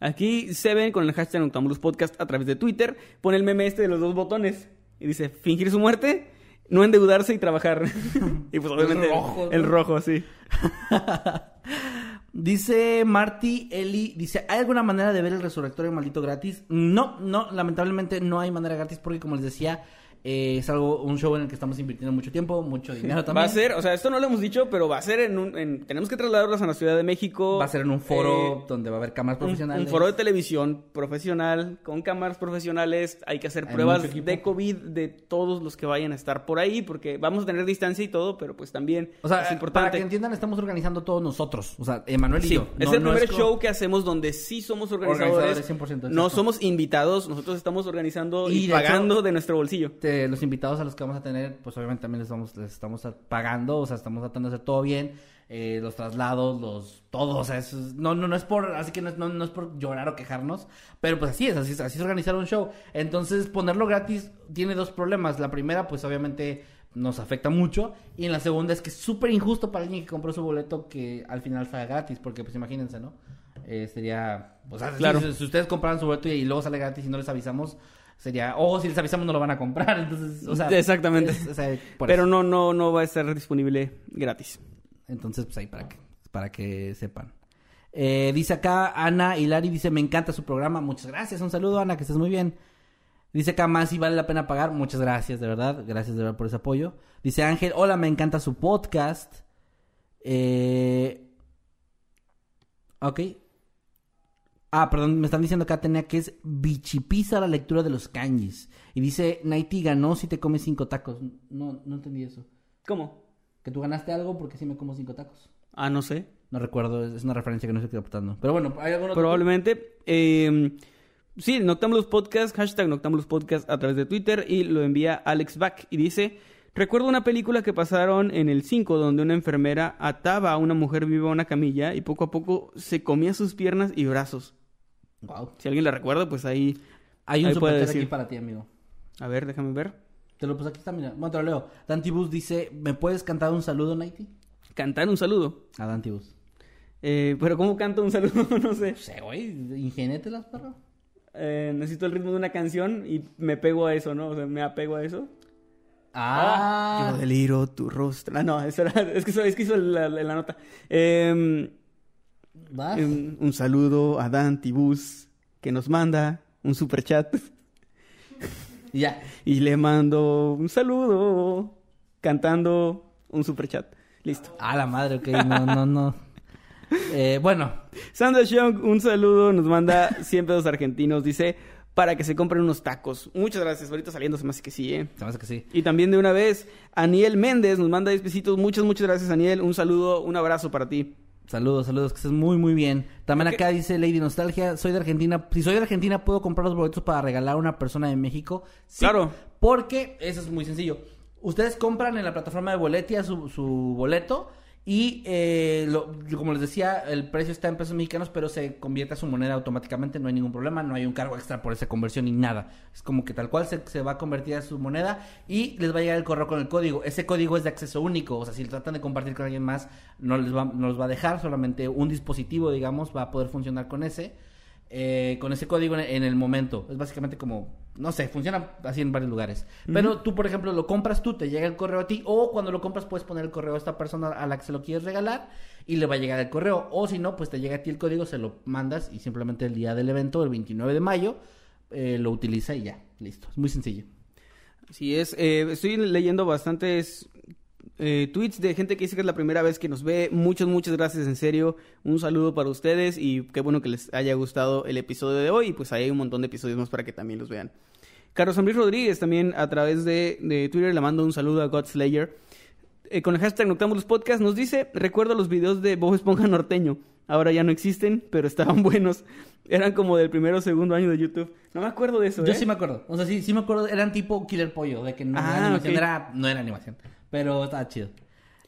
Aquí se ven con el hashtag Noctambulos Podcast a través de Twitter. Pone el meme este de los dos botones. Y dice, fingir su muerte, no endeudarse y trabajar. y pues obviamente rojo, el rojo, sí. Dice Marty Eli, dice, ¿hay alguna manera de ver el resurrectorio maldito gratis? No, no, lamentablemente no hay manera gratis porque como les decía, eh, es algo, un show en el que estamos invirtiendo mucho tiempo, mucho dinero también. Va a ser, o sea, esto no lo hemos dicho, pero va a ser en un... en- tenemos que trasladarlos a la Ciudad de México. Va a ser en un foro Eh, donde va a haber cámaras profesionales. un foro de televisión profesional con cámaras profesionales. Hay que hacer Hay pruebas de COVID de todos los que vayan a estar por ahí, porque vamos a tener distancia y todo, pero pues también O sea, es para importante. que entiendan, estamos organizando todos nosotros. O sea, Emanuel y Sí, yo. es No- el no primer show que hacemos donde sí somos organizadores. Organizadores, 100%, no somos invitados, nosotros estamos organizando y, pagando hecho- de nuestro bolsillo. De los invitados a los que vamos a tener, pues obviamente también les, vamos, les estamos pagando, o sea, estamos tratando de hacer todo bien, eh, los traslados, los todo, o sea, es- no, no, no es por, así que no, es- no, no es por llorar o quejarnos, pero pues así es, así es, así es organizar un show. Entonces, ponerlo gratis tiene dos problemas. La primera, pues obviamente nos afecta mucho, y en la segunda es que es súper injusto para alguien que compró su boleto que al final salga gratis, porque pues imagínense, ¿no? Eh, sería, o sea, si- Claro. si, si ustedes compraran su boleto y, y luego sale gratis y no les avisamos, sería, o si les avisamos no lo van a comprar, entonces, o sea, Exactamente. es- o sea, por Pero no, no, no va a estar disponible gratis. Entonces, pues ahí para que, para que sepan. Eh, dice acá Ana Hilari, dice, me encanta su programa, muchas gracias, un saludo Ana, que estés muy bien. Dice acá más si vale la pena pagar, muchas gracias, de verdad, gracias de verdad por ese apoyo. Dice Ángel, hola, me encanta su podcast. Eh... Ok. Ah, perdón, me están diciendo acá, tenía que es bichipiza la lectura de los kanjis. Y dice, Naiti ganó si te comes cinco tacos. No, no entendí eso. ¿Cómo? Que tú ganaste algo porque sí me como cinco tacos. Ah, no sé. No recuerdo, es una referencia que no estoy captando. Pero bueno, ¿hay otro? Probablemente. Eh, sí, Noctambulos Podcast, hashtag Noctambulos Podcast a través de Twitter y lo envía Alex Back y dice, recuerdo una película que pasaron en el 5 donde una enfermera ataba a una mujer viva a una camilla y poco a poco se comía sus piernas y brazos. Wow. Si alguien la recuerda, pues ahí... Hay un ahí puede aquí para ti, amigo. A ver, déjame ver. Te lo puse aquí está, mira. Bueno, te lo leo. Dantibus dice, ¿me puedes cantar un saludo, Nighty? Cantar un saludo. A Dantibus. Eh, pero ¿cómo canto un saludo? no sé. No sé, güey, ingénietelas, perro. Eh, necesito el ritmo de una canción y me pego a eso, ¿no? O sea, me apego a eso. Ah, Yo deliro tu rostro. Ah, no, eso era- es que, eso- es que hizo la, la- la nota. Eh. Un, un saludo a Dan Tibus que nos manda un super chat ya. y le mando un saludo cantando un super chat. Listo. A la madre, ok, no, no, no. Eh, bueno, Sandra Young, un saludo, nos manda 100 pesos argentinos, dice, para que se compren unos tacos. Muchas gracias, ahorita saliendo se me hace que sí, ¿eh? se me hace que sí. Y también de una vez, Aniel Méndez nos manda 10 pesitos. Muchas, muchas gracias, Aniel. Un saludo, un abrazo para ti. Saludos, saludos, que estés muy, muy bien. También acá dice Lady Nostalgia, soy de Argentina. Si soy de Argentina, ¿puedo comprar los boletos para regalar a una persona de México? Sí, Claro. Porque eso es muy sencillo. Ustedes compran en la plataforma de Boletia su, su boleto y, eh, lo- como les decía, el precio está en pesos mexicanos, pero se convierte a su moneda automáticamente. No hay ningún problema, no hay un cargo extra por esa conversión ni nada. Es como que tal cual se, se va a convertir a su moneda y les va a llegar el correo con el código. Ese código es de acceso único, o sea, si lo tratan de compartir con alguien más, no les va, no los va a dejar, solamente un dispositivo, digamos, va a poder funcionar con ese. Eh, con ese código en, el momento. Es básicamente como, no sé, funciona así en varios lugares. Pero tú, por ejemplo, lo compras tú, te llega el correo a ti, o cuando lo compras puedes poner el correo a esta persona a la que se lo quieres regalar y le va a llegar el correo. O si no, pues te llega a ti el código, se lo mandas y simplemente el día del evento, el 29 de mayo, eh, lo utiliza y ya, listo. Es muy sencillo. Así es. eh, estoy leyendo bastantes eh, tweets de gente que dice que es la primera vez que nos ve. Muchas, muchas gracias, en serio. Un saludo para ustedes y qué bueno que les haya gustado el episodio de hoy. Y pues ahí hay un montón de episodios más para que también los vean. Carlos Luis Rodríguez también a través de, de Twitter le mando un saludo a Godslayer. Eh, con el hashtag Noctámbulos Podcast nos dice, recuerdo los videos de Bob Esponja norteño. Ahora ya no existen, pero estaban buenos. Eran como del primero o segundo año de YouTube. No me acuerdo de eso. Yo ¿eh? sí me acuerdo. O sea, sí, sí me acuerdo. Eran tipo Killer Pollo, de que no Ah, era animación. ok. Era, no era animación. Pero estaba chido.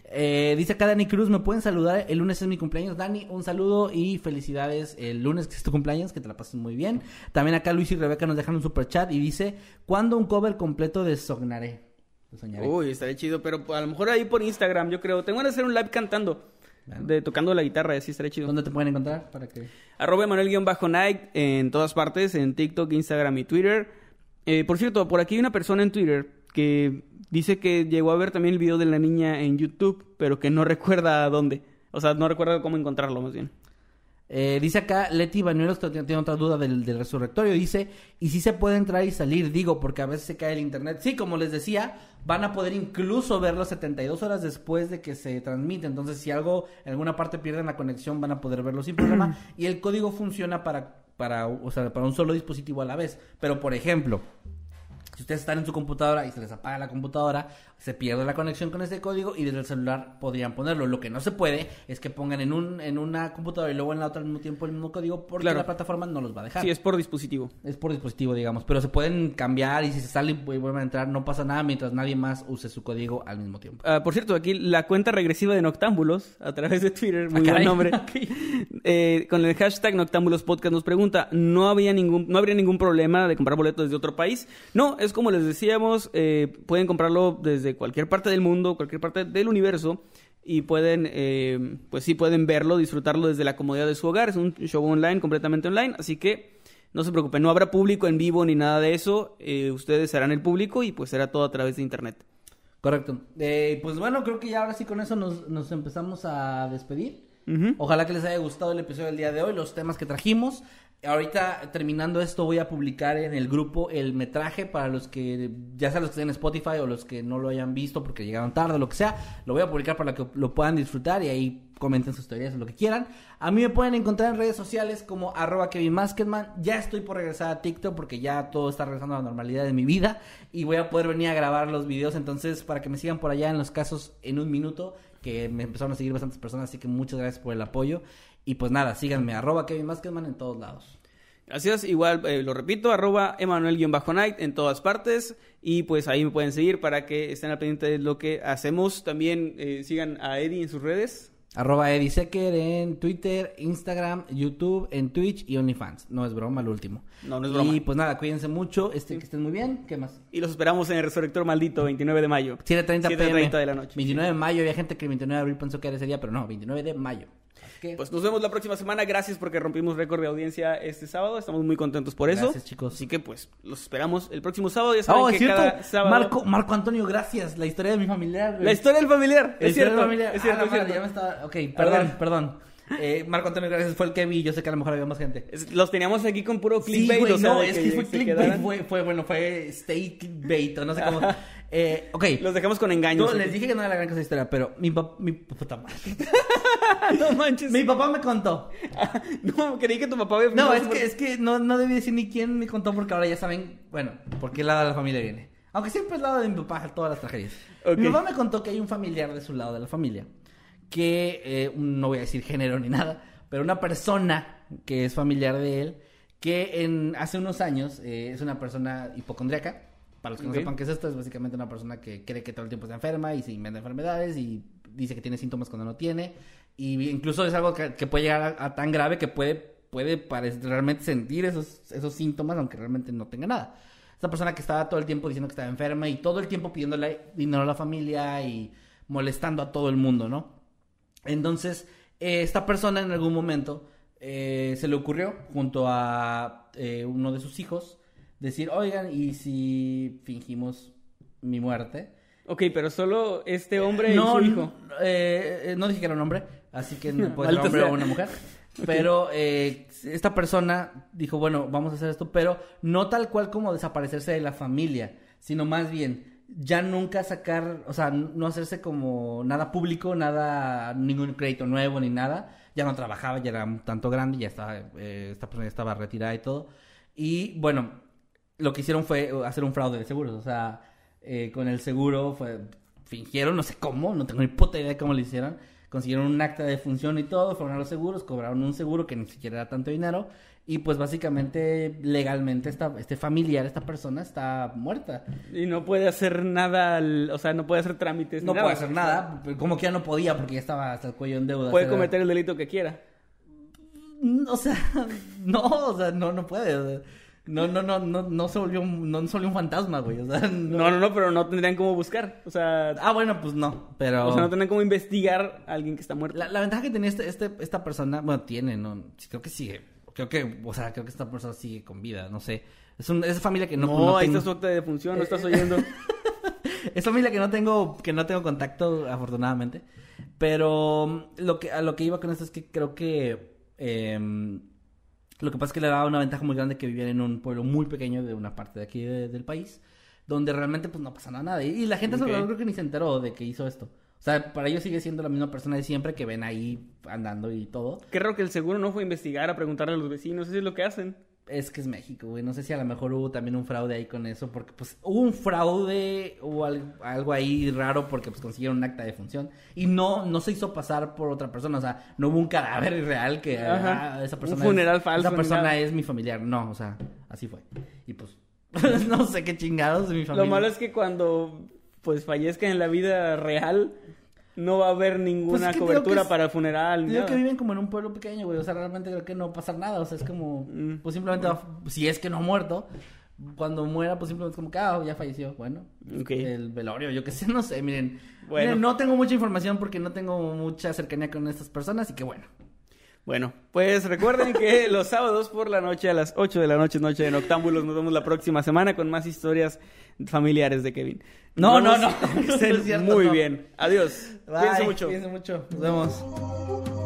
Eh, dice acá Dani Cruz, ¿me pueden saludar? El lunes es mi cumpleaños. Dani, un saludo y felicidades el lunes que es tu cumpleaños, que te la pases muy bien. También acá Luis y Rebeca nos dejan un super chat y dice, ¿cuándo un cover completo de Sognaré? Soñaré. Uy, estaría chido, pero a lo mejor ahí por Instagram, yo creo. Tengo que hacer un live cantando. De tocando la guitarra, así estaría chido. ¿Dónde te pueden encontrar? Para que... Arroba Emanuel-Night en todas partes, en TikTok, Instagram y Twitter. Eh, por cierto, por aquí hay una persona en Twitter que dice que llegó a ver también el video de la niña en YouTube, pero que no recuerda a dónde. O sea, no recuerda cómo encontrarlo, más bien. Eh, dice acá Leti Bañuelos, que tiene otra duda del, del resurrectorio. Dice, ¿y si se puede entrar y salir? Digo, porque a veces se cae el internet. Sí, como les decía, van a poder incluso verlo 72 horas después de que se transmite. Entonces, si algo en alguna parte pierden la conexión, van a poder verlo sin problema. y el código funciona para, para, o sea, para un solo dispositivo a la vez. Pero, por ejemplo, si ustedes están en su computadora y se les apaga la computadora, se pierde la conexión con ese código y desde el celular podrían ponerlo. Lo que no se puede es que pongan en un en una computadora y luego en la otra al mismo tiempo el mismo código porque Claro. la plataforma no los va a dejar. Sí, es por dispositivo. Es por dispositivo, digamos, pero se pueden cambiar y si se salen y vuelven a entrar no pasa nada mientras nadie más use su código al mismo tiempo. Ah, por cierto, aquí la cuenta regresiva de Noctámbulos a través de Twitter, muy Ah, buen caray. nombre. Eh, con el hashtag Noctámbulos Podcast nos pregunta, ¿no, había ningún, ¿no habría ningún problema de comprar boletos desde otro país? No, es como les decíamos, eh, pueden comprarlo desde cualquier parte del mundo, cualquier parte del universo. Y pueden, eh, pues sí, pueden verlo, disfrutarlo desde la comodidad de su hogar. Es un show online, completamente online. Así que no se preocupen, no habrá público en vivo ni nada de eso. Eh, ustedes serán el público y pues será todo a través de internet. Correcto. Eh, pues bueno, creo que ya ahora sí con eso nos empezamos a despedir. Ojalá que les haya gustado el episodio del día de hoy, los temas que trajimos. Ahorita terminando esto voy a publicar en el grupo el metraje para los que, ya sea los que estén en Spotify o los que no lo hayan visto porque llegaron tarde o lo que sea, lo voy a publicar para que lo puedan disfrutar y ahí comenten sus teorías o lo que quieran. A mí me pueden encontrar en redes sociales como arroba Kevin Maskedman. Ya estoy por regresar a TikTok porque ya todo está regresando a la normalidad de mi vida y voy a poder venir a grabar los videos. Entonces, para que me sigan por allá en los casos en un minuto, que me empezaron a seguir bastantes personas, así que muchas gracias por el apoyo. Y pues nada, síganme, arroba Kevin Maskedman en todos lados. Gracias, igual eh, lo repito, arroba Emanuel-Night en todas partes y pues ahí me pueden seguir para que estén al pendiente de lo que hacemos. También eh, sigan a Eddie en sus redes. Arroba Eddie Secker en Twitter, Instagram, YouTube, en Twitch y OnlyFans. No es broma, el último. No, no es broma. Y pues nada, cuídense mucho, este, que estén muy bien. ¿Qué más? Y los esperamos en el Resurrector Maldito, 29 de mayo. 7.30 pm. 7:30 de la noche. 29 de mayo, había gente que el 29 de abril pensó que era ese día, pero no, 29 de mayo. Que, Pues nos vemos la próxima semana. Gracias porque rompimos récord de audiencia este sábado. Estamos muy contentos por eso. Gracias, chicos. Así que pues los esperamos el próximo sábado. Ya saben Oh, que cierto. cada sábado... Marco, Marco Antonio, gracias. La historia de mi familiar. güey. La historia del familiar. Es cierto. del familiar. Es cierto, Ah, es madre, cierto. ya me estaba... Ok, perdón, perdón. Eh, Marco Antonio, gracias. Fue el que vi. Yo sé que a lo mejor había más gente. Los teníamos aquí con puro Sí, clickbait. güey, o sea, no, es que fue clickbait. fue, bueno, fue stay clickbait o no sé cómo. Eh, ok. Los dejamos con engaños. Yo les dije que no era la gran cosa de historia, pero mi papá... Mi, puta madre. no manches. mi papá me contó. no, creí que tu papá había No, es que, es que no, no debí decir ni quién me contó porque ahora ya saben, bueno, por qué lado de la familia viene. Aunque siempre es lado de mi papá todas las tragedias. Mi papá me contó que hay un familiar de su lado de la familia que, eh, no voy a decir género ni nada, pero una persona que es familiar de él, que en, hace unos años eh, es una persona hipocondríaca. Para los que no sepan qué es esto, es básicamente una persona que cree que todo el tiempo está enferma y se inventa enfermedades y dice que tiene síntomas cuando no tiene. Y incluso es algo que, que puede llegar a, a tan grave que puede, puede realmente sentir esos, esos síntomas aunque realmente no tenga nada. Esta persona que estaba todo el tiempo diciendo que estaba enferma y todo el tiempo pidiéndole dinero a la familia y molestando a todo el mundo, ¿no? Entonces, eh, esta persona en algún momento eh, se le ocurrió, junto a eh, uno de sus hijos, decir, oigan, ¿y si fingimos mi muerte? Ok, pero solo este hombre no, y su hijo. eh, eh, no dije que era un hombre, así que no puede ser Maldita hombre sea. o una mujer. Pero eh, esta persona dijo, bueno, vamos a hacer esto, pero no tal cual como desaparecerse de la familia, sino más bien ya nunca sacar, o sea, no hacerse como nada público, nada, ningún crédito nuevo ni nada. Ya no trabajaba, ya era un tanto grande, ya estaba, eh, esta persona ya estaba retirada y todo. Y bueno, lo que hicieron fue hacer un fraude de seguros, o sea, eh, con el seguro fue, fingieron, no sé cómo, no tengo ni puta idea de cómo lo hicieron, consiguieron un acta de función y todo, fueron a los seguros, cobraron un seguro que ni siquiera era tanto dinero y pues básicamente legalmente esta, este familiar, esta persona está muerta. Y no puede hacer nada, o sea, no puede hacer trámites. No nada. puede hacer nada, como que ya no podía porque ya estaba hasta el cuello en deuda. Puede cometer el delito que quiera. Mm, O sea, no, o sea, no, no puede. o sea, no, no, no, no, no se volvió un, no se volvió un fantasma, güey. O sea, no. No, no, no, pero no tendrían cómo buscar. O sea, Ah, bueno, pues no, pero... o sea no tendrían cómo investigar a alguien que está muerto. La, la ventaja que tenía este, este- esta persona, bueno, tiene, no, creo que sigue. Creo que, o sea, creo que esta persona sigue con vida, no sé. Es un, es familia que no, No, no ahí tengo- está su acta de defunción, no estás Eh, oyendo. es familia que no tengo, que no tengo contacto, afortunadamente. Pero lo que, a lo que iba con esto es que creo que em, lo que pasa es que le daba una ventaja muy grande que vivían en un pueblo muy pequeño de una parte de aquí de- del país, donde realmente pues no pasa nada. Y, y la gente a su Ok. alrededor creo que ni se enteró de que hizo esto. O sea, para ellos sigue siendo la misma persona de siempre que ven ahí andando y todo. Qué raro que el seguro no fue a investigar, a preguntarle a los vecinos, eso es lo que hacen. Es que es México, güey. No sé si a lo mejor hubo también un fraude ahí con eso, porque pues hubo un fraude, hubo al- algo ahí raro porque pues consiguieron un acta de función y no no se hizo pasar por otra persona, o sea, no hubo un cadáver real que ah, esa Un persona funeral es, falso esa persona nada. es mi familiar, no, o sea, así fue. Y pues no sé qué chingados de mi familia. Lo malo es que cuando pues fallezca en la vida real, no va a haber ninguna Pues cobertura es- para el funeral. Digo nada. que viven como en un pueblo pequeño, güey. O sea, realmente creo que no va a pasar nada. O sea, es como. Mm. Pues simplemente, va- si es que no ha muerto, cuando muera, pues simplemente es como que, ah, ya falleció. Bueno, Ok. el velorio, yo qué sé, no sé. Miren, Bueno. miren, no tengo mucha información porque no tengo mucha cercanía con estas personas. Y que bueno. Bueno, pues recuerden que los sábados por la noche a las 8 de la noche, noche de Noctámbulos, nos vemos la próxima semana con más historias familiares de Kevin. No, Nos no, no, Que no estén es cierto, muy no. bien. Adiós. Cuídense Bye, mucho. Cuídense mucho. Nos vemos.